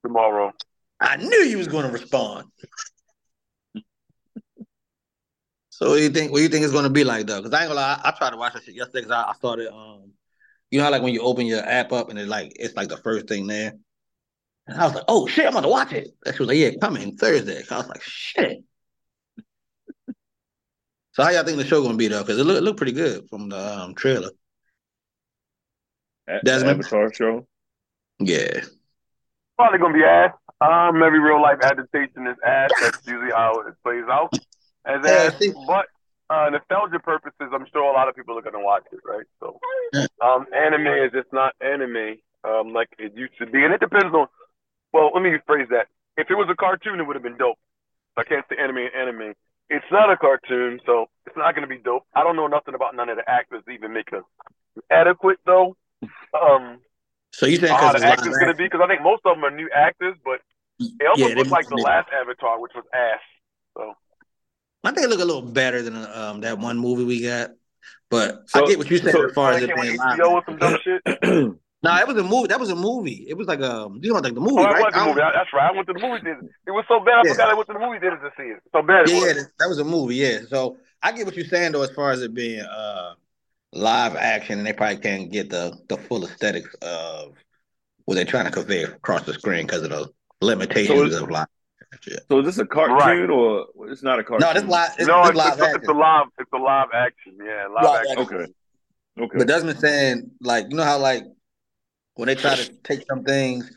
Tomorrow. I knew you was going to respond. so what do you think? What do you think it's going to be like, though? Because I ain't gonna lie, I, I tried to watch that shit yesterday because I, I started. Um, you know how like when you open your app up and it like it's like the first thing there. And I was like, oh shit, I'm going to watch it. And she was like, yeah, coming Thursday. So I was like, shit. so how y'all think the show going to be though? Because it look it looked pretty good from the um, trailer. At, Desmond? The Avatar show. Yeah. Probably gonna be ass. Um, every real life adaptation is ass. That's usually how it plays out as ass. But uh, nostalgia purposes, I'm sure a lot of people are gonna watch it, right? So, um, anime is just not anime um, like it used to be, and it depends on. Well, let me rephrase that. If it was a cartoon, it would have been dope. I can't say anime and anime. It's not a cartoon, so it's not gonna be dope. I don't know nothing about none of the actors even make a adequate though. Um, So you think because the actors live gonna be because I think most of them are new actors, but they almost Yeah, look like the last Avatar, which was ass. So I think it look a little better than um that one movie we got. But So- I get what you said so- as far as I it being live. Some dumb shit. No, it was a movie. That was a movie. It was like um, you know, like the movie, Oh, right? was the I movie. That's right. I went to the movie theater. It was so bad, I Yeah. forgot I went to the movie theater to see it. So bad it Yeah, yeah, was. that- that was a movie. Yeah. So I get what you're saying though, as far as it being uh live action, and they probably can't get the the full aesthetics of what they're trying to convey across the screen because of the limitations it's- of live. action. So is this a cartoon Right. or it's not a cartoon? No, this live. It's, no, this it's, live it's, a, action. it's a live. It's a live action. Yeah, live, Live action. action. Okay. Okay. But Desmond saying, like, you know how like when they try to take some things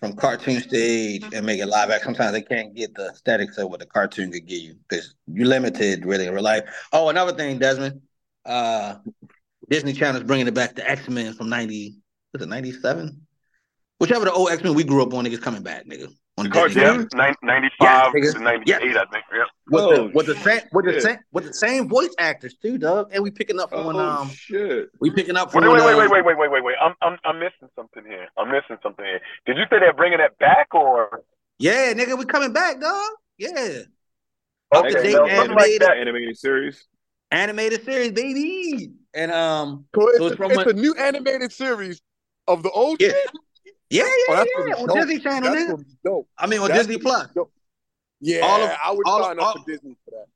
from cartoon stage and make it live action, sometimes they can't get the aesthetics of what the cartoon could give you because you're limited really in real life. Oh, another thing, Desmond, uh, Disney Channel's bringing it back to X Men from ninety, was it ninety seven? Whichever the old X Men we grew up on, niggas coming back, nigga. On The Disney cartoon? Yeah, Channel. nin- 95 Yeah, to 98, I think. Yeah. With Oh, the with the same with the same with the same voice actors too, Doug. And we picking up oh um shit. we picking up from Wait, wait, wait, um, wait, wait, wait, wait, wait, wait. I'm, I'm, I'm missing something here. I'm missing something here. Did you say they're bringing it back or? Yeah, nigga, we coming back, dog. Yeah. Okay, no, animated. like that. Animated series. Animated series, baby. And um So it's, So it's from it's a- a new animated series of the old Yeah. yeah, Oh, yeah, that's yeah. On. Disney Channel, That's gonna be dope. I mean on That's Disney Plus. Yeah, All of- I would all of- sign up all- for Disney for that.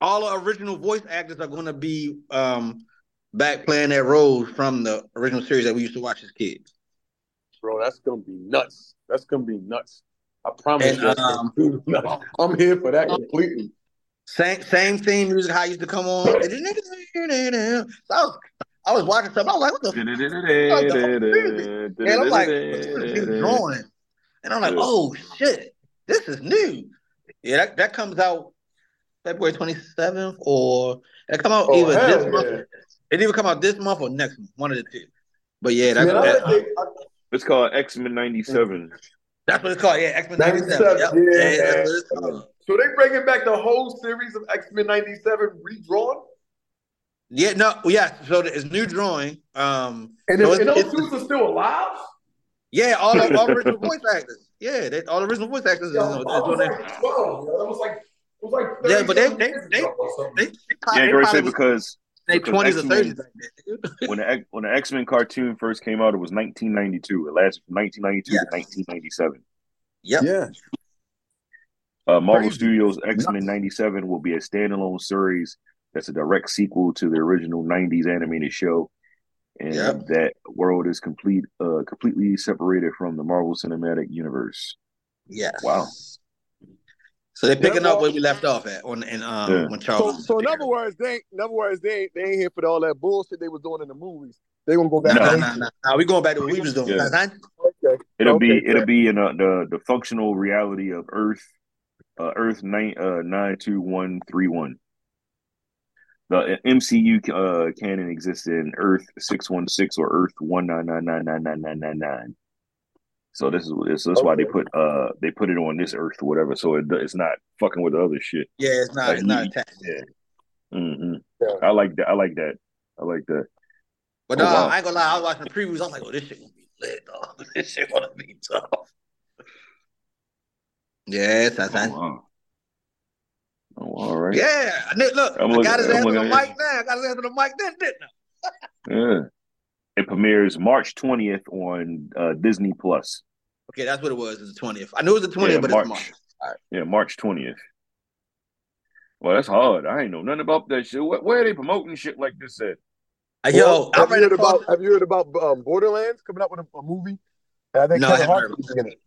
All the original voice actors are gonna be um back playing their roles from the original series that we used to watch as kids. Bro, that's gonna be nuts. That's gonna be nuts. I promise And, you. um. I'm here for that completely. Same same theme music how it used to come on. So I was I was watching something. I was like, what the fuck? And I'm like, this new drawing? And I'm like, oh shit, this is new. Yeah, that, that comes out February 27th, or that come out Oh, either this month. yeah. It either come out this month or next month, one of the two. But yeah, that's I that, think It's called X Men '97. that's what it's called. Yeah, X Men 97. 97, Yep. yeah. Yeah, that's what it's called. So they bringing back the whole series of X Men '97 redrawn, Yeah, no, yeah. So it's new drawing. Um, and, so if, and those it's- dudes are still alive. yeah, all the all the original voice actors. Yeah, they, all the original voice actors. Is, Yo, is I was their- like 12. That was like, it was like Yeah, but they- 37 they- years they- ago or they, they, Yeah, they Gray probably said was because in their because twenties or thirties when the X- when the X Men cartoon first came out, it was 1992. It lasted from 1992 Yes. to 1997. Yep. Yeah. Uh, Marvel Crazy. Studios X Men '97 will be a standalone series that's a direct sequel to the original '90s animated show, and Yep. that world is complete, uh, completely separated from the Marvel Cinematic Universe. Yes. Wow. So they're picking Yeah, up where we left off at on and um Yeah. when So, Charles. so in other words, they ain't, in other words, they ain't, they ain't here for all that bullshit they was doing in the movies. They gonna go back. no, to no, no, no. We going back to what we was doing. Yeah. Okay. It'll Okay, be it'll be in uh, the the functional reality of Earth, uh, Earth nine uh nine two one three one. The MCU uh, canon exists in Earth six one six or Earth one nine nine nine nine nine nine nine nine. So this is so that's why they Okay. put uh they put it on this Earth or whatever. So it, it's not fucking with the other shit. Yeah, it's not. Like, It's not you- attached. Yeah. hmm Yeah. I like that. I like that. I like that. But Oh, no, wow. I ain't gonna lie. I was watching the previews. I was like, "Oh, this shit gonna be lit, dog. This shit gonna be tough." Yes, that's Oh, wow. Oh, all right. Yeah, I look, I'm I got his ass on the mic now. I got his ass on the mic then, didn't I? Yeah. It premieres March twentieth on uh, Disney Plus. Okay, that's what it was. It's the twentieth. I knew it was the twentieth, Yeah, but March. it's March. Yeah, March twentieth. Well, that's hard. I ain't know nothing about that shit. Where, where are they promoting shit like this at? Uh, Yo, Well, I have you read heard about Have you heard about um, Borderlands coming out with a, a movie? And I think No, I Kevin haven't Hart's heard in it.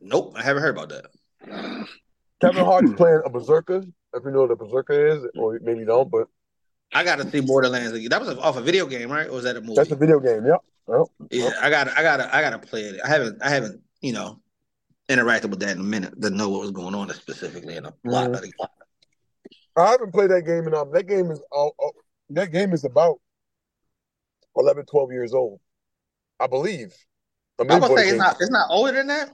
Nope, I haven't heard about that. Kevin Hart's playing a berserker. If you know what a berserker is, or maybe you don't, but I got to see Borderlands. again. That was off a video game, right? Or was that a movie? that's a video game. Yep. Yep. Yeah, I got, I got, I got to play it. I haven't, I haven't, you know, interacted with that in a minute to know what was going on specifically in a plot. Mhm. of the- I haven't played that game, and um, that game is all, all- that game is about 11, 12 years old, I believe. I I mean, was boy, say it's game- not, it's not older than that.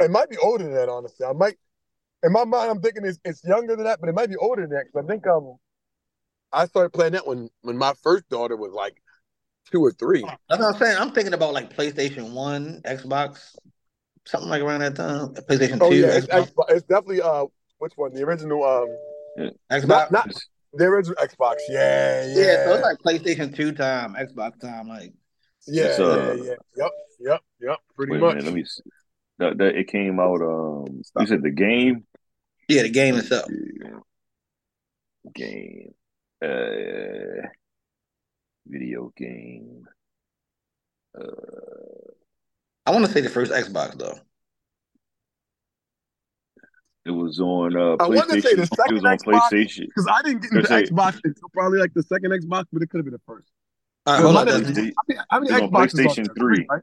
It might be older than that, honestly. I might, in my mind, I'm thinking it's, it's younger than that, but it might be older than that. Because I think um, I started playing that when when my first daughter was like two or three. That's what I'm saying. I'm thinking about like PlayStation One, Xbox, something like around that time. PlayStation Oh Two, yeah, it's, Xbox, Xbox. it's definitely uh, which one? The original um, Xbox. not not the original Xbox. Yeah, yeah, yeah, so it's like PlayStation Two time, Xbox time. Like, yeah, It's, uh, yeah, yeah. Yep, yep, yep. Pretty Wait a much. minute, let me see. That, that it came out. Um, you said the game. yeah, the game itself. Game. Uh, video game. Uh, I want to say the first Xbox though. It was on uh, I wanted to say PlayStation. the It second was on Xbox. PlayStation. Because I didn't get into say- Xbox until probably like the second Xbox, but it could have been the first. All right, Well, hold my on. name It was Desmond. the- How many, how many It was on PlayStation there? 3. right?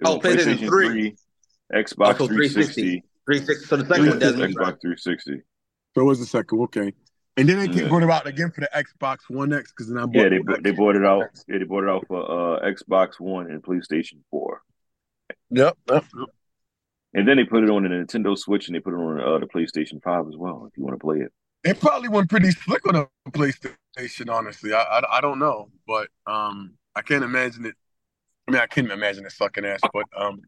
it Oh, PlayStation PlayStation 3. 3, Xbox Also 360, 360. So the and second one doesn't. Xbox 360. So it was the second, okay. And then they Yeah. keep brought it out again for the Xbox One X because then I bought Yeah, they the they bought it out. Yeah, they bought it out for uh, Xbox One and PlayStation 4. Yep. yep. And then they put it on the Nintendo Switch and they put it on uh, the PlayStation 5 as well, if you want to play it. It probably went pretty slick on the PlayStation, honestly. I, I I don't know, but um, I can't imagine it. I mean, I can't imagine it sucking ass, but um,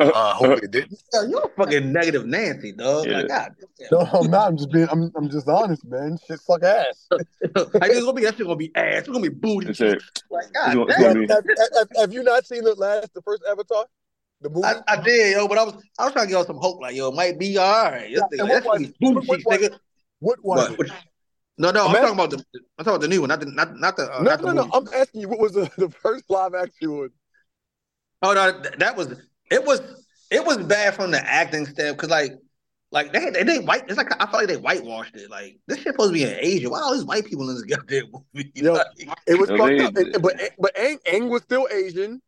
uh, hopefully it didn't. Yo, you're a fucking negative Nancy, dog. Yeah. Like, God, No, I'm not. I'm just being. I'm. I'm just honest, man. Shit suck ass. damn. like, it's gonna be that shit gonna be ass. It's gonna be booty. It's a- Like, God, gonna- damn. have, be- have, have, have you not seen the last, the first Avatar, the movie? I, I did, yo, but I was I was trying to give us some hope. Like, yo, it might be all right. Yeah, nigga, that's what gonna be was- booty what cheeks, nigga. what was What? it? No, no, I'm Imagine- talking about the I'm talking about the new one, not the not not the uh, No, not the no, no. movie. I'm asking you, what was the, the first live action one? Oh no, th- that was it was it was bad from the acting step because like Like they they, they white. It's like I feel like they whitewashed it. Like this shit supposed to be in Asia. Why all these white people in this goddamn movie? Yo, Like, It was fucked up. And- but but Aang, Aang was still Asian.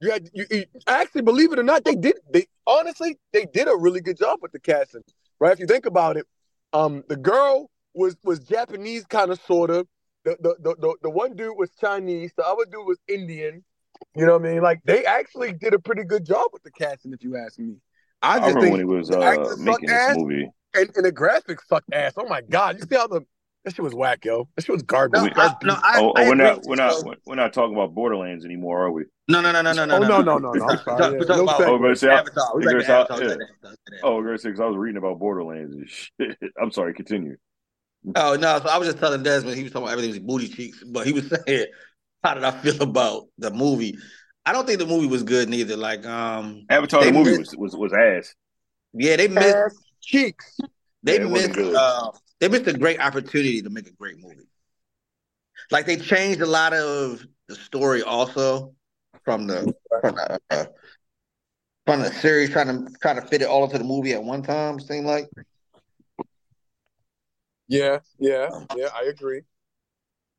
You had you, you actually believe it or not, they did they honestly they did a really good job with the casting. Right? If you think about it, um the girl was was Japanese kind of sort of. The, the the the the one dude was Chinese, the other dude was Indian. You know what I mean? Like they actually did a pretty good job with the casting, if you ask me. I I remember think when he was uh, making this movie. and, and the graphics suck ass. Oh my god! You see how the that shit was whack, yo. That shit was garbage. no, We- I, no, I, oh, I oh, we're agree not we're not we're not talking about Borderlands anymore, are we? No, no, no, no, no, no. Oh, no, no, no, no. I'm sorry. We Yeah, talking about. Oh, but Avatar. We I back guess Avatar. We yeah. back to Avatar. Oh, because I was reading about Borderlands and shit. I'm sorry, continue. Oh no! So I was just telling Desmond he was talking about everything was booty cheeks, but he was saying, "How did I feel about the movie?" I don't think the movie was good neither. Like, um, Avatar the movie missed- was, was was ass. yeah, they missed. Ass cheeks. They Yeah, missed. Uh, they missed a great opportunity to make a great movie. Like they changed a lot of the story also from the from the, uh, from the series, trying to trying to fit it all into the movie at one time. Seemed like. Yeah, yeah, yeah. I agree.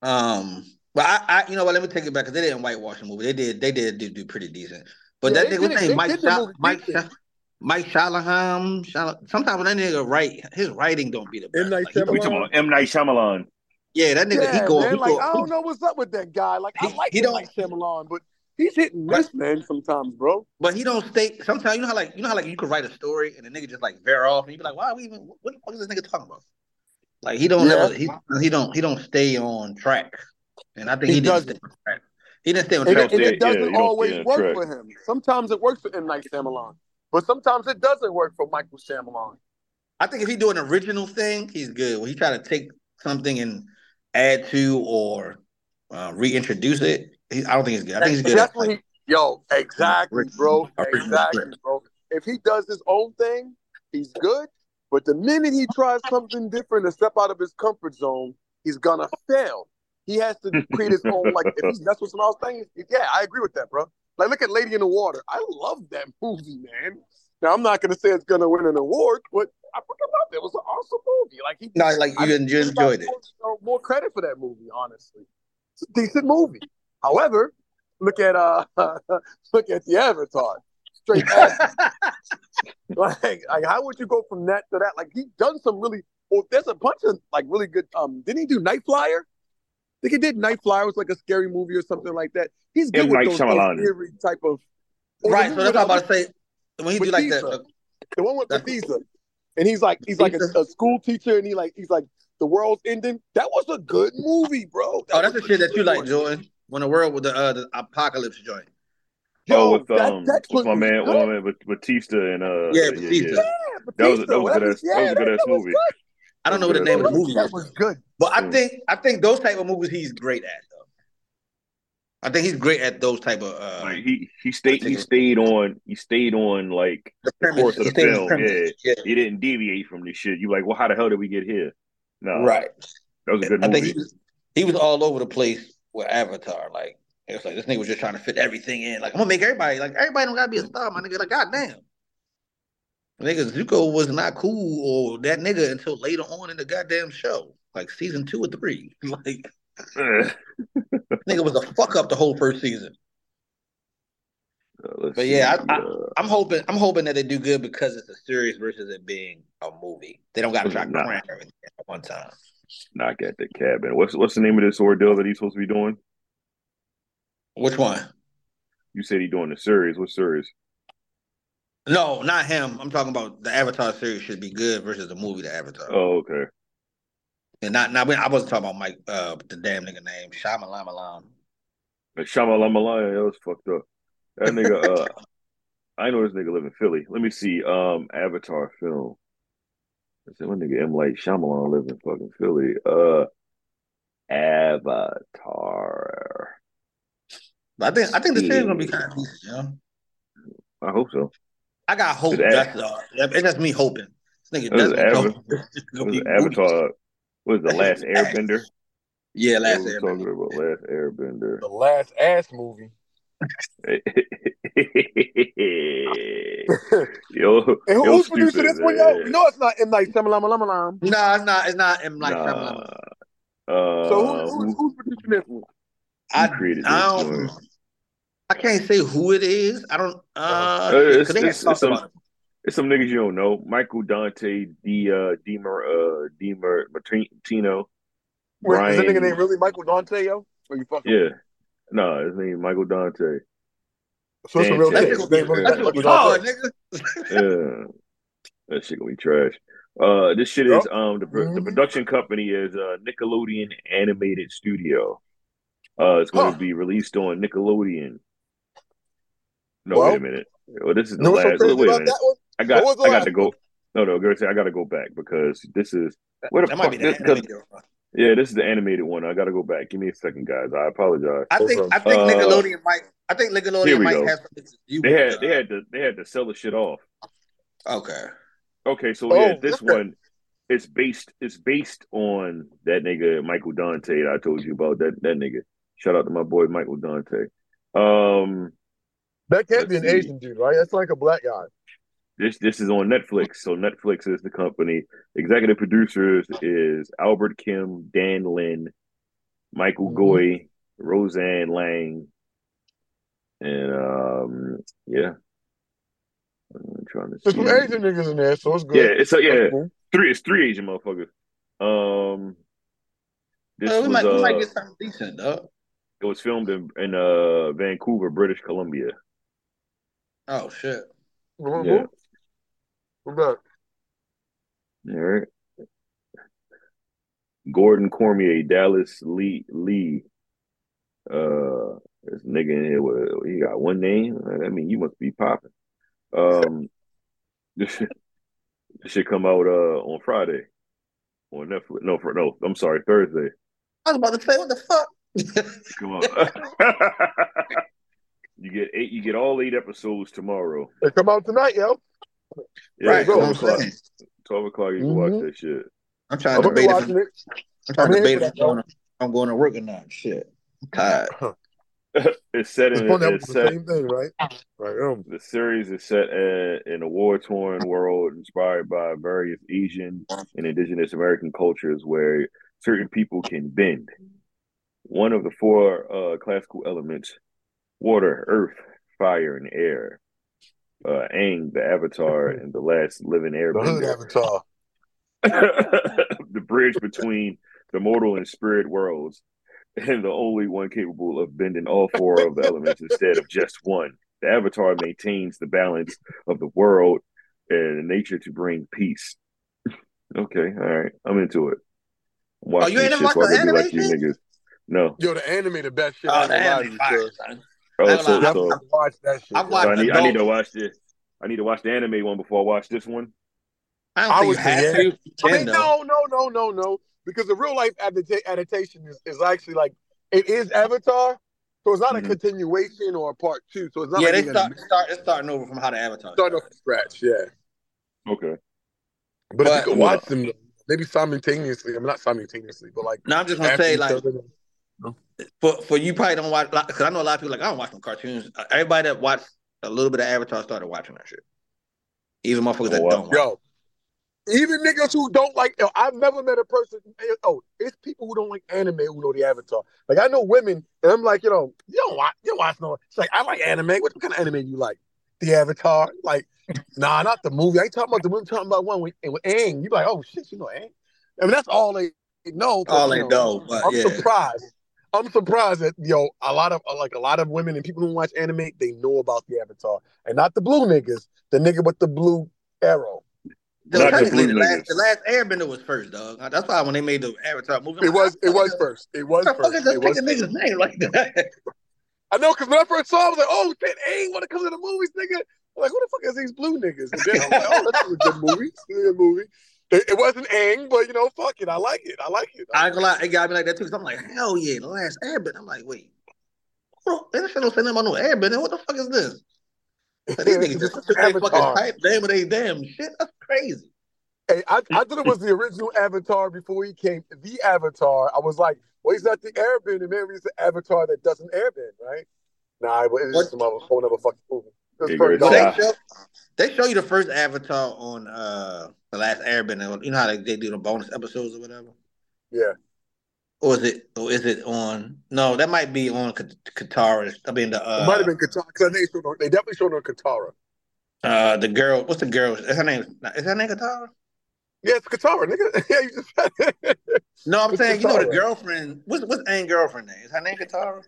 Um, but I, I, you know what? Let me take it back because they didn't whitewash the movie. They did, they did do, do pretty decent. But Yeah, that nigga, did what's it- his name? Mike, Sha- Mike. Sha- Mike Shalahan. Shala- Sometimes when that nigga write, his writing don't be the best. M. Night Like, Shyamalan. We talking about M Night Shyamalan. yeah, that nigga, yeah, he go, man. he like go, I don't know what's up with that guy. Like I like he him don't- like Shyamalan, but he's hitting miss, man. Sometimes, bro. but he don't stay. Sometimes you know how like you know how like you could write a story and the nigga just like veer off and you be like, why are we even? What the fuck is this nigga talking about? Like he don't Yeah. never he he don't he don't stay on track, and I think He he, didn't doesn't. stay. He didn't stay on And, track. it, and it doesn't yeah, always stay work track. for him. Sometimes it works for M Night Shyamalan, but sometimes it doesn't work for Michael Shyamalan. I think if he do an original thing, he's good. When he try to take something and add to or uh, reintroduce it, he, I don't think he's good. I think he's good. That's At, when like, he, yo, exactly, bro, Original exactly, script. bro. If he does his own thing, he's good. But the minute he tries something different to step out of his comfort zone, he's gonna fail. He has to create his own. Like if he's, that's what I was saying. Yeah, I agree with that, bro. Like look at Lady in the Water. I love that movie, man. Now I'm not gonna say it's gonna win an award, but I fucking loved it. It was an awesome movie. Like he, no, like you, think you enjoyed it. More, more credit for that movie, honestly. It's a decent movie. However, look at uh look at the Avatar. Straight like, like how would you go from that to that? Like he done some really well, there's a bunch of like really good um didn't he do Night Flyer? I think he did Night Flyer was like a scary movie or something like that. He's good M. with Night those, those eerie type of right. So that's what I'm with, about to say. When he do like that, Batista. the one with That's- Batista. And he's like he's like a, a school teacher and he like he's like the world's ending. That was a good movie, bro. oh, that's the a shit that you good like, one. Jordan. When the world with the uh, the apocalypse joint. oh, with that, um, that with my was man, with good. my man, Batista and uh, Yeah, Batista. Yeah, That was a- Batista, that was a whatever. good ass- that was a good ass movie. good. I don't know what the name of the movie That is, was good. but I think I think those type of movies he's great at though. I think he's great at those type of uh, Like he he stayed he stayed on he stayed on like the the premise. course of He the stayed with film. premise. Yeah, he didn't deviate from this shit. You like, well, how the hell did we get here? No, right. that was a good I movie. think he was he was all over the place with Avatar. Like it was like this nigga was just trying to fit everything in. Like I'm gonna make everybody like everybody don't gotta be a star, my nigga. Like goddamn. Nigga, Zuko was not cool or that nigga until later on in the goddamn show, like season two or three. Like nigga was a fuck up the whole first season. Uh, But yeah, see, I- uh, I'm hoping I'm hoping that they do good because it's a series versus it being a movie. They don't gotta try to cram everything at one time. knock at the cabin. What's what's the name of this ordeal that he's supposed to be doing? Which one? You said he doing the series. What series? No, not him. I'm talking about the Avatar series should be good versus the movie The Avatar. Oh, okay. And not not I wasn't talking about Mike uh the damn nigga name. Shyamalan Shyamalan, that was fucked up. That nigga, uh, I know this nigga live in Philly. Let me see. Um, Avatar film. I said, one nigga M. Light Shyamalan live in fucking Philly. Uh, Avatar. I think I think the series gonna be kind of decent, know? I hope so. I got hope. Is That's uh, it's just me hoping. This nigga What is Desmond Ava- told me it's gonna What is be Avatar? What is the last shit was ass. Airbender? Yeah, last we were year. talking about last Airbender. The last ass movie. Yo, And who, yo, who's producing this one, yo? man. You it's not M Night Shyamalan. No, it's not. It's not M like Nah. Shyamalan. Uh, So who, who's, who's producing this one? I, created this I one? Don't. I can't say who it is. I don't. Uh, Uh, it's- 'cause they had it's- it's some- it. It's some niggas you don't know. Michael Dante, D uh Demer uh Demer Martino. Wait, is Brian that nigga name really Michael Dante, yo? Or you fucking? Yeah. No, his name is Michael Dante. So it's a real Dante. shit. That His name shit really that shit Michael was nigga. Yeah. that shit gonna be trash. Uh this shit is Yup. um the pro- the production company is uh Nickelodeon Animated Studio. Uh it's gonna Huh. be released on Nickelodeon. No, Well, wait a minute. Well, this is the You know so last wait a minute. I got What was the I got to go. No, no, go say I got to go back because this is where the That fuck might be the this, 'cause- animated one. yeah, this is the animated one. I got to go back. Give me a second, guys. I apologize. I think. I think Uh, Nickelodeon might. I think Nickelodeon might go. have something to They had it. they had to they had to sell the shit off. Okay. Okay, so Oh, yeah, this okay. one it's based it's based on that nigga Michael Dante that I told you about. That that nigga. Shout out to my boy Michael Dante. Um, That can't be an see. Asian dude, right? That's like a black guy. this this is on Netflix. So Netflix is the company. Executive producers is Albert Kim, Dan Lin, Michael Mhm. Goi, Roseanne Lang, and um yeah. I'm trying to There's some. Asian niggas in there, so it's good. Yeah, it's a, yeah, That's cool. three. It's three Asian motherfuckers. Um, this Uh, we was might. we might uh, get something decent, dog. it was filmed in in uh Vancouver, British Columbia. Oh shit. Mhm. Yeah. What's that? All right. Gordon Cormier, Dallas Lee Lee. Uh, this nigga in here with he got one name. I mean, you must be popping. Um, this shit, this shit come out uh on Friday on Netflix. No, for no, I'm sorry, Thursday. I was about to say, what the fuck? Come on. you get eight. You get all eight episodes tomorrow. They come out tonight, yo. Yeah, right. twelve That's what I'm o'clock. saying. Twelve o'clock. You can watch Mhm. that shit. I'm trying I'm to gonna be debate if I'm, it. I'm trying I'm to debate for if I'm going, to, I'm going to work or not. Shit. I'm tired. it's set in. fun to have It's the set. same thing, right? Right. Um, The series is set in, in a war-torn world inspired by various Asian and indigenous American cultures where certain people can bend. One of the four uh, classical elements, water, earth, fire, and air. Uh, Aang, the avatar, and the last living the avatar. the bridge between the mortal and spirit worlds, and the only one capable of bending all four of the elements instead of just one. The avatar maintains the balance of the world and nature to bring peace. okay, all right, I'm into it. I'm watching Oh, you ain't this shit so I can the be like you animation? niggas. No, Yo, the anime, the best shit. Oh, the ain't gonna lie to anime fire, son. Oh, I ain't so gonna lie. You so, have to watch that shit. I've yo. so I need I need to watch this. I need to watch the anime one before I watch this one. I don't I think you say have to. You I mean, no, no, no, no, no. Because the real life adapta- adaptation is, is actually like it is Avatar, so it's not a Mhm. continuation or a part two. So it's not Yeah, like they they're gonna start start it's starting over from how the Avatar start off started. from scratch. Yeah, Okay. but, if you But- could watch them, maybe simultaneously. I mean, not simultaneously, but like Now I'm just gonna say like other. For for you probably don't watch because I know a lot of people like I don't watch no cartoons. Uh, Everybody that watched a little bit of Avatar started watching that shit. Even motherfuckers that Oh, wow. don't. Watch. Yo, even niggas who don't like, yo, I've never met a person. Oh, it's people who don't like anime who know the Avatar. Like I know women, and I'm like, you know, you don't watch, you don't watch no. It's like I like anime. What kind of anime you like? The Avatar? Like, nah, not the movie. I ain't talking about the movie. I'm talking about one with, with Aang. You like, oh shit, you know Aang. I mean, that's all they know. but, All you they know, but I'm yeah. surprised. I'm surprised that yo, a lot of uh, like a lot of women and people who watch anime, they know about the Avatar, and not the blue niggas, the nigga with the blue arrow. The, Not the technically, blue the last the last Airbender was first, dog. That's why when they made the Avatar movie, It like, was. It was first. It was How the fuck first. is this It was picking niggas name like that? I know, because when I first saw, it, I was like, "Oh shit, Aang want to come to the movies, nigga." I'm like, who the fuck is these blue niggas? And then I'm like, "Oh, that's a good movie. It's a good movie." It, it wasn't Aang, but you know, fuck it. I like it. I like it. I ain't gonna lie, it got me like that too. Cause I'm like, hell yeah, the last Airbender. I'm like, wait, bro, they shit don't say nothing about no Airbender. What the fuck is this? So these niggas just took their fucking Avatar. type name of damn shit. That's crazy. Hey, I, I thought it was the original Avatar before he came. The Avatar. I was like, well, he's not the Airbender. Maybe he's the Avatar that doesn't airbend, right? Nah, it was What? just some other whole other fucking movie. Was Hey, first Grace, Well, dog. they show, they show you the first Avatar on uh the last Airbender. You know how they, they do the bonus episodes or whatever. Yeah. Or is it? Or is it on? No, that might be on Kat- Katara. I mean the uh, it might have been Katara. Because they, showed on- they definitely showed on Katara. uh the girl. What's the girl? Is her name? Is her name Katara? Yeah, it's Katara, nigga. yeah, you just. No, I'm It's saying you know the girlfriend. What's what's Aang girlfriend name? Is her name Katara?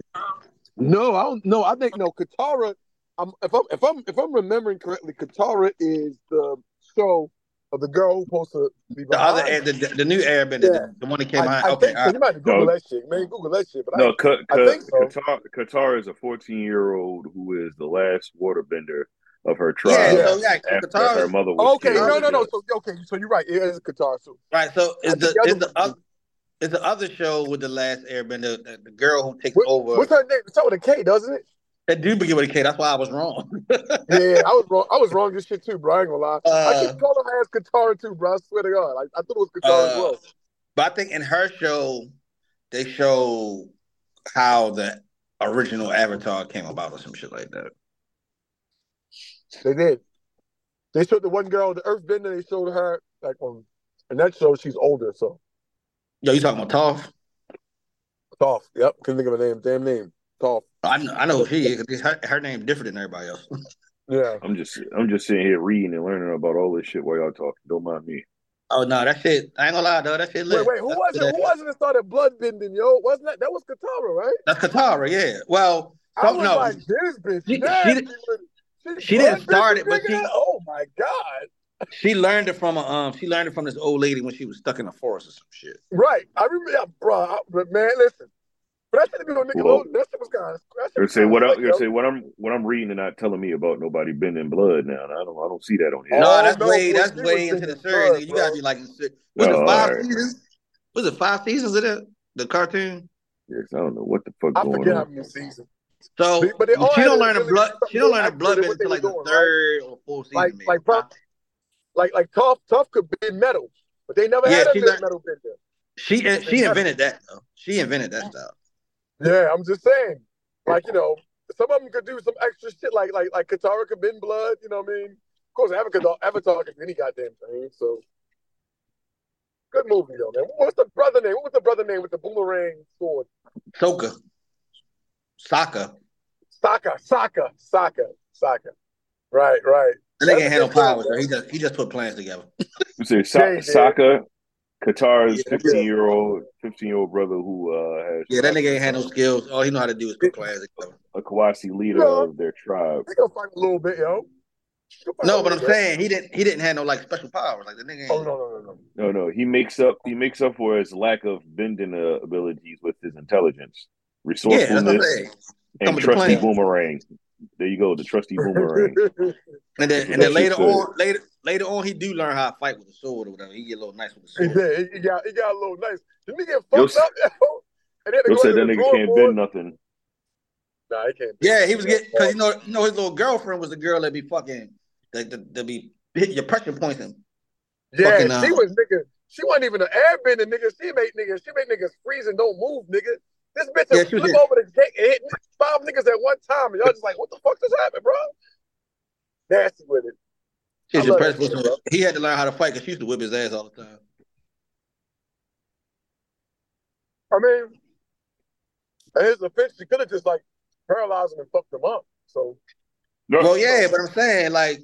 No, I don't. No, I think no. Katara. I'm, if I'm if I'm if I'm remembering correctly, Katara is the show of the girl who's supposed to be The other, behind. the, the, the new Airbender, Yeah. the, the one that came I, behind. I okay, think all so. You might have to Google No. that shit, man. Google that shit. But No, I, Ka- I think so. Katara, Katara is a 14 year old who is the last waterbender of her tribe Yeah, Yeah. so yeah, after Katara. her mother was okay, no, no, no. So okay, so you're right. It is Katara. So Right. So is the the is other the one- other is the other show with the last Airbender the, the girl who takes what, over? what's her name? It's out with a K, doesn't it? That do begin with a K. That's why I was wrong. Yeah, I was wrong. I was wrong. This shit too, bro. I ain't gonna lie. I Uh, keep calling her as Katara too, bro. I swear to God. I, I thought it was Katara as Uh, well. but I think in her show they show how the original Avatar came about or some shit like that. They did. They showed the one girl, the Earthbender. They showed her like on in that show. She's older, so Yo, you talking about Toph? Toph. Yep, couldn't think of a name. Damn name, Toph. I know, I know she is. 'cause Her, her name different than everybody else. Yeah. I'm just I'm just sitting here reading and learning about all this shit while y'all talking. Don't mind me. Oh no, that shit. I ain't gonna lie, though. That shit lit. Wait, wait. Who That's- was it? Who was it that started bloodbending, yo? Wasn't that that was Katara, right? That's Katara. Yeah. Well, I so, was no, like, this bitch She- nasty. she- with- she didn't start it, but nigga? she- Oh my god. she learned it from a um. She learned it from this old lady when she was stuck in the forest or some shit. Right. I remember, yeah, bro. I, but man, listen. But that should have been on Well, that shit was kind of. You're say what I, you're say what I'm what I'm reading and not telling me about nobody bending blood now. I don't I don't see that on here. Oh, no, that's no, way that's way into the thinking series. blood. You gotta be like, was it Oh, five alright. seasons? Was it five seasons of that? The cartoon. Yes, I don't know what the fuck I going forget how on. many seasons. So But- but they all she don't learn the really blood. She don't learn a blood accurate until what they like the were doing, third or fourth season. Like, maybe. like, pro- like, like Toph, Toph could bend metal, but they never Yeah, had a she big learned- metal bender. she she invented that though. She invented that stuff. Yeah, I'm just saying. Like, you know, some of them could do some extra shit, like, like, like Katara could bend blood. You know what I mean? Of course, Avatar, Avatar can do any goddamn thing. So, good movie though, man. What's the brother name? What was the brother name with the boomerang sword? Soka, Sokka. Sokka, Sokka, Sokka, Sokka. Right, right. That That's nigga a had no good show, powers. though. He just he just put plans together. You say Yeah, Sa- he did. Sokka, Katara's Yeah. 15 year old 15 year old brother who uh has Yeah, that nigga ain't had no skills. All he know how to do is put plans a Kawasi leader Yeah. of their tribe. He gonna fight a little bit, yo. He gonna fight a No, but I'm bit. saying he didn't he didn't have no like special powers. Like the nigga. Ain't, Oh no, no, no, no. No, no, he makes up he makes up for his lack of bending uh, abilities with his intelligence, yeah, that's what I'm resourcefulness, saying. And trusty plan. boomerang. There you go, the trusty boomerang. And then and then later good. on, later later on, he do learn how to fight with a sword or whatever. He get a little nice with the sword. did. He, he got he got a little nice. Didn't he get Yo, fucked up? Yo? And then Yo said that nigga can't board. bend nothing. Nah, he can't. Yeah, he was getting because you know you know his little girlfriend was the girl that be fucking that that, that be hit your pressure points and Yeah, fucking, she uh, was nigga. She wasn't even an airbender, nigga. She made niggas. She made niggas freeze and don't move, nigga. This bitch Yeah, yeah, she flip over the gate and hit five niggas at one time, and y'all just like, what the fuck just happened, bro? Nasty with it. she was I your love pressure that shit, points. He had to learn how to fight because she used to whip his ass all the time. I mean, at his offense, she could have just like paralyzed him and fucked him up. So Well, yeah, but I'm saying like,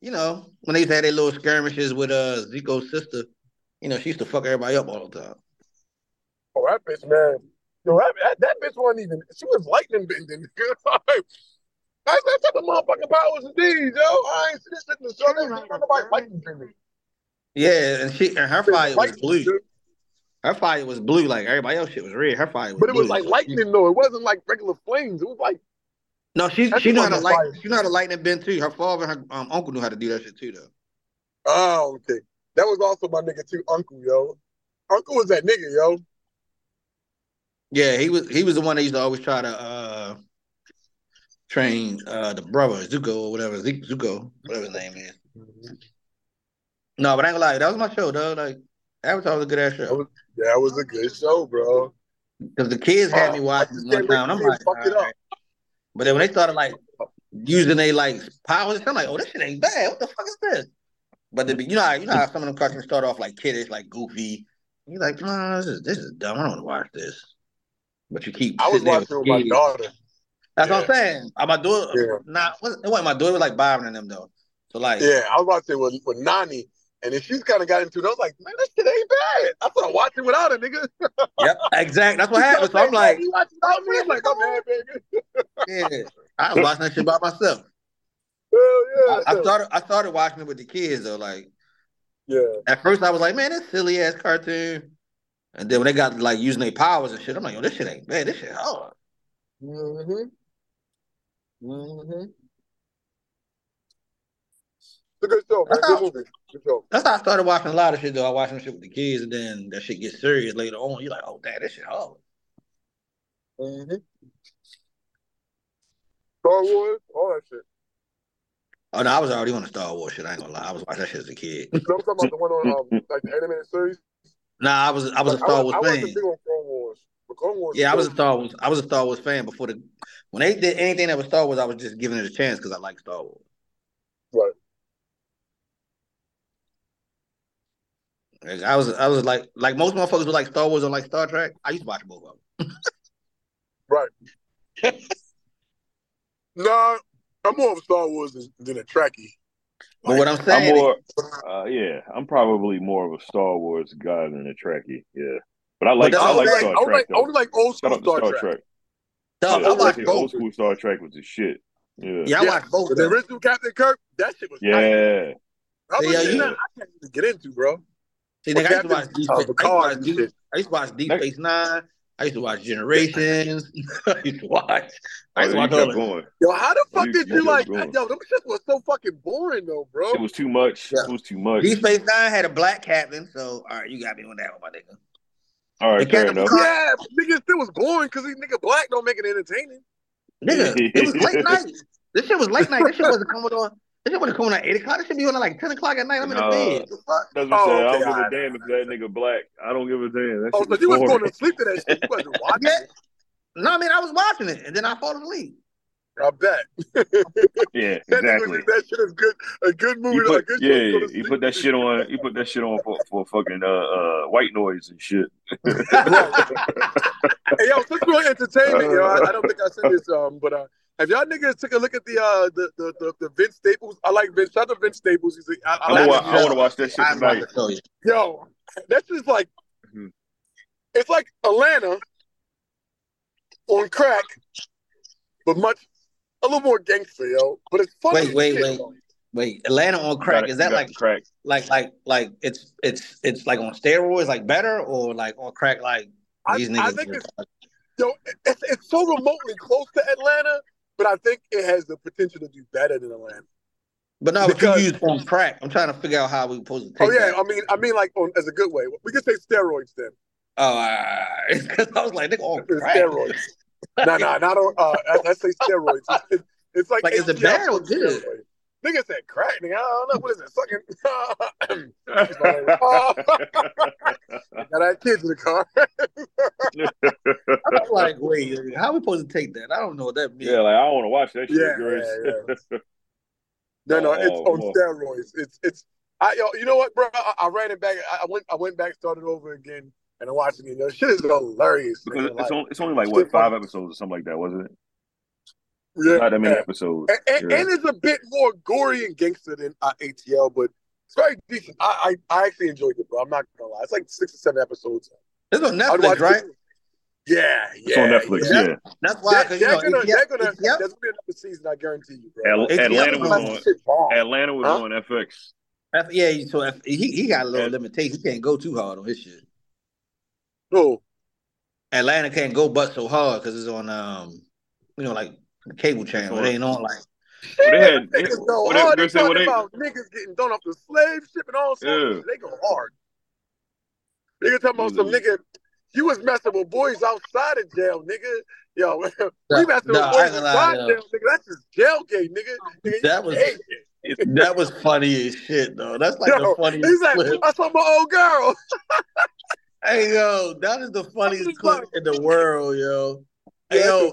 you know, when they had to their little skirmishes with uh Zuko's sister, you know, she used to fuck everybody up all the time. Oh, that bitch, man. Yo, that, that, that bitch wasn't even, she was lightning bending. That's that type of motherfucking powers indeed, yo. I ain't seen this shit in the show. They ain't nobody lightning bending. Yeah, and she and her fire was Lightning, blue. dude. Her fire was blue, like everybody else shit was red. Her fire was But it was like lightning, though. It wasn't like regular flames. It was like, No, she That's she knew the how to light fire. she knew how to lightning bend too. Her father and her um, uncle knew how to do that shit too though. oh, okay. That was also my nigga, too, Uncle, yo. Uncle was that nigga, yo. Yeah, he was he was the one that used to always try to uh train uh the brother Zuko or whatever Zuko whatever his name is. No, but I ain't gonna lie, that was my show, though. Like Avatar was a good ass That show. was, that was a good show, bro. Because the kids had me Uh, watching just one time, I'm like, fuck it all up. right. but then when they started like using they like powers. I'm like, oh, this shit ain't bad. What the fuck is this? But the, you know, how, you know how some of them cartoons start off like kiddish, like goofy. You're like, nah, this is this is dumb. I don't want to watch this. But you keep. I was watching with my daughter. That's what I'm Yeah. saying. Uh, My daughter, Yeah. not it wasn't my daughter was like Byron and them though. So like, Yeah, I was watching with with Nani, and then she's kind of got into it. I was like, man, this shit ain't bad. I started watching without her, nigga. yep, exact. That's what happened. So I'm like, you watching without me? I'm like, oh man, baby. yeah, I was watching that shit by myself. Hell yeah. I, I started I started watching it with the kids though. Like yeah. at first I was like, man, this silly ass cartoon. And then when they got like using their powers and shit, I'm like, yo, this shit ain't bad. This shit hard. Mm-hmm. Mm-hmm. It's a good show, man. That's Good how- movie. Good show. That's how I started watching a lot of shit though. I watched some shit with the kids and then that shit gets serious later on. You're like, oh damn, this shit hard. Mm-hmm. Star Wars, all that shit. Oh no, I was already on the Star Wars shit. I ain't gonna lie. I was watching that shit as a kid. No, I'm talking about the one on um, like the animated series. Nah, I was I was a Like, Star I, Wars I fan. wasn't big on Clone Wars. But Clone Wars. Yeah, I was a. Star Wars. I was a Star Wars fan before the when they did anything that was Star Wars. I was just giving it a chance because I like Star Wars. Right. Like, I was I was like like most motherfuckers were like Star Wars or like Star Trek. I used to watch both of them. Right. nah, I'm more of a Star Wars than, than a Trekkie. But what I'm saying, I'm saying, more, uh, yeah, I'm probably more of a Star Wars guy than a Trekkie. Yeah, but I like that's I all like right. Star I only Trek like, I though. only like old school Star, Star Trek. Trek. dog, Yeah, I like yeah, old school Star Trek was the shit. Yeah, Yeah, I Yeah. watched both. The original Captain Kirk, that shit was tight. yeah. How much Yeah, shit you- I can't even get into, bro. See, nigga, I used to watch Deep uh, I used watch Deep, shit. I used to watch Deep That- Space Nine. I used to watch Generations. I used to watch. I Oh, used to oh, watch all that. going. Yo, how the fuck you- did you you like? going. Yo, them shit was so fucking boring though, bro. It was too much. Yeah. It was too much. Deep Space Nine had a black captain, so all right, you got me on that one, my nigga. All right, The fair enough. Picard- Yeah, nigga, it was boring because these nigga black don't make it entertaining. Nigga, it was late night. This shit was late night. This shit wasn't coming on. This shit wasn't coming on at eight o'clock. This should be on at like ten o'clock at night. I'm in the Nah. bed. The fuck? That's what Oh, I'm saying. I don't give a damn if that nigga black. I don't give a damn. That Oh, shit so you was going to sleep to that shit. You wasn't watching Yeah. it. No, I mean I was watching it and then I fall asleep. I bet. Yeah, That nigga exactly. was that shit is good. A good movie. You a good show to yeah, go to he put that shit on. He put that shit on for, for fucking uh, uh white noise and shit. Hey yo, since we're entertainment, yo, I, I don't think I said this, um, but uh, have y'all niggas took a look at the uh the the the, the Vince Staples? I like Vince. Shout out to Vince Staples. He's a, I, I I like want. that I show. want to watch that shit I'm about tonight. to tell you. Yo, that's just like Mhm. it's like Atlanta on crack, but much a little more gangster, yo. But it's funny. Wait, wait, shit, wait. though. Wait, Atlanta on crack. gotta- Is that like crack? like like like it's it's it's like on steroids, like better, or like on crack, like I- these I niggas? think it's- Yo, it's it's so remotely close to Atlanta, but I think it has the potential to do better than Atlanta. but no, but you because- use on crack. I'm trying to figure out how we supposed to take Oh yeah, that. I mean, I mean, like on as a good way. We could say steroids then. Oh, because I was like, on It's crack. steroids. no, no, not on. Uh, I, I say steroids. It's, it's, it's like Like, is it HGH bad or good? Steroids. Nigga said crack. Nigga, I don't know what is it. Sucking. oh, uh, got our kids in the car. I'm like, wait, how are we supposed to take that? I don't know what that means. yeah, like I don't want to watch that shit. Yeah, Grace. yeah, no, no, it's Oh, on boy. steroids. It's it's. I yo, you know what, bro? I, I ran it back. I I went I went back, started over again, and I watched it again. Yo, shit is hilarious. because it's Like, only, it's only like what five funny. episodes or something like that, wasn't it? Yeah, Not that many episodes. And, and, Yeah. and it's a bit more gory and gangster than uh, ATL, but it's very decent. I, I I actually enjoyed it, bro. I'm not gonna lie. It's like six or seven episodes. It's on Netflix, watch right? it. Yeah, It's on Netflix. yeah. Yeah, That's why, They're, because you they're know, gonna, ATL, they're gonna, ATL, there's gonna be another season. I guarantee you, bro. Al- Atlanta was was on. shit. Atlanta was Huh? on FX. F- yeah. So if, he he got a little Yeah. limitation. He can't go too hard on his shit. No, Atlanta can't go but so hard because it's on um, you know, like the cable channel. It ain't on like Well, they had. They, niggas go what they, hard. they They say what talking they. about niggas getting thrown off the slave ship and all sorts Yeah. of. They go hard. Nigga talking about some Mm. nigga. You was messing with boys outside of jail, nigga. Yo, we Nah, messing nah, with I boys gonna lie, outside yo. jail, nigga. That's just jail gay, nigga. nigga That you was- gay. that was funny as shit though. That's like Yo, the funniest He's like, clip. I saw my old girl. Hey yo, that is the funniest clip like- in the world, yo. Hey, yo,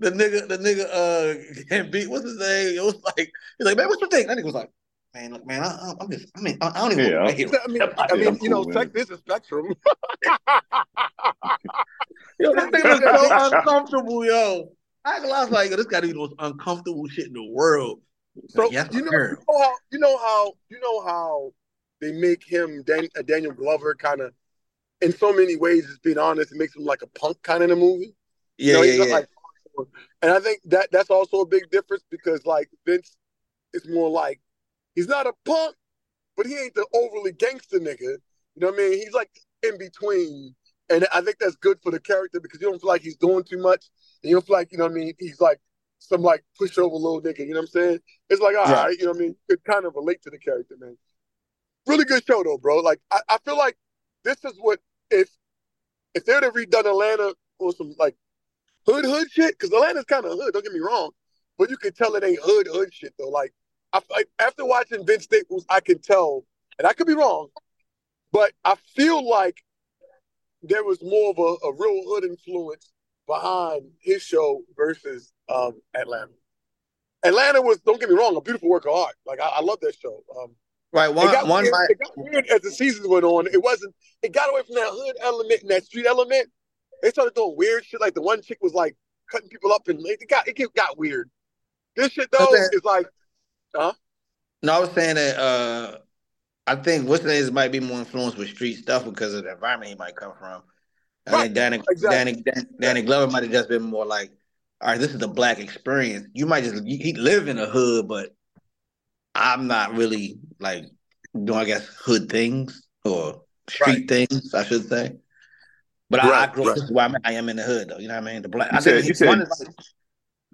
the nigga, the nigga, uh, can't beat. What's his name? It was like, he's like, man, what you think? That nigga was like, man, look, man, I, I'm just, I mean, I, I don't even. Yeah, want I'm- to I mean, I Yeah, mean, I'm you know, cool, man. sex is spectrum. Yo, that nigga was so uncomfortable, yo. I, ain't gonna lie, I was like, yo, this gotta be the most uncomfortable shit in the world. So Like, yeah, you know, you know how you know how you know how they make him Dan, uh, Daniel Glover kind of in so many ways. Just being honest, it makes him like a punk kind of in the movie. You Yeah, know, yeah, not yeah. like and I think that that's also a big difference because like Vince is more like he's not a punk, but he ain't the overly gangster nigga. You know what I mean? He's like in between. And I think that's good for the character because you don't feel like he's doing too much. And you don't feel like, you know what I mean, he's like some like pushover little nigga, you know what I'm saying? It's like, all Right. right, you know what I mean? You could kind of relate to the character, man. Really good show though, bro. Like I, I feel like this is what if if they'd have redone Atlanta on some like hood hood shit, because Atlanta's kind of hood, don't get me wrong. But you can tell it ain't hood hood shit though. Like I, I after watching Vince Staples, I can tell, and I could be wrong, but I feel like there was more of a, a real hood influence behind his show versus um, Atlanta. Atlanta was, don't get me wrong, a beautiful work of art. Like I, I love that show. Um, Right, it, one, got one weird, might, it got weird as the seasons went on. It wasn't. It got away from that hood element and that street element. They started doing weird shit. Like the one chick was like cutting people up, and it got it got weird. This shit though Okay. is like huh? No, I was saying that uh I think what's name might be more influenced with street stuff because of the environment he might come from. I Right, think Danny, exactly. Danny, Danny, Danny Glover might have just been more like, all right, this is the black experience. You might just he live in a hood, but I'm not really like doing I guess hood things or street things, I should say. But I, I grew up. right. This is why I'm, I am in the hood, though. You know what I mean? The black. You I said- you said- like,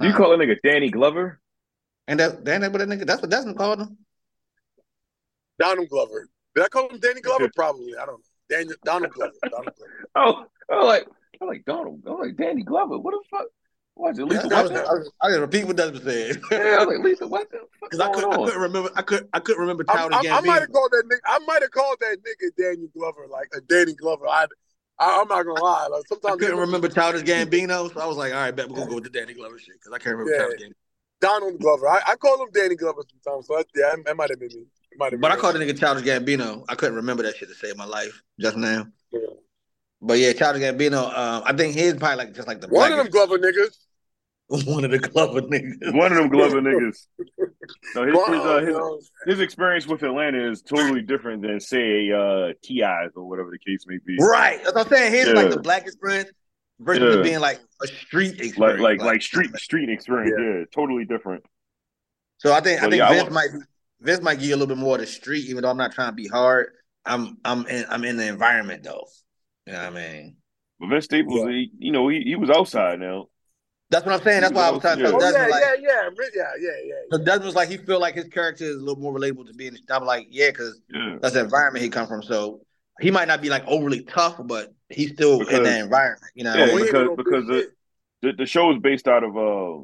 Do you call a nigga Danny Glover? and that, that, what that nigga, that's what Desmond called him. Donald Glover. Did I call him Danny Glover? Probably. I don't know. Daniel Donald Glover. Donald Glover. Oh, I like I like Donald. I like Danny Glover. What the fuck? What is it? Lisa West? I I gotta repeat what Desmond said. Yeah, I was like Lisa. What the fuck Because I couldn't, I couldn't remember. I could. I couldn't remember I, I, I might have called that nigga. I might have called that nigga Daniel Glover, like a Danny Glover. I, I I'm not gonna lie. Like I couldn't people- remember Childish Gambino, so I was like, all right, bet we're gonna go with the Danny Glover shit because I can't remember Yeah. Childish Gambino. Donald Glover. I, I call him Danny Glover sometimes. So that, yeah, that might have been me. It might have But I called the nigga Childish Gambino. I couldn't remember that shit to save my life just now. me. But yeah, Childish Gambino. Um, I think his probably like just like the One of them Glover niggas. one of the Glover niggas. One of them Glover niggas. No, his, his, uh, his, his experience with Atlanta is totally different than say uh Ti's or whatever the case may be. Right. That's what I'm saying. His Yeah. like the black experience versus Yeah. being like a street Like experience. like like street street experience. Yeah. Yeah, totally different. So I think I think yeah, I Vince want- might be Vince might give you a little bit more of the street, even though I'm not trying to be hard. I'm I'm in I'm in the environment though. You know what I mean? But Vince Staples, he, you know, he, he was outside now. That's what I'm saying. That's why I was trying to Yeah. tell Oh yeah, Desmond like yeah, yeah, yeah, yeah, yeah, so Desmond was like he feel like his character is a little more relatable to being. I'm like yeah, because Yeah. that's the environment he come from. So he might not be like overly tough, but he's still in Because- that environment. You know? Yeah, what I mean? We ain't because- because shit. The, the show is based out of uh,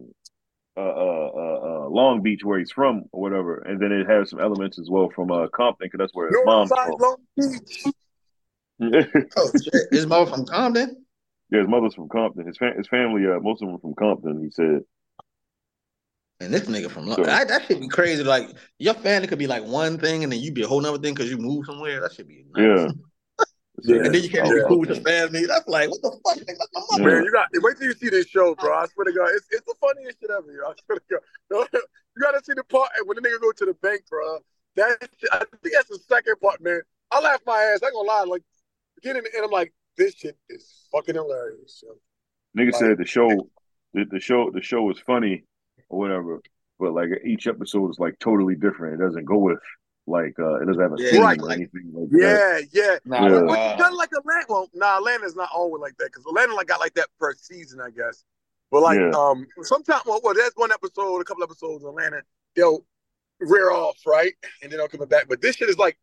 uh, uh, uh, uh, Long Beach, where he's from, or whatever, and then it has some elements as well from uh, Compton, because that's where his mom's from. Long Beach. Oh shit, is Mo from Compton? His mother's from Compton. His fa- his family, uh, most of them from Compton. He said, And this nigga from So- London. That, that should be crazy. Like your family could be like one thing, and then you be a whole other thing because you moved somewhere. That should be nuts. "Yeah, Yeah. And then you can't Oh, be cool with your family. That's like, what the fuck? nigga? That's my mother. Man, you got wait till you see this show, bro. I swear to God, it's, it's the funniest shit ever. Yo. I swear to God, you gotta see the part when the nigga go to the bank, bro. That I think that's the second part, man. I laugh my ass. I ain't gonna lie. Like getting and I'm like, this shit is fucking hilarious. Yo. Nigga Like- said the show, the, the show, the show is funny or whatever, but like each episode is like totally different. It doesn't go with like uh, it doesn't have a Yeah, theme right. or anything like that. Yeah, yeah. Nah, Yeah. Which uh, is kind of like Atlanta. Well, nah, Atlanta's not always like that because Atlanta like got like that per season, I guess. But like, Yeah. um, sometimes, well, well, there's one episode, a couple episodes in Atlanta, they'll rear off, right, and then they'll come back. But this shit is like,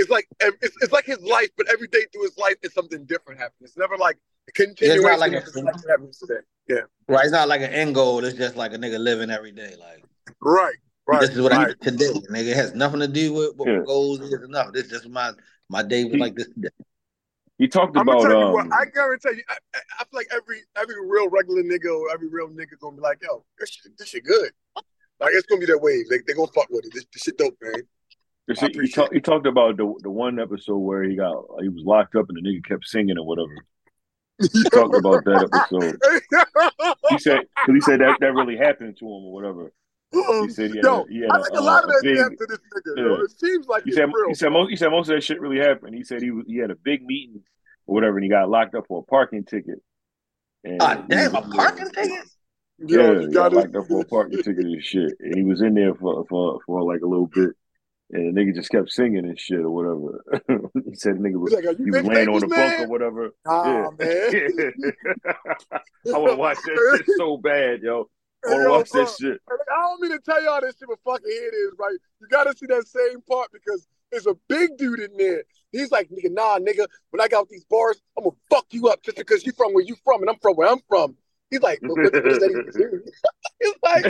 it's like it's, it's like his life, but every day through his life is something different happening. It's never like a continuation. It's not like of a- his life happens today. Yeah, right. It's not like an end goal. It's just like a nigga living every day. Like right, right. this is what I right. did today. Nigga, it has nothing to do with what Yeah. my goals is. Enough. This is just my my day was He- like this today. He talked I'm gonna about tell you um. what. I guarantee you. I, I I feel like every every real regular nigga or every real nigga gonna be like, yo, this shit, this shit good. Like it's gonna be their wave. They they gonna fuck with it. This, this shit dope, man. He, I he, talk, he talked about the the one episode where he got he was locked up and the nigga kept singing or whatever. He talked about that episode. He said because he said that that really happened to him or whatever. He said he had yo, a, I think a a, lot of uh, that big, happened to this nigga. Yo. yeah. It seems like He said real. he said most he said most of that shit really happened. He said he was he had a big meeting or whatever, and he got locked up for a parking ticket. And Ah, damn, was a in there- parking ticket? Yeah, Yo, he you got gotta- locked up for a parking ticket and shit. And he was in there for for for like a little bit. And the nigga just kept singing and shit or whatever. he said nigga was like, you he was laying on the bunk or whatever. Nah, yeah. man. I want to watch that shit so bad, yo. I want to watch bro. that shit. I don't mean to tell y'all this shit, but fucking here it is, right? You gotta see that same part because there's a big dude in there. He's like, nigga, nah, nigga, when I got these bars, I'm gonna fuck you up just because you from where you from and I'm from where I'm from. He's like, what, what, what does that even mean? He's like,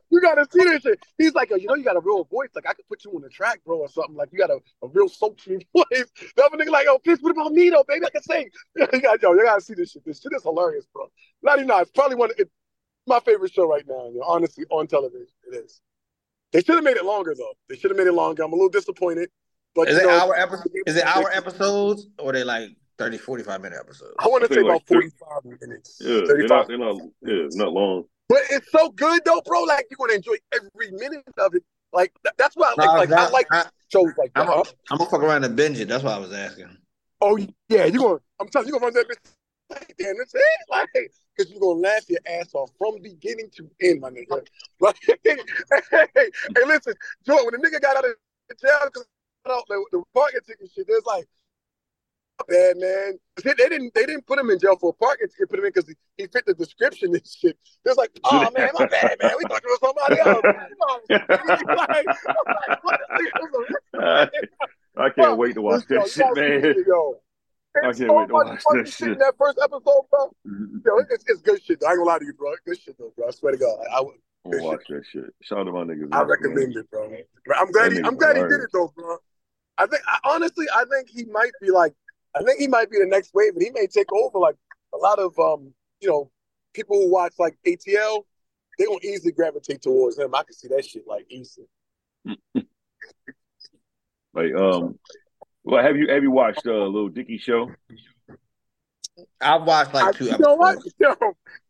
you gotta see this shit. He's like, yo, you know, you got a real voice. Like, I could put you on the track, bro, or something. Like, you got a, a real sultry voice. The other nigga, like, oh, bitch, what about me, though, baby? I can sing. you got, yo, you gotta see this shit. This shit is hilarious, bro. Not even, it's probably one of it, my favorite show right now, you know, honestly, on television. It is. They should have made it longer, though. They should have made it longer. I'm a little disappointed. But, Is it know, hour episode? Is it hour episodes or they like 30, 45 minute episodes? I want to say think about like thir- 45 minutes. Yeah, they're 35. not, they're not, yeah, not long. But it's so good though, bro. Like you're gonna enjoy every minute of it. Like th- that's why, No, like, like I like I, shows like that. I'm gonna I'm gonna fuck around and binge it. That's why I was asking. oh yeah, you gonna. I'm telling you, you gonna run that bitch. Like, damn, that's it. Like, because you're gonna laugh your ass off from beginning to end, my nigga. Like, hey, hey, hey, listen, Joe, when the nigga got out of jail because the, the parking ticket shit, there's like. Bad man. They, they didn't. They didn't put him in jail for a parking ticket. Put him in because he, he fit the description and shit. It's like, oh man, my bad, man. We thought you was somebody else. Like, like, what the- I can't wait to watch that shit, man. this, Yo. I can't so wait to watch that shit in that first episode, bro. Mm-hmm. Yo, it's, it's good shit. Though. I ain't gonna lie to you, bro. Good shit though, bro. I swear to God, I, would- watch that shit. Shout out to my niggas. I man. recommend it, bro. I'm glad. He, I'm glad he did it though, bro. I think I, honestly, I think he might be like, I think he might be the next wave, and he may take over like a lot of um, you know, people who watch like ATL. They gonna easily gravitate towards him. I can see that shit like easy. Like, um, well, have you have you watched uh, Little Dicky show? I've watched like two you know what? episodes. Yo,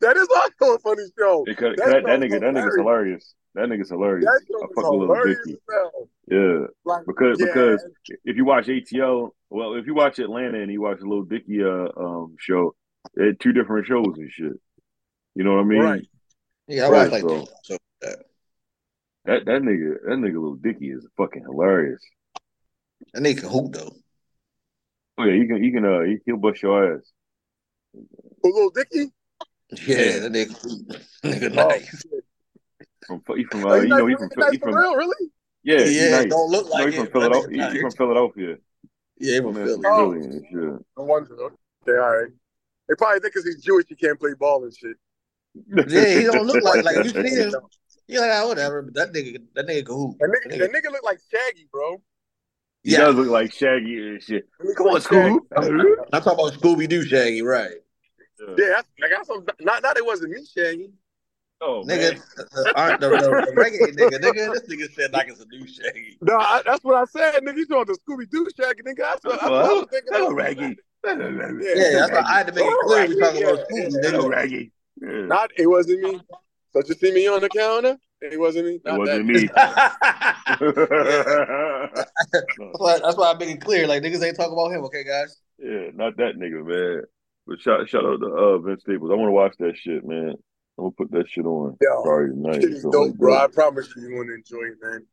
that is also a funny show. Because That that, that show's nigga, that nigga's hilarious. That nigga's hilarious. That I show is fuck with Little hilarious Dicky. as. Yeah, Like, because yeah. because if you watch ATL, well, if you watch Atlanta and you watch the Little Dicky uh um show, they're two different shows and shit. You know what I mean? Right. Yeah, I Right, watched like so- two. That that nigga, that nigga Little Dicky is fucking hilarious. That nigga can hoop though. Oh yeah, you can you can uh he, he'll bust your ass. Oh, little Dicky. Yeah, that nigga, hoop. nigga Oh, nice. shit. From he from Oh, uh, he you know nice, he he from nice he from real, really? yeah he Yeah, nice. don't look You know, like he from it. Philadelphia. nigga He, he from Philadelphia. Yeah, he My from man Philly. Oh. Philly and. No wonder. Okay, all right. They probably think because he's Jewish, he can't play ball and shit. Yeah, he don't look like like you see him. You're like, ah, whatever. But that nigga, that nigga can hoop. That That nigga, nigga- that nigga look like Shaggy, bro. He Yeah. does look like Shaggy and shit. Come on, like Shaggy. Scoob. I'm talking about Scooby Doo Shaggy, right? Yeah, I like, that's some, not not it wasn't me, Shaggy. Oh Nigga, man. the, aren't the, the, the reggae nigga, nigga. This nigga said like it's a new Shaggy. No, I, that's what I said, nigga. You talking the Scooby Doo Shaggy, nigga? I, what, that's what I was thinking. Hello, of. Raggy. Yeah, that's why I had to make it clear we talking about Scooby, Hello, nigga. Raggy. Yeah. Not it wasn't me. So you see me on the counter? It wasn't me. It wasn't that. me. That's why, that's why I make it clear. Like niggas ain't talking about him, okay, guys? yeah, not that nigga, man. But shout shout out to uh Vince Staples. I want to watch that shit, man. I'm gonna put that shit on Yo, Friday night. Shit is so dope, bro. that. I promise you, you want to enjoy it, man.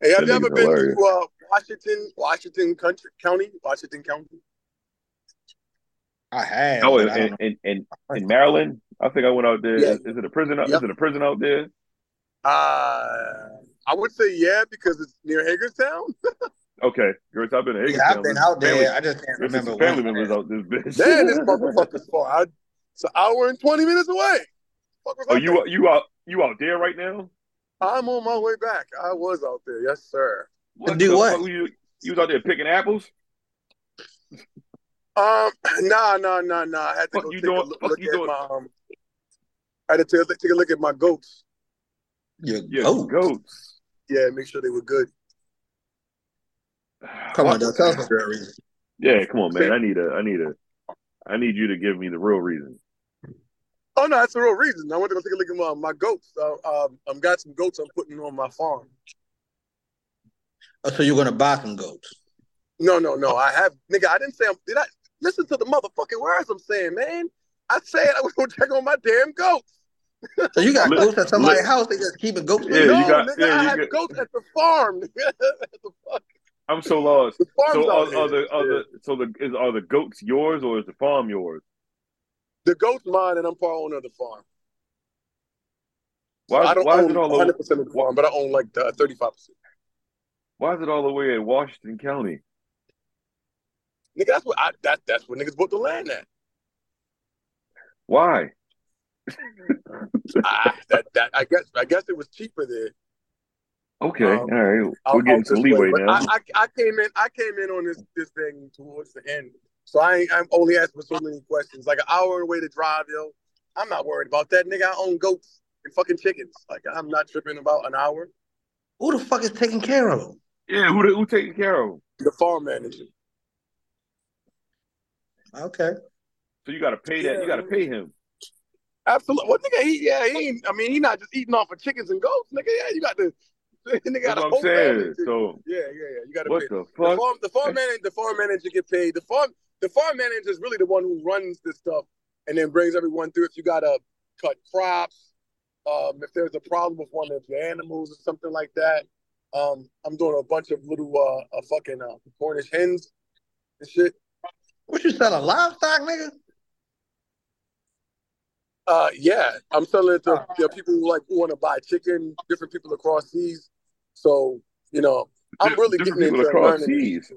Hey, have That you ever been hilarious. to uh, Washington, Washington Country County, Washington County? I have. Oh, but I in, in, in, in Maryland, I think I went out there. Yeah. Is, is it a prison? Out, Yep. Is it a prison out there? Uh, I would say yeah because it's near Hagerstown. Okay, Girls, I've been to Yeah, Hagerstown. I've been There's out family- there. I just can't remember family members out this bitch. Man, this motherfucker's far. I, it's an hour and twenty minutes away. Fuck was Oh, I you thinking? you out you out there right now? I'm on my way back. I was out there, yes, sir. do what? You, you was out there picking apples? Um, nah, nah, nah, nah. I had to Fuck go you take doing- a look, look at doing? my um. I had to take, take a look at my goats. Your Yeah, goat. goats. Yeah, make sure they were good. Come What- on, dog. Tell us for a reason. Yeah, come on, man. I need a, I need a, I need you to give me the real reason. Oh no, that's the real reason. I went to go take a look at my, my goats. Uh, um, I've got some goats I'm putting on my farm. Oh, so you're gonna buy some goats? No, no, no. I have nigga. I didn't say I'm. Did I listen to the motherfucking words I'm saying, man? I said I was gonna check on my damn goats. So you got goats at somebody's look- house? They just keeping goats? Yeah, no, you got- nigga, yeah, I you have got- goats at the farm. Nigga. the fuck? I'm so lost. The farm's So out are, are the are the so the is are the goats yours or is the farm yours? The goat's mine, and I'm part owner of the farm. Why I is, don't why is own it all 100 the percent of the farm, but I own like uh, 35 percent. why is it all the way in Washington County? Nigga, that's what I that that's where niggas bought the land at. Why? ah, that that I guess I guess it was cheaper there. Okay, Um, all right. We're getting out some this way. leeway now. I, I, I came in. I came in on this this thing towards the end, so I ain't, I'm only asking so many questions. Like an hour away to drive, yo. I'm not worried about that, nigga. I own goats and fucking chickens. Like I'm not tripping about an hour. Who the fuck is taking care of them? yeah, who the- who taking care of them? The farm manager. Okay. So you got to pay that. You got to pay him. Absolutely. What nigga? He yeah. He ain't. I mean, he not just eating off of chickens and goats, nigga. Yeah, you got to. Nigga got That's a what I'm saying. family. So yeah, yeah, yeah. You got to what pay. the The fuck? farm, the farm manager, the farm manager get paid. The farm, the farm manager is really the one who runs this stuff and then brings everyone through. If you gotta cut crops, um, if there's a problem with one of your animals or something like that, um, I'm doing a bunch of little uh, uh fucking uh, Cornish hens and shit. What you selling livestock, nigga? Uh, yeah, I'm selling it to you know, people who like who want to buy chicken, different people across seas. So you know, I'm really Different getting people into across learning. seas.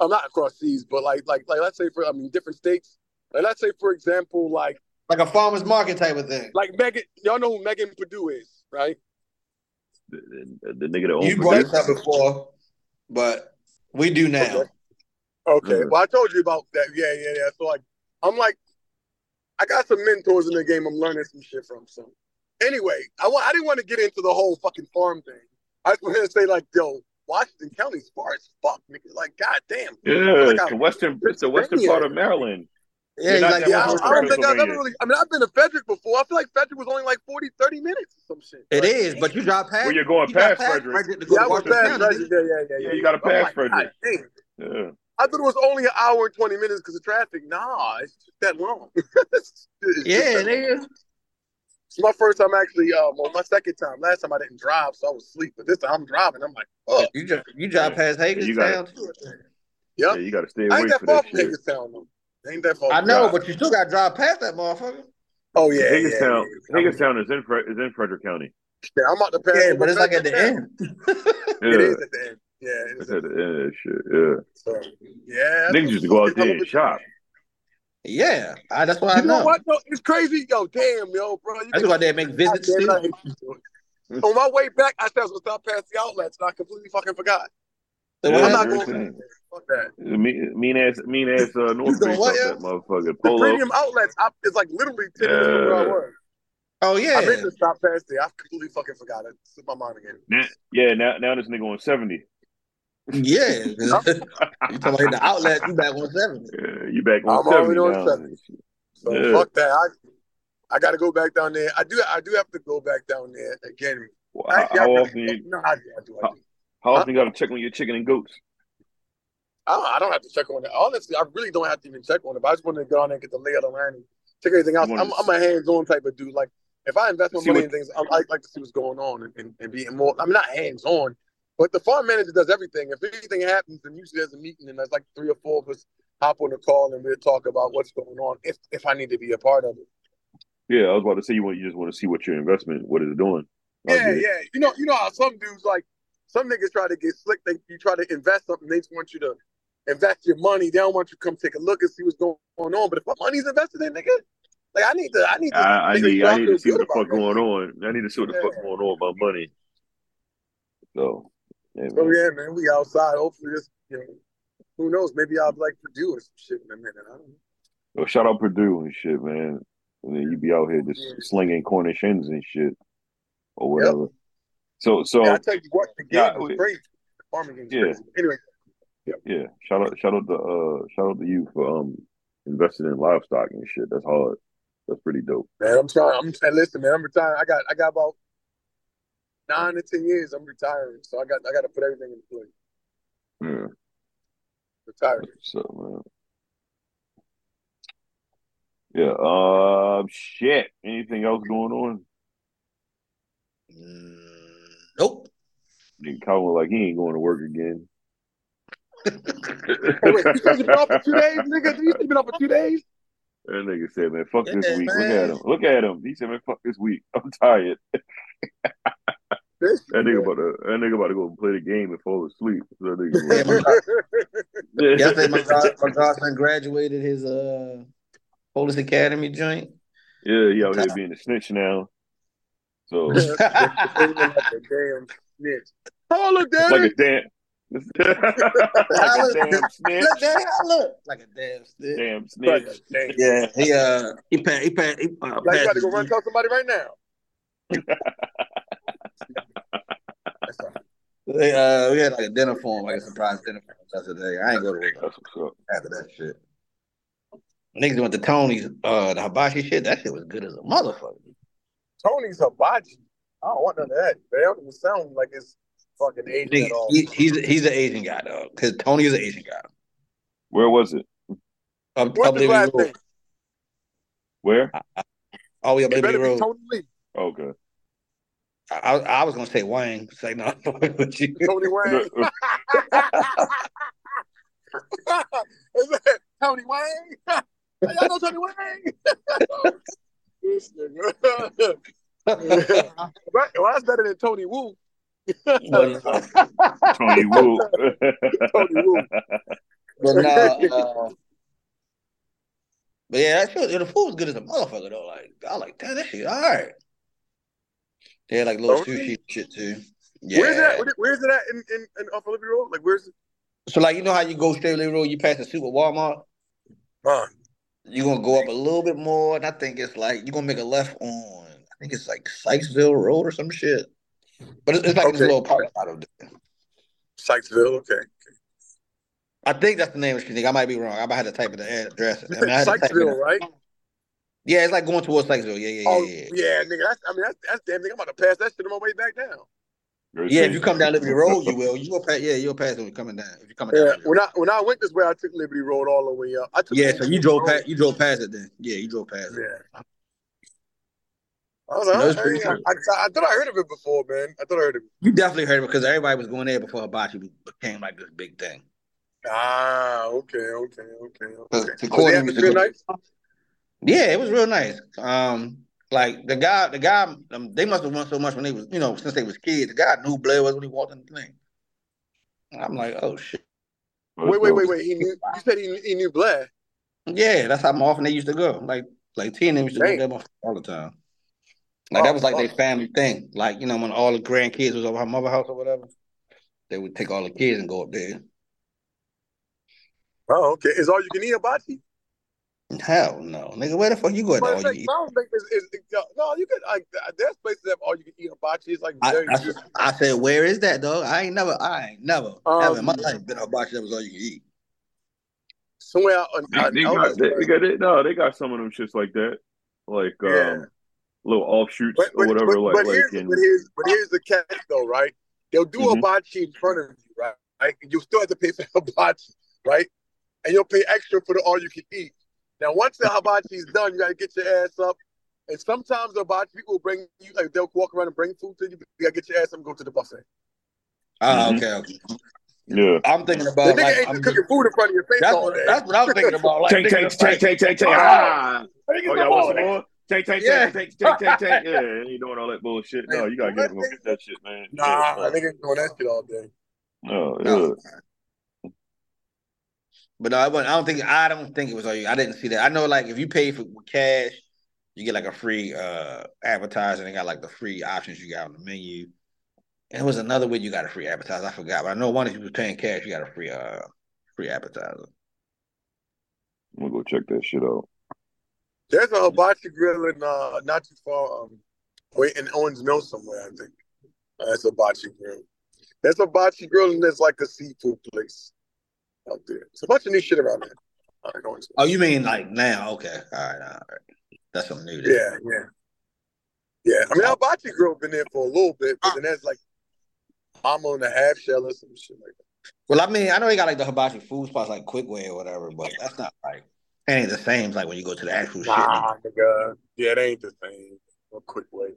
I'm not across seas, but like like like let's say for I mean different states. Like let's say for example, like Like a farmer's market type of thing. like Megan, y'all know who Megan Perdue is, right? The, the, the nigga that owns You brought goats? this up before, but we do now. Okay. Okay. Yeah. Well, I told you about that. Yeah, yeah, yeah. So like, I'm like, I got some mentors in the game. I'm learning some shit from. So anyway, I want. I didn't want to get into the whole fucking farm thing. I just wanted to say like, yo, Washington County, County's far as fuck, nigga. Like, goddamn. Yeah, Like it's I- the western. It's the western part of Maryland. Yeah, You're he's not like, Yeah, I, much don't- North I don't think I've ever really. I mean, I've been to Frederick before. I feel like Frederick was only like 40, 30 minutes or some shit. it Like, is, but you drive past. Well, you're going you drive past Frederick. to go Yeah, I to Washington past Frederick. Yeah, yeah, yeah, yeah. Yeah, you gotta pass like, Frederick. God. Yeah. I thought it was only an hour and 20 minutes because of traffic. Nah, it's just that long. It's just Yeah, that it is. It's my first time actually, um, well, my second time. Last time I didn't drive, so I was asleep. But this time I'm driving. I'm like, oh, You just you drive past Hagerstown too. yeah. Yeah, you got to stay I away ain't that for far that from shit. Hagerstown, though. Ain't that far. I know, Hagerstown. but you still got to drive past that motherfucker. Oh, yeah. yeah, Hagerstown, yeah, yeah. Hagerstown is in is in Frederick County. Yeah, I'm out the pass. Yeah, but it's like at the end. Yeah, It is at the end. Yeah, it's at the end of that shit. Yeah, So, yeah. niggas used to go out there and shop. Yeah, I, that's what I You know know. what? though? it's crazy. Yo, damn, yo, bro. You I just go out there and make visits. Goddamn, I too. hate you, dude. On my way back, I said I was gonna stop past the outlets, and I completely fucking forgot. So Yeah, I'm not going everything. Fuck that. Mean, mean ass, mean ass uh, North doing Face what, yeah? that motherfucker. The Polo. premium outlets, I, it's like literally ten minutes from where I Yeah. was. Oh yeah, I yeah, meant to stop past there. I completely fucking forgot it. Slipped my mind again. Now, yeah, now now this nigga on seventy. Yeah. you talking about the outlet? You back on seven? Yeah, you back on I'm already seventy on now. 70. So Yeah. fuck that. I I got to go back down there. I do. I do have to go back down there again. Well, how, I how really- often you No, I do. I do. I, do. how often you got to check on your chicken and goats? I, don't, I don't have to check on it. Honestly, I really don't have to even check on it. But I just want to go on there and get the lay of the land and check everything else. I'm, I'm a hands-on type of dude. Like if I invest my See money what- in things, I like, like to see what's going on and, and, and be more. I'm not hands-on, but the farm manager does everything. If anything happens, then usually there's a meeting and there's like three or four of us hop on the call and we'll talk about what's going on if if I need to be a part of it. Yeah, I was about to say you want you just want to see what your investment what is it's doing. Yeah, it. yeah. You know, you know how some dudes like some niggas try to get slick. They you try to invest something, they just want you to invest your money. They don't want you to come take a look and see what's going on. But if my money's invested in, nigga, like I need to, I need to. I, I need I need to see what the fuck going on. I need to see what the Yeah. fuck going on with my money. So, yeah, So yeah, man, we outside. Hopefully this, you know, Who knows? Maybe I'll like Perdue or some shit in a minute. I don't know. Yo, shout out Perdue and shit, man. And then you be out here just Yeah. slinging Cornish hens and shit or whatever. So, so Yeah, I tell you what, the game Yeah, was crazy. The farming game Yeah. crazy. Anyway, yeah, shout out, shout out to uh, shout out to you for um investing in livestock and shit. That's hard. That's pretty dope. man, I'm trying. I'm trying. Listen, man, I'm retiring. I got I got about nine to ten years. I'm retiring, so I got I got to put everything in place. Yeah, Retiring. so man. Yeah. Um. Shit. Anything else going on? Mm, nope. Nigga Calvin like he ain't going to work again. Hey, wait, you said you been off for two days, nigga? You been off for two days? That nigga said, "Man, fuck this Yeah, week. Look at him. Look at him." He said, "Man, fuck this week. I'm tired." This That nigga about to that nigga about to go play the game and fall asleep. So that Yeah, nigga my, like, yesterday my, god, my godson graduated his uh police academy joint. yeah, he out here being a snitch now. So like a damn snitch. Oh, look, daddy. like a damn, like a damn snitch, Look, Daddy, look like a damn snitch. damn snitch. a damn- Yeah, he uh he passed he passed he uh, Like you passed about to go run and tell somebody right now. That's all. They, uh, we had like a dinner for him, like a surprise dinner for him yesterday. I ain't go to work That's what's up. after that shit. Niggas went to Tony's, uh, the hibachi shit. That shit was good as a motherfucker. Tony's hibachi. I don't want none of that. They don't even sound like it's fucking Asian Nigga, at all. he, he's he's an Asian guy though, because Tony is an Asian guy. Where was it? Up, What's up his Liberty last Road, name? Where? all the way up Liberty Road. Tony Lee. Okay. I, I I was gonna say Wayne. Say no, but you. Tony Wayne. Is that Tony Wayne? Y'all know Tony Wayne? this nigga. right, well, that's better than Tony Wu. Tony Wu. Tony Wu. but nah, uh, but yeah, that shit, the food was good as a motherfucker though. Like I was like, damn, that shit, all right. They had like little Tony? sushi shit too. Yeah. Where's that? Where's it at in, in, in off of Liberty Road? Like, where's it? So like you know how you go straight Liberty Road, you pass the super Walmart. Uh, You're gonna go up a little bit more, and I think it's like you're gonna make a left on. I think it's like Sykesville Road or some shit. But it's, it's like this Okay. little park out of there. Sykesville. Okay. I think that's the name of the street. I might be wrong. I might have to type in the address. I mean, I had to type in Sykesville, right? Yeah, it's like going towards Sykesville. Yeah, yeah, yeah, Oh, yeah. yeah, nigga. That's, I mean, that's, that's damn thing. I'm about to pass that shit on my way back down. Yeah, if you come down Liberty Road, you will. You will pass. Yeah, you'll pass when you're coming down. If you're coming down. Yeah, Liberty when I when I went this way, I took Liberty Road all the way up. I took Yeah, so you drove Road. past. You drove past it then. Yeah, you drove past it. Yeah. I was like, No, it's hey, I, cool. I, I thought I heard of it before, man. I thought I heard of it. You definitely heard of it because everybody was going there before Hibachi became like this big thing. Ah, okay, okay, okay, The- okay. the Was the corner atmosphere was- nice? Yeah, it was real nice. Um, like the guy, the guy, um, they must have won so much when they was, you know, since they was kids. The guy knew who Blair was when he walked in the thing. I'm like, oh shit. Wait, wait, wait, wait. He knew. You said he, he knew Blair. Yeah, that's how often they used to go. Like, like T and them used to Dang. go there all the time. Like that was like their family thing. Like you know, when all the grandkids was over her mother house or whatever, they would take all the kids and go up there. Oh, okay. Is all you can eat hibachi? Hell no, nigga. Where the fuck you going? to All it's you eat? I don't think it's, it's, it's- no. You could like there's places that have all you can eat hibachi. It's like I, very I, I said, where is that, dog? I ain't never, I ain't never, Um, ever in my life been a hibachi that was all you can eat. somewhere out. They, out they got, they, they got it. No, they got some of them shits like that, like Yeah. um, little offshoots But, or whatever. but, like, but like here's, in, but here's but here's the catch though, right? They'll do Mhm. hibachi in front of you, right? Right? You still have to pay for hibachi, right? And you'll pay extra for the all you can eat. Now, once the hibachi is done, you gotta get your ass up. And sometimes the hibachi people will bring you like they'll walk around and bring food to you. You gotta get your ass up and go to the buffet. Ah, Mhm. okay, okay. yeah. I'm thinking about The nigga like, ain't I'm cooking food in front of your face that's all what day. that's what I'm thinking about. Like, Tank, thinking tank, of, tank, like, tank, tank, tank. Ah. Ah. Niggas Oh, in y'all the want some morning. more? Tank, tank, Yeah. tank, tank, tank, tank, tank. Yeah, ain't doing all that bullshit. No, you gotta get up and go get that shit, man. Nah, Yeah, nigga ain't doing that shit all day. no, No. yeah. But no, I, wasn't- I don't think I don't think it was all you. I didn't see that. I know like if you pay for with cash, you get like a free uh advertiser. They got like the free options you got on the menu. And it was another way you got a free advertiser. I forgot, but I know one if you was paying cash, you got a free uh Free appetizer. I'm gonna go check that shit out. There's a hibachi grill in uh, not too far, um, wait in Owings Mill somewhere, I think. Uh, that's a hibachi grill. There's a hibachi grill and there's like a seafood place out there. It's a bunch of new shit around there. In Oh, you mean like now? Okay, all right, all right. That's something new. There. Yeah, yeah, yeah. I mean, hibachi grill been there for a little bit, but then there's like mama and a half shell or some shit like that. Well, I mean, I know they got like the hibachi food spots like Quick Way or whatever, but that's not like it ain't the same like when you go to the actual shit. Nah, nigga. Yeah, it ain't the same. No quick way.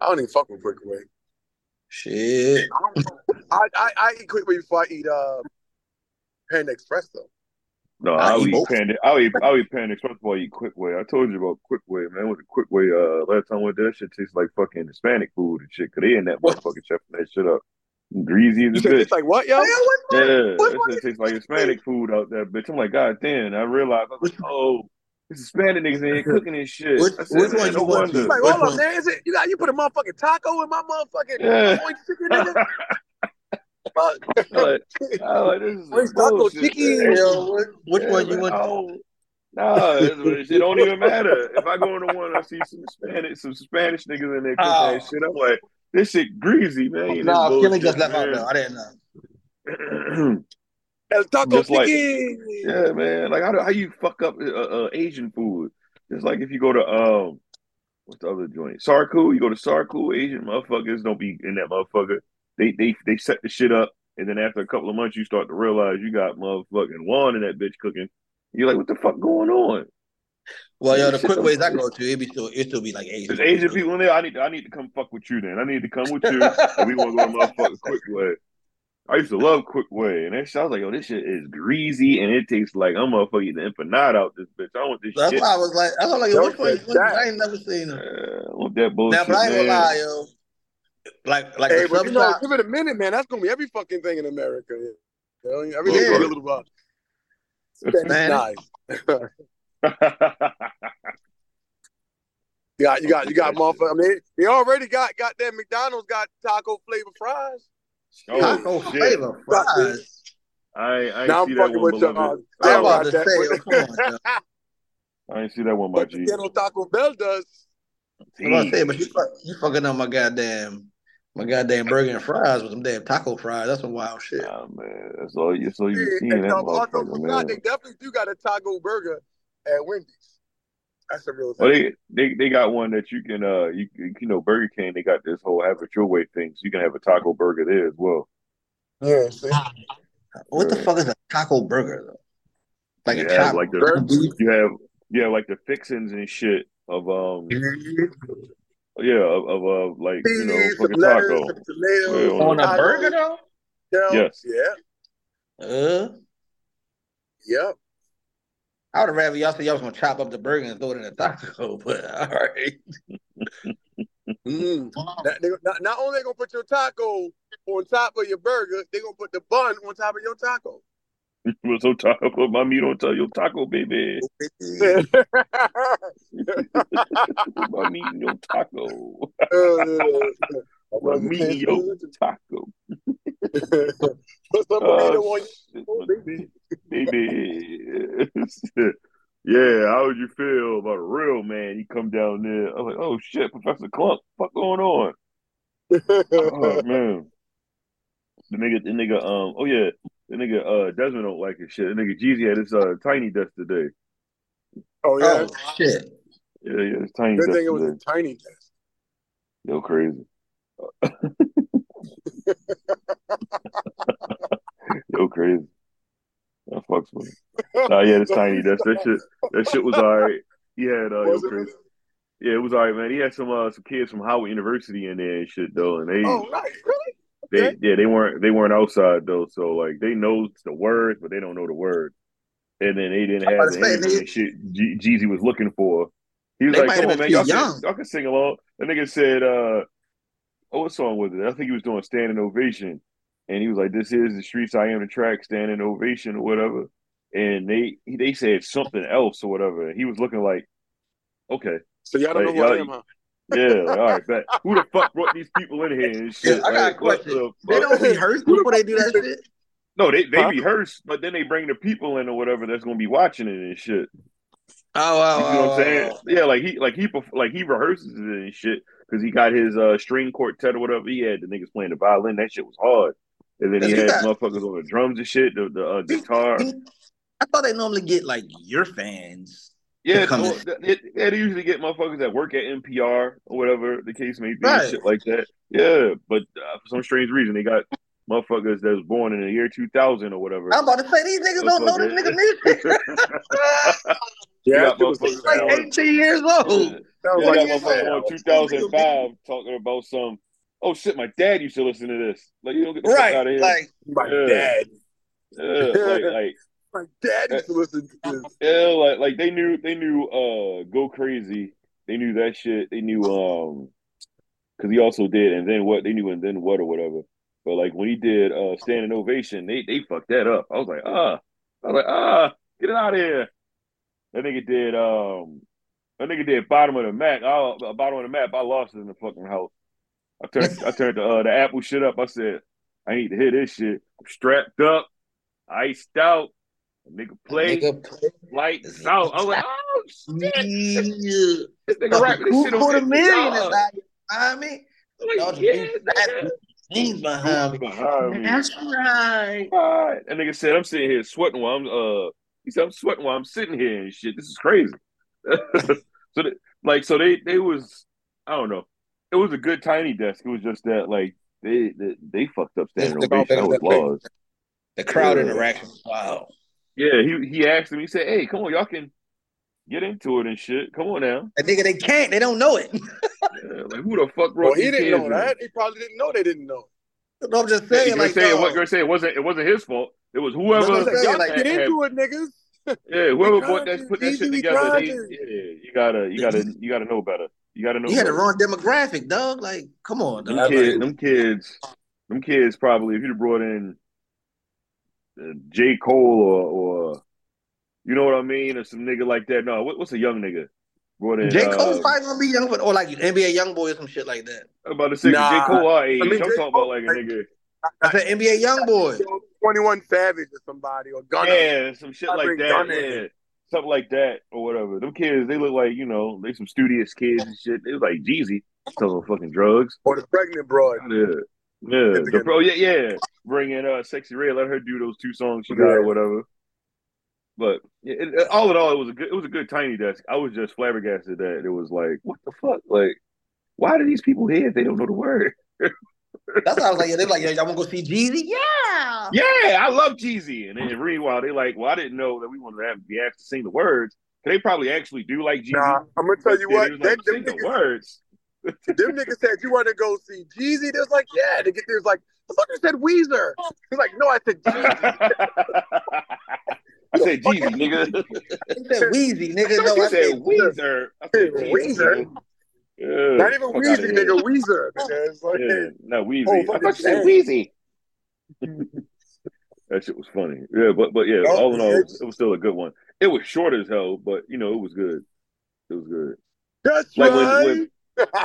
I don't even fuck with quick way. Shit. I, I I eat quick way before I eat uh Panda Express though. No, I I'll eat eat. Panda. I'll eat. I'll eat Panda Express before I eat Quick Way. I told you about Quick Way, man. With the Quick Way, uh, last time I went there, that shit tastes like fucking Hispanic food and shit. Cause they in that motherfucking chef that shit up. Greasy as a bitch. it's like what, yo? Man, what's Yeah, wrong- what's that wrong shit with tastes like Hispanic food out there, bitch. I'm like, God damn. I realized, I was like, oh, this Hispanic niggas in here cooking this shit. Which- I said, which one no you want wonder. Like, hold up, one? man. Is it you got you put a motherfucking taco in my motherfucking Yeah. chicken, nigga? Fuck. Like, I this is Orange taco bullshit, chicken. which, which Yeah, one you want? I don't- Nah, it, it don't even matter. If I go into one, I see some Spanish, some Spanish niggas in there cooking Oh. that shit. I'm like, this shit greasy, man. Ain't No, this Philly bullshit, just left out though. I didn't know. El taco Just like- chicken. yeah, man. Like, how, do- how you fuck up uh, uh, Asian food? It's like if you go to um, what's the other joint? Sarku. You go to Sarku. Asian motherfuckers don't be in that motherfucker. They they they set the shit up, and then after a couple of months, you start to realize you got motherfucking one in that bitch cooking. You're like, what the fuck going on? Well, yo, the quick ways I go to, it be still it still be like Asian. There's Asian people in there. I need to, I need to come fuck with you then. I need to come with you, and we want to go to motherfucking Quick Way. I used to love Quick Way, and that shit, I was like, yo, this shit is greasy, and it tastes like I'm motherfucking eating empanada out this bitch. I want this That's shit. why I was like, I was like, yo, Don't which one? say Which one? that. I ain't never seen them. Uh, I want that bullshit, Now, but I ain't gonna lie, yo. Like, like Hey, the but you know, give it a minute, man. That's gonna be every fucking thing in America. You know, everything's Yeah. gonna be a little bit Spanish Spanish. nice. You got, you got, you got, motherfucker. I mean, they already got, got that McDonald's got taco flavor fries. Oh, Taco shit. flavor fries. I, I ain't Now see I'm that fucking one, with y'all. beloved. They I'm don't about got to that. say, come on. I ain't see that one, my But G. the ghetto Taco Bell does. I'm about to say, but you you fucking up my goddamn my goddamn burger and fries with some damn taco fries. That's some wild shit. Nah, man, that's all. That's all you Yeah, seen that also motherfucker, man. They definitely do got a taco burger at Wendy's. That's a real Well, thing. they, they they got one that you can uh you you know Burger King they got this whole have it your way thing so you can have a taco burger there as well. Yeah, see, What the fuck is a taco burger though? Like You a have chop like the burger? beef? you have yeah like the fixings and shit of um yeah of, of uh like you know some fucking lettuce, taco. some tomatoes, Yeah, on a avocados, burger though? shells. Yes. Yeah, Uh, yep. I would have rather y'all say y'all was gonna chop up the burger and throw it in a taco, but all right. Mm. That- they- not, not only they gonna put your taco on top of your burger, they gonna put the bun on top of your taco. Put some taco put my meat on your taco baby. Put my meat in your taco. Uh, my meat in your taco. Put some burrito Oh, your oh, baby. baby. yeah, how would you feel about a real man? He come down there. I was like, oh shit, Professor Klump, what going on? Oh man. The nigga, the nigga, um, oh yeah, the nigga, uh, Desmond don't like his shit. The nigga Jeezy had his uh tiny desk today. oh yeah. Oh shit. Yeah, yeah, his tiny Good desk thing it was today. a tiny desk. Yo, crazy. Yo, crazy. That fucks with me. Nah, yeah, this tiny desk. That shit, that shit was alright. He had uh, yo, Was it- crazy. Yeah, it was alright, man. He had some uh, some kids from Howard University in there and shit though, and they Oh, nice. Really? They okay. yeah they weren't they weren't outside though, so like they know the words, but they don't know the word. And then they didn't have about the to say, they- and shit G- Jeezy was looking for. He was like, might "Come on, man, y'all can, y'all can sing along." The nigga said, "Uh, oh, what song was it? I think he was doing Standing Ovation." And he was like, "This is the streets, I am the track, standing ovation or whatever." And they they said something else or whatever. And he was looking like, "Okay, So y'all don't know Like, who I y'all- am, huh? Yeah, all right, But Who the fuck brought these people in here and Yeah, shit? I got a Like, what question. the They don't rehearse before they do that shit. No, they they Huh? rehearse, but then they bring the people in or whatever that's gonna be watching it and shit. Oh, wow, You know what I'm saying? wow. Yeah, like he like he like he rehearses it and shit because he got his uh string quartet or whatever he had. The niggas playing the violin. That shit was hard. And then he you had got- motherfuckers on the drums and shit, the, the uh, guitar. I thought they normally get like your fans. Yeah, to come no, in. th- it, they usually get motherfuckers that work at NPR or whatever the case may be, Right. shit like that. Yeah, but uh, for some strange reason, they got motherfuckers that was born in the year 2000 or whatever. I'm about to say these niggas don't know this nigga music. Yeah, got that shit was motherfuckers like born- 18 years old. Sounds Yeah, like you got yeah. motherfuckers born 2005 talking about some. Oh shit, my dad used to listen to this. Like you don't get the fuck out of Right. here. Like, my Yeah. dad. yeah, like like My dad used to listen to this. yeah, like like they knew they knew uh go crazy. They knew that shit. They knew um because he also did and then what they knew and then what or whatever. But like when he did uh standing ovation, they they fucked that up. I was like ah, I was like ah, get it out of here. That nigga did um that nigga did bottom of the map. Oh, bottom of the map. I lost it in the fucking house. I turned I turned the uh, the Apple shit up. I said I need to hear this shit. I'm strapped up, iced out. A nigga play nigga, lights out. I was like, oh shit, yeah. this nigga rapping this Who shit put a on million guitar. inside you? I mean, Like, yeah, beat things behind me. Behind me. That's right. Right. That nigga said, I'm sitting here sweating while I'm uh he said I'm sweating while I'm sitting here and shit. This is crazy. so they, like so they they was I don't know. It was a good tiny desk. It was just that like they they, they fucked up standing They- they- ovation. I was they- lost. The crowd Yeah. interaction. Wow. Yeah, he he asked him, he said, Hey, come on, y'all can get into it and shit. Come on now. That nigga, they can't. They don't know it. Yeah, like who the fuck brought Well, he these didn't know that. He probably didn't know they didn't know. No, I'm just saying, you're like, saying, dog, what, you're saying it wasn't it wasn't his fault. It was whoever No, no, Like, y'all like, get had- into it, niggas. Yeah, whoever We bought that, put that shit together, they, yeah, you gotta, you gotta, you gotta know better. You gotta know. you had the wrong demographic, dog. Like, come on, Them dog. kids, Like, them kids, them kids probably if you'd have brought in J Cole or, or you know what I mean, or some nigga like that. No, what, what's a young nigga brought in? J. Cole's uh, probably gonna be young, but or like NBA young boy or some shit like that. I'm about to say Nah. J Cole our age. I mean, I'm J. talking Cole, about like a nigga. I said NBA young boy. Twenty One Savage or somebody or Gunna. Yeah, some shit I like that. Gunna Yeah. Something like that or whatever. Them kids, they look like, you know, they some studious kids and shit. They was like Jeezy selling fucking drugs. Or the pregnant broad. Yeah. Yeah. Get The, together. bro, yeah, yeah. Bring in uh Sexyy Red, let her do those two songs she got or whatever. But yeah, it, it- all in all, it was a good it was a good tiny desk. I was just flabbergasted that it was like, what the fuck? Like, why do these people here if they don't know the word? That's why I was like, yeah, they're like, yeah, y'all wanna go see Jeezy? Yeah. Yeah, I love Jeezy. And then meanwhile, they like, well, I didn't know that we wanted to have, to be asked to sing the words. They probably actually do like Jeezy. Nah, I'm gonna tell you what. they was Them, like, them, sing the words. Them niggas said you want to go see Jeezy. They was like, yeah. They get there was like, I thought you said Weezer. He's like, no, I said Jeezy. I said Jeezy, nigga. He said Wheezy, nigga. No, I said said Weezer. I said Weezer? Yeah, Not even fuck Weezy, nigga. Weezer. Nigga. It's like, Yeah, not Weezy. Oh, I thought you said dang. Weezy. that shit was funny. Yeah, but but yeah, Oh, all in all, it was, still a good one. It was short as hell, but you know, it was good. It was good. That's Like when- right.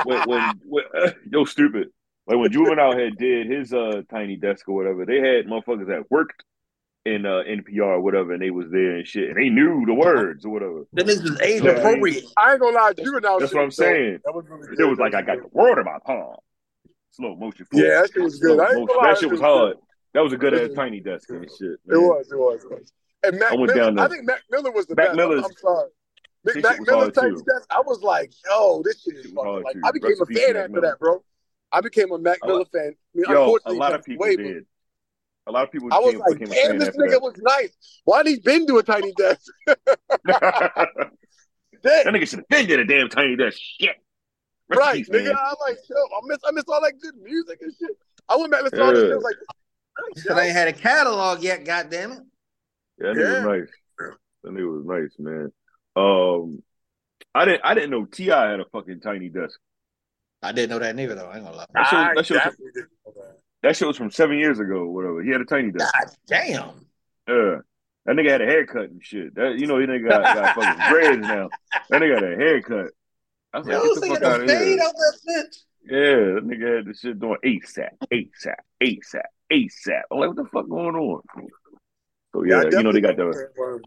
When when, when yo stupid. Like when Juvenile had did his uh tiny desk or whatever, they had motherfuckers that worked in uh NPR or whatever, and they was there and shit, and they knew the words or whatever. Them niggas was age Yeah. appropriate. I ain't gonna lie, Juvenile. That's shit what I'm was saying. That was really It was like I got the good. word in my palm. Slow motion. forward. Yeah, that shit was Slow good. I ain't gonna lie, That shit was hard. That was a good ass tiny desk and shit. It man. was, it was, it was. And Mac I went Miller, down there. I think Mac Miller was the Mac best. Miller's- I'm, I'm sorry. Big Mac shit was Miller's Tiny. Desk, I was like, yo, this shit is Shit fucking like too. I became Rest a fan after Miller. that, bro. I became a Mac A Miller lot- fan. I mean, Yo, a lot of people passed away, did. A lot of people I was became, like, became damn, this after nigga was nice. Why'd he been to a tiny desk? that. Nigga should have been did a damn tiny desk. Shit. Rest Right, peace, nigga. man. I'm like, yo, I miss, I miss all that good music and shit. I went back and listened to all this shit. I was like, He said I ain't had a catalog yet, goddamn it. Yeah, that nigga Yeah. was nice. That nigga was nice, man. Um, I didn't. I didn't know T.I. had a fucking tiny desk. I didn't know that neither though. I ain't gonna lie. That shit, that, shit was, definitely didn't know that. that shit was from seven years ago, or whatever. He had a tiny desk. God damn. Yeah. That nigga had a haircut and shit. That you know, he nigga got, got fucking dreads now. That nigga got a haircut. I was Yo, like, get the fuck out of fade here. out that bitch. Yeah, that nigga had the shit doing ASAP, ASAP, ASAP, ASAP. I'm like, what the fuck going on? So Yeah, yeah, you know they got definitely the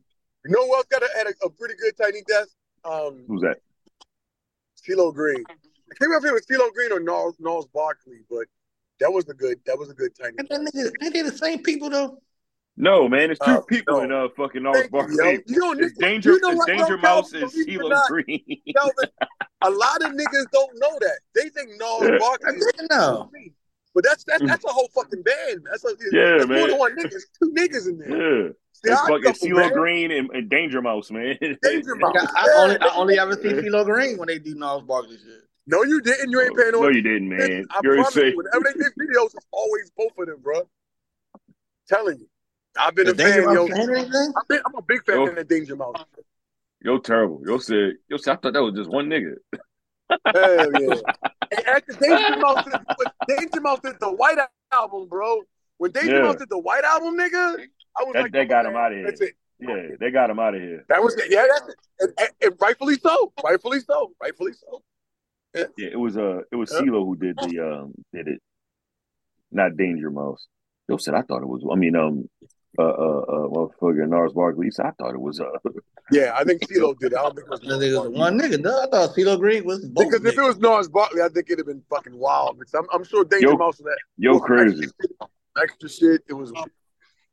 You know who else got a, had a, a pretty good tiny desk? Um, who's that? CeeLo Green. I can't remember if it was CeeLo Green or Gnarls, Gnarls Barkley, but that was a good. That was a good tiny. Ain't that nigga- ain't they the same people though? No, man, it's two Uh, people no. in uh fucking North Thank yo. Barkley. You know, It's this- Danger, you know it's what, Danger bro, Mouse Calvin, and believe it or CeeLo not, Green. Calvin, a lot of niggas don't know that. They think Gnarls Yeah. Barkley I is didn't know. But that's that, mm. that's a whole fucking band. That's a Yeah, that's more man. than one nigga. It's two niggas in there. Yeah, See, it's I fucking couple, CeeLo. Green and, and Danger Mouse, man. Danger Mouse. I, I only I only ever see CeeLo Green when they do Gnarls Barkley shit. No, you didn't. You ain't paying no no, you didn't, man. I You already promise say you, whenever they did videos, it's always both of them, bro. Telling you. I've been a fan, yo. Mouse saying anything? I've been, I'm a big fan Yo. of the Danger Mouse. yo terrible. Yo said, yo said, I thought that was just one nigga. Hell yeah. and after Danger Mouse did, when Danger Mouse did the White Album, bro. When Danger Yeah. Mouse did the White Album, nigga, I was That- like, that got him outta here. That's it. Yeah, they got him out of here. That was it. Yeah, that's it. And, and, and rightfully so. Rightfully so. Rightfully so. Yeah, it was uh, it was Yeah. CeeLo who did the um, did it, not Danger Mouse. Yo said, I thought it was. I mean, um, uh, uh, uh, motherfucker, Gnarls Barkley. I thought it was uh. Yeah, I think CeeLo did it. I don't think it was I think it was one nigga. Duh. I thought CeeLo Green was both. Because if it was Gnarls Barkley, I think it'd have been fucking wild. Because I'm, I'm sure Danger Yo, Mouse was that Yo, crazy. Extra shit, extra shit. It was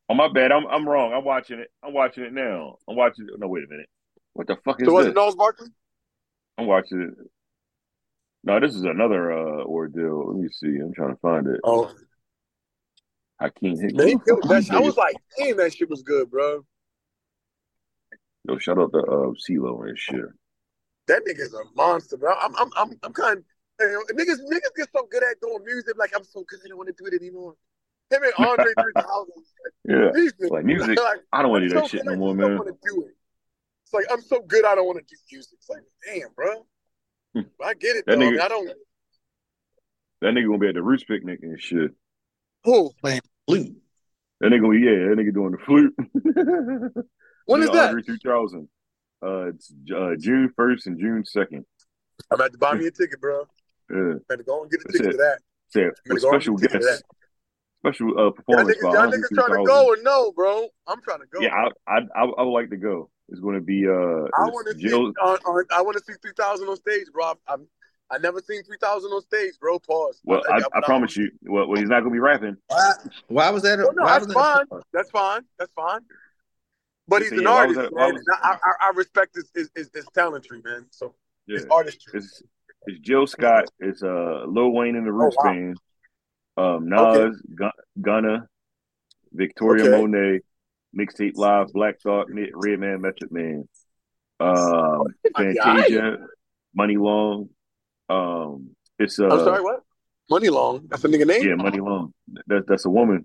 Oh my bad. I'm I'm wrong. I'm watching it. I'm watching it now. I'm watching. No, wait a minute. What the fuck is so was it Gnarls Barkley? I'm watching it. No, this is another uh ordeal. Let me see. I'm trying to find it. Oh, Hakeem Hicks. man, he Who the killed fuck that is shit. I was like, damn, that shit was good, bro. Yo, shout out to uh CeeLo and shit. That nigga's a monster, bro. I'm, I'm, I'm, I'm kind. Of, niggas, niggas get so good at doing music. Like I'm so good, I don't want to do it anymore. Him and Andre 3000. Yeah, These niggas, like music. like, I don't want to do that so shit no I more, just don't man. want to do it. It's like I'm so good, I don't want to do music. It's like, damn, bro. Hmm. I get it, That though. I, nigga- mean, I don't. That nigga gonna be at the Roots picnic and shit. Who? Flute. That nigga yeah. That nigga doing the flute. When Yeah, is that? Andre 2000. Uh, it's uh, June first and June second. I'm about to buy me a ticket, bro. Yeah, I'm about to go and get a That's ticket it. to that. I'm with special and get a ticket to guests, special uh Y'all performance niggas, by y'all niggas trying to go or no, bro? I'm trying to go. Yeah, I, I I I would like to go. It's going to be uh, I want to see. On, on, I want to see 3000 on stage, bro. I've I never seen 3000 on stage, bro. Pause. Well, I, think I promise you. Well, well, he's not going to be rapping. Why, why was that? A, Oh, no, why that's was that? fine. That's fine. That's fine. But he's say, an yeah, artist, that- man. was- I, I, I respect his, his, his, his talentry, man. So Yeah, his artistry. it's it's Jill Scott. It's uh Lil Wayne in the Roots wow. Band. Um, Nas, Okay. Gun- Gunna, Victoria Okay. Monet, Mixtape Live, Black Thought, Redman, Method Man, um, my Fantasia, Muni Long. Um, it's uh, I'm sorry, what? Muni Long. That's a nigga name. yeah, Muni Long. That that's a woman.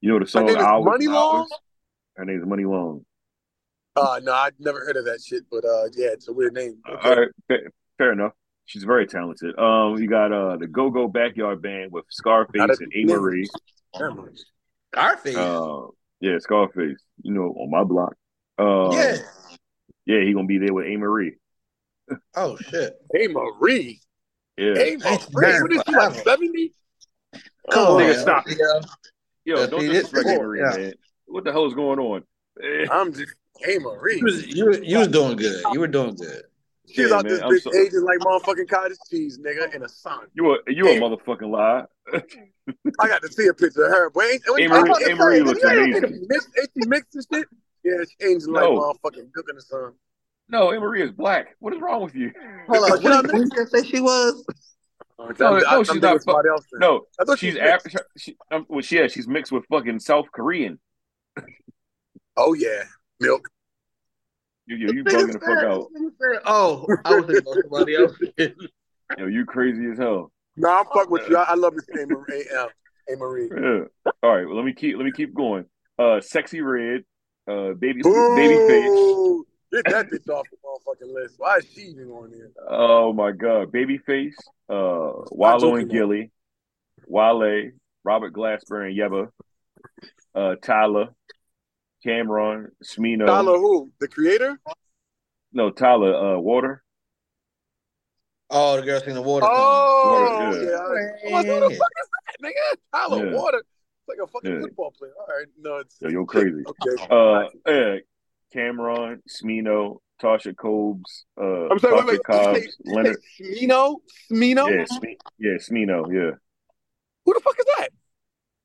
You know the Her song name is Hours Muni Long. Hours? Her name's Muni Long. Uh, no, I'd never heard of that shit. But uh, yeah, it's a weird name. Okay. All right, fair, fair enough. She's very talented. Um, we got uh the Go Go Backyard Band with Scarface a- and A Marie. Damn. Scarface. Uh, yeah, Scarface. You know, on my block. Um, yeah. yeah, he gonna be there with Amerie. Oh shit. Hey Marie. Yeah, Hey Marie. What is she like? Seventy? Come Oh, nigga, stop. Yeah. yo, Yeah, don't see, disrespect this- Amerie, yeah. man. What the hell is going on? I'm just hey Marie. You was, you, was- you was doing good. You were doing good. She's Yeah, out man, this I'm bitch so- aging like motherfucking cottage cheese, nigga, in a sun. You a you a motherfucking lie. I got to see a picture of her. But ain't, Hey, ain't, Marie- ain't, hey, Marie looks amazing. Ain't she mixed and shit? Yeah, she aging like motherfucking milk in the sun. No, Amerie is black. What is wrong with you? Hold But on. you know What what did you say she was? No, No, no, she's not fu- somebody else. No, I thought she's she Af- mixed. she, um, well, yeah, she's mixed with fucking South Korean. Oh yeah, milk. You you, you bugging the fuck out. Oh, I was thinking about somebody else. Yo, you crazy as hell. No, I'm fuck with you. I, I love this name, Marie. Uh, hey Marie. Yeah. All right. Well, let me keep let me keep going. Uh, sexy red. Uh, baby baby face. Boo! Get that bitch off the motherfucking list. Why is she even on there? Oh my god, baby face. Uh, Wallo and Gillie. Wale, Robert Glasper and Yebba. Uh, Tyler, Cameron, Smino. Tyler who? The creator? No, Tyler. Uh, Water. Oh, the girl seen the water. Oh, Water, yeah. yeah. I'm who the fuck is that, nigga? Tyler Yeah. Water. like a fucking Yeah. football player. All right, no, it's Yo, you're crazy. Okay. Uh, yeah, Cameron, Smino, Tasha Cobbs, uh, I'm sorry, wait, Tasha wait. Did Cobbs, say, Leonard. Smino? Smino? Yeah, Sme- yeah, Smino. Yeah, Who the fuck is that?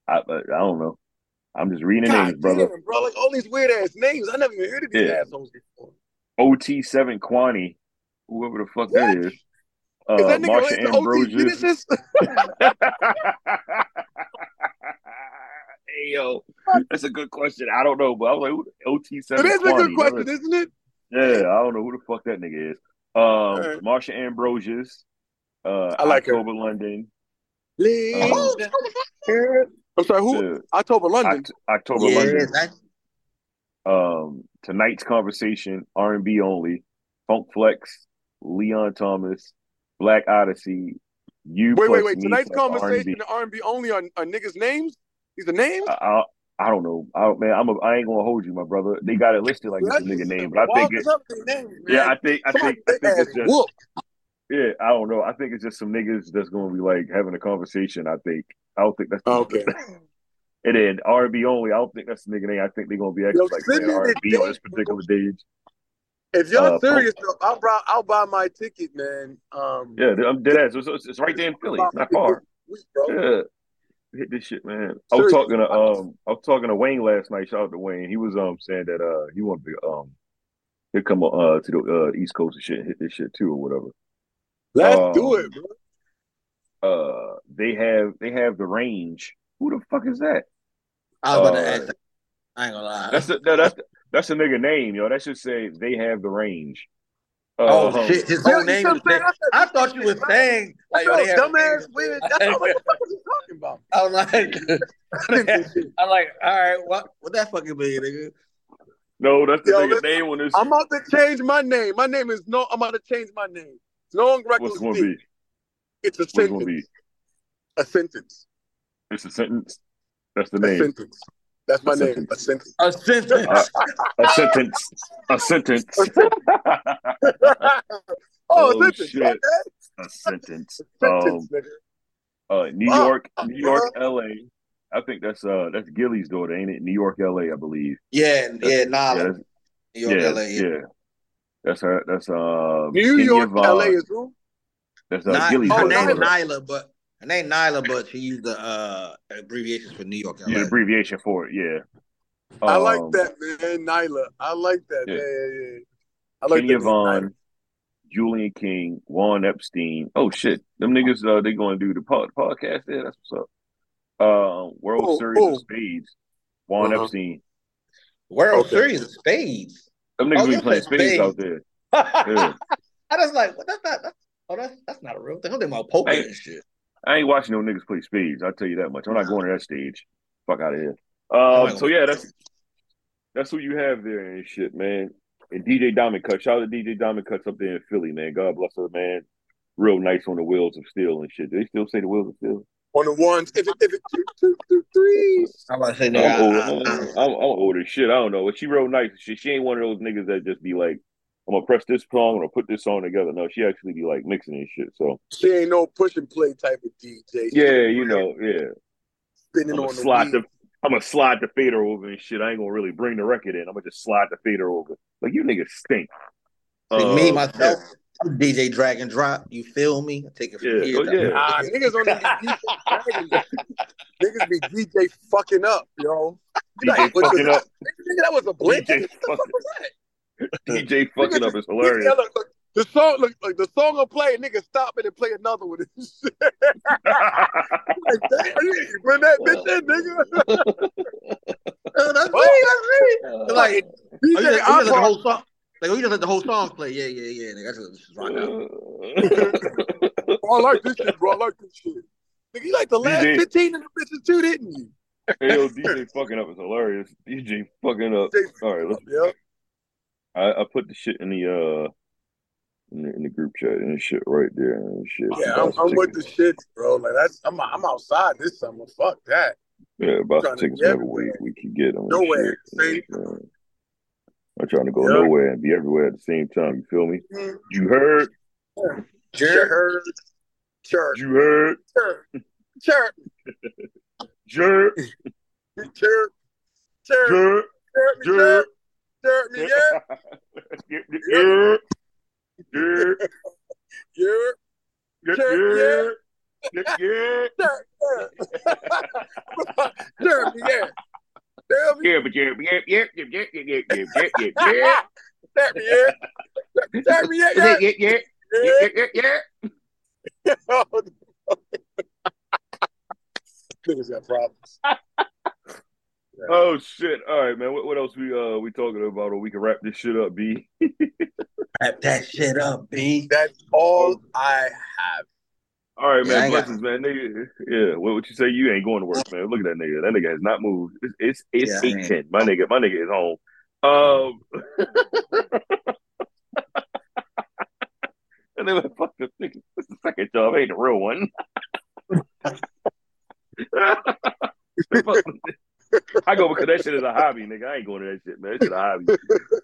I, I don't know. I'm just reading God names, brother. damn, bro. Like all these weird ass names. I never even heard of these Yeah. assholes before. OT seven Kwani, whoever the fuck that What? is. Is Uh, that nigga Marsha to OT Ambrosius. Genesis? hey yo, that's a good question. I don't know, but I was like, OT it seven is a good Kwani? question, isn't it? Yeah, I don't know who the fuck that nigga is. Um, right. Marsha Ambrosius, uh, I like her. October London, Linda. Um, I'm sorry, who? uh, October London. Oct- October Yeah, London. that's Um, tonight's conversation, R and B only, Funk Flex, Leon Thomas, Black Odyssey, you. wait, wait, wait. Tonight's conversation, R&B. the R&B only on, on niggas' names? These are names? I, I, I don't know. I don't, man, I'm a, I ain't gonna hold you, my brother. They got it listed like it's a nigga name, but I think it. Names, Yeah, I think I think I think it's just whoop. yeah. I don't know. I think it's just some niggas that's gonna be like having a conversation. I think. I don't think that's Okay. And then R and B only. I don't think that's the nigga name. I think they're gonna be actually like playing R&B on this particular stage. If y'all Uh, serious, though, I'll buy, I'll buy my ticket, man. Um, Yeah, I'm dead ass. It's, it's, it's right there in Philly. It's not far. Week. Yeah. Hit this shit, man. I was talking to um I was talking to Wayne last night. Shout out to Wayne. He was um saying that uh he wanted to um he'll come uh to the uh East Coast and shit and hit this shit too or whatever. Let's Um, do it, bro. Uh they have they have the range. Who the fuck is that? I was about Uh, to ask. That. I ain't gonna lie. That's the no, that's the, that's a nigga name, yo. That should say they have the range. Oh Uh, shit, his whole name is. what I'm? I thought you were saying like yo, they have dumbass names. weird. That's what, what the fuck is he talking about? I was like, I didn't think shit. I'm like, all right, what what that fucking mean, nigga? No, that's the Yo, nigga listen, name on this. I'm about to change my name. My name is no. I'm about to change my name. Long What's reckless it gonna be? It's a What's sentence. gonna be? A sentence. It's a sentence. That's the A name. sentence. That's my A name. A sentence. A sentence. Uh, a sentence. A sentence. oh, Oh, a sentence. shit. Okay. a sentence. Sentence, Um, uh, New Fuck, York, New York, bro. L.A. I think that's uh that's Gillie's daughter, ain't it? New York, L.A. I believe. yeah, yeah, Yeah, Nala. that's, New York, yeah, LA. yeah. That's her. That's um. New Kenya York, Vaughn. LA is who? That's uh, Ny- Gillie's her Oh, name is daughter. Nyla, but her name Nyla, but she used the uh abbreviations for New York, LA. Yeah, abbreviation for it. Yeah. I like Um, that, man. Nyla. I like that. Yeah. Yeah, yeah, yeah. I like Kenya that. name, Vaughn, Julian King, Juan Epstein. Oh shit, them niggas. Uh, they going to do the pod- podcast there. That's what's up. Uh, World Oh, Series oh. of Spades. Juan Uh-huh. Epstein. World Okay. Series of Spades. Them niggas Oh, be playing play spades spades. out there. I was like, what? That's not. That's, oh, that's that's not a real thing. I'm thinking about poker Hey. and shit. I ain't watching no niggas play speeds. I'll tell you that much. I'm not going to that stage. Fuck out of here. Um, so yeah, that's that's who you have there and shit, man. And DJ Diamond Cut. Shout out to DJ Diamond Kuts up there in Philly, man. God bless her, man. Real nice on the wheels of steel and shit. Do they still say the wheels of steel? On the ones, if it, if it two, two, two, threes. I'm about to say, I'm, nigga, old, I- I'm, I- I'm, I'm old as shit. I don't know. But she real nice. She, she ain't one of those niggas that just be like, I'm gonna press this song, I'm gonna put this song together. No, she actually be like mixing and shit. So She ain't no push and play type of DJ. She yeah, you know, yeah. spinning I'm on gonna the slide the I'm gonna slide the fader over and shit. I ain't gonna really bring the record in. I'm gonna just slide the fader over. Like you niggas stink. See, me Uh, myself, I'm DJ drag and drop. You feel me? I take it from Yeah, here. oh, to- yeah. Nah, niggas don't even be DJ. niggas be DJ fucking up, yo. You DJ like, what fucking the- up. Nigga, that was a blink. DJ What the fuck fucking- was that? DJ fucking up is hilarious. Yeah, look, look, the song, look, like the song will play, nigga stop it and play another one. like, damn, you bring that bitch in, nigga. That's me. Oh. That's me. Like, oh, you DJ just, oh, you just let the whole song. Like, oh, you just let the whole song play. Yeah, yeah, yeah. Nigga, that's just rock out. oh, I like this shit, bro. I like this shit. Nigga, you like the last DJ 15 of the bitches too, didn't you? hey, yo, DJ fucking up is hilarious. DJ fucking up. DJ All right, let's, Yeah. I, I put the shit in the uh in the, in the group chat and shit right there and shit. Yeah, I'm, I'm with the shits, bro. Like that's I'm I'm outside this summer. Fuck that. Yeah, about to to take us get we, we can get them. Nowhere, shit. I'm trying to go Yeah. nowhere and be everywhere at the same time. You feel me? Mm, You heard? Sure. Sure. You heard? Jerk. Chirp, chirp, Jerk, chirp me, jerk. chirp, chirp me, yeah, Yeah, yeah, yeah, yeah, yeah, Jerk, yeah, yeah, yeah. chirp, chirp, chirp me, yeah. Tell me, Yeah, but yeah, yeah, yeah, yeah, yeah, yeah, yeah, yeah, yeah, yeah, chirp me, yeah. Chirp me, yeah, yeah, yeah. yeah, yeah, yeah. yeah, yeah, yeah. Niggas got problems. Oh shit! All right, man. What, what else we uh we talking about? Or we can wrap this shit up, B. Wrap that shit up, B. That's all I have. All right, Yeah, I man. ain't got- man. Nigga, yeah. What would you say? You ain't going to work, man. Look at that nigga. That nigga has not moved. It's it's, it's Yeah, eight ten. My nigga, my nigga is home. Um. and they like, fuck this nigga. This is the second job. Ain't the real one. I go because that shit is a hobby, nigga. I ain't going to that shit, man. That shit a hobby.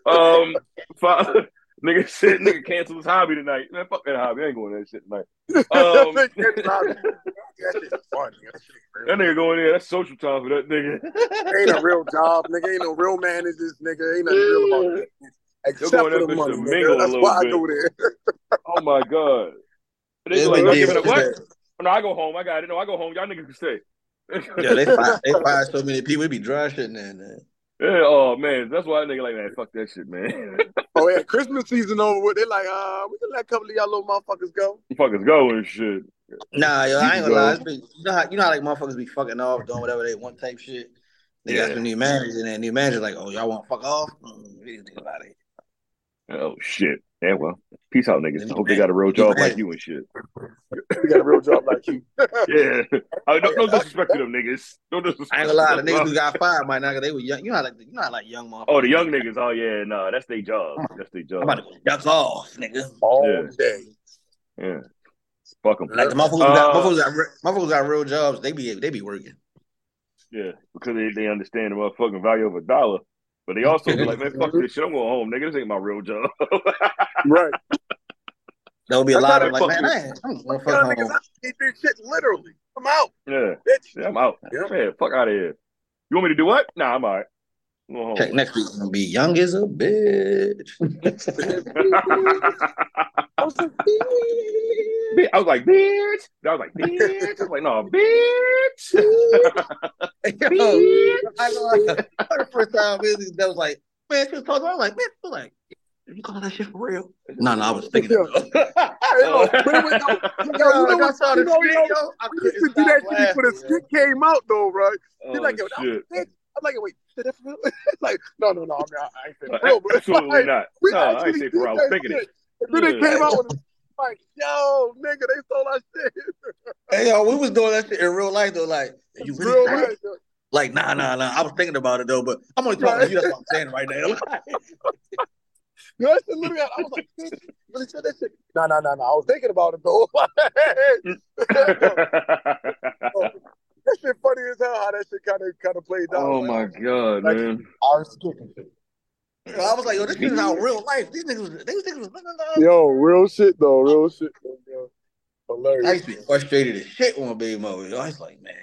Um, fi- nigga said nigga cancel his hobby tonight. Man, fuck that hobby. I ain't going to that shit tonight. Um, that shit's funny. That shit that nigga going in. That's social time for that nigga. Ain't a real job, nigga. Ain't no real managers, nigga. Ain't nothing real about it. Except going for the money, nigga. That's little why I go there. oh my god. They Yeah, like, I'm giving up? No, I go home. I got it. No, I go home. Y'all niggas can stay. Yeah, they fired, they fired so many people. It be dry shit in there. man. Yeah, oh man, that's why that nigga like man, fuck that shit, man. Oh yeah, Christmas season over with. They like, uh, we can let a couple of y'all little motherfuckers go. Fuckers go and shit. Nah, yo, I ain't gonna lie. It's been, you know how you know how like motherfuckers be fucking off doing whatever they want type shit. They got some new managers and that new manager like, oh y'all want to fuck off? Mm, we didn't think about it. Oh shit. Yeah, well, peace out, niggas. I hope they got a real job like you and shit. We got a real job like you. Yeah. I, no, no disrespect to them niggas. No disrespect. I ain't gonna lie, the to them. niggas who got fired might not. They were young. You know how like you know how like young motherfuckers. Oh, the young niggas. Oh yeah, no, that's their job. That's their I'm about job. to go duck off, nigga. All Yeah. day. Yeah. Fuck them. Like the motherfuckers, who got, Uh, motherfuckers, got, re- motherfuckers got real jobs. They be they be working. Yeah, because they, they understand the motherfucking value of a dollar. But they also be like, man, fuck this shit. I'm going home, nigga. This ain't my real job. Right. There will be a lot of like, man. I ain't, I'm gonna Y'all fuck niggas. I need this shit literally. I'm out, yeah. bitch. yeah, I'm out. Yeah. Yeah, fuck out of here. You want me to do what? Nah, I'm all right. I'm Check next week gonna be young as a bitch. Bitch, I was like, bitch. I was like, bitch. I was like, no, bitch. Yo, I know, like, the first time really, that was like, man, she was talking. I was like, man, I was like, you calling that shit for real? No, no, I was thinking. Yo. Yo, but it was, yo, yo, you know I what? saw You the know, skit, yo, yo. I we used to do that stop shit before the laughing, skit came out, though, right? He's oh, like, yo, that was shit. I'm like, wait, shit, that's real? like, no, no, no, I, mean, I, I ain't saying real, but Absolutely like, not. we No, I ain't actually say did for I was that thinking it. shit. And then they came out with it, like, yo, nigga, they stole our shit. Hey, yo, we was doing that shit in real life though. Like, you really real life, yo. Like, nah, nah, nah. I was thinking about it though, but I'm only talking to you. That's what I'm saying right now. Yo, that shit literally, I was like, bitch, you really said that shit? No, no, no, no. I was thinking about it, though. that shit funny as hell how that shit kind of kind of played out. oh Like, my god, like, man. Our skit and shit. I was like, yo, this shit is out real life. These niggas, these niggas was living life. Yo, real shit though, real shit though, yo. Hilarious. I used to be frustrated as shit with baby mother. yo. I was like, man.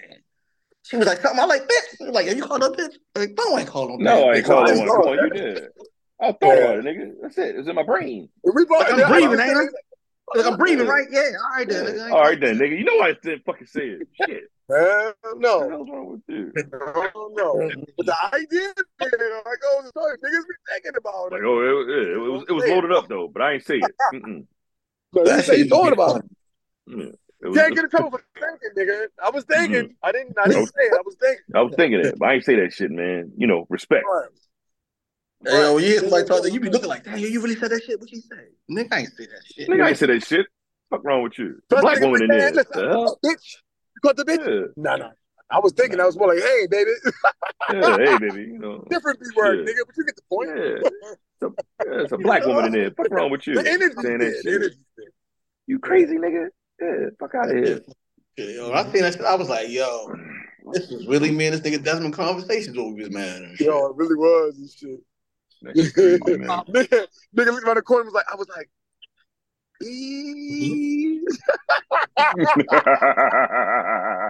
She was like, something. I like, bitch. She was like, have you called her bitch? Like, no, I ain't called no No, I bitch. ain't calling I one. saw Come on, that. you did. I thought about it, nigga. That's it. It's in my brain. And we bought, Like, I'm yeah, breathing, was ain't I? saying, Like, I'm breathing, right? Yeah, all right then. nigga. I ain't All right then, nigga. You know why I didn't fucking say it. Shit. Man, What the no. hell's wrong with you? I don't know. But the idea, man, like, oh, sorry, niggas be thinking about it. Like, oh, it, it, it was it was loaded up though, but I ain't say it. Mm-mm. No, you say shit you thought about it. Yeah. It was, Can't get in trouble for thinking, nigga. I was thinking. Mm-hmm. I didn't. I didn't say it. I was thinking. I was thinking it, but I ain't say that shit, man. You know, respect. Right. Hey, yo, when you hear somebody talk, you be looking like, damn, you really said that shit? What you say? Nigga, I ain't say that shit. Nigga, I ain't say that shit. Fuck wrong with you? First Black woman in there. "Man, listen, The hell? Bitch. You caught the bitch? Yeah. No, no. I was thinking I was more like, hey, baby. Yeah, hey, baby, you know. Different B word, Yeah. nigga, but you get the point. Yeah. It's a, yeah, it's a black woman in there. Fuck wrong with you? The energy Saying that shit. energy. You crazy, nigga? Yeah, fuck out of here. Yo, I seen that shit. I was like, yo, this was really me and this nigga Desmond conversations what we was mad. Yo, it really was and shit. Shit crazy, man. nigga, nigga looked around the corner was like, I was like.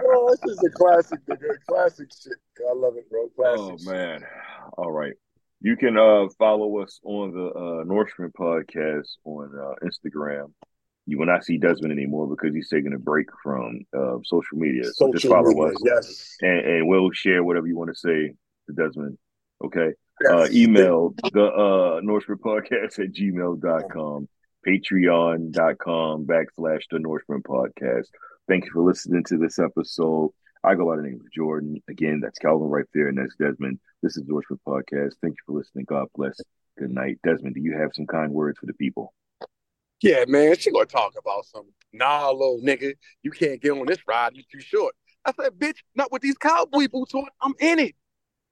Oh, this is a classic, nigga. Classic shit. I love it, bro. Classic. Oh shit. man. All right. You can uh follow us on the uh Nourishment podcast on uh Instagram. You will not see Desmond anymore because he's taking a break from uh, social media. So just follow media, us yes. and, and we'll share whatever you want to say to Desmond. Okay. Yes. Uh email the uh Nourishment podcast at gmail.com, patreon.com backslash the Nourishment podcast. Thank you for listening to this episode. I go by the name of Jordan. Again, that's Calvin right there, and that's Desmond. This is the Nourishment podcast. Thank you for listening. God bless. Good night. Desmond, do you have some kind words for the people? Yeah, man, she gonna talk about some nah, little nigga. You can't get on this ride. You too short. I said, bitch, not with these cowboy boots on. I'm in it.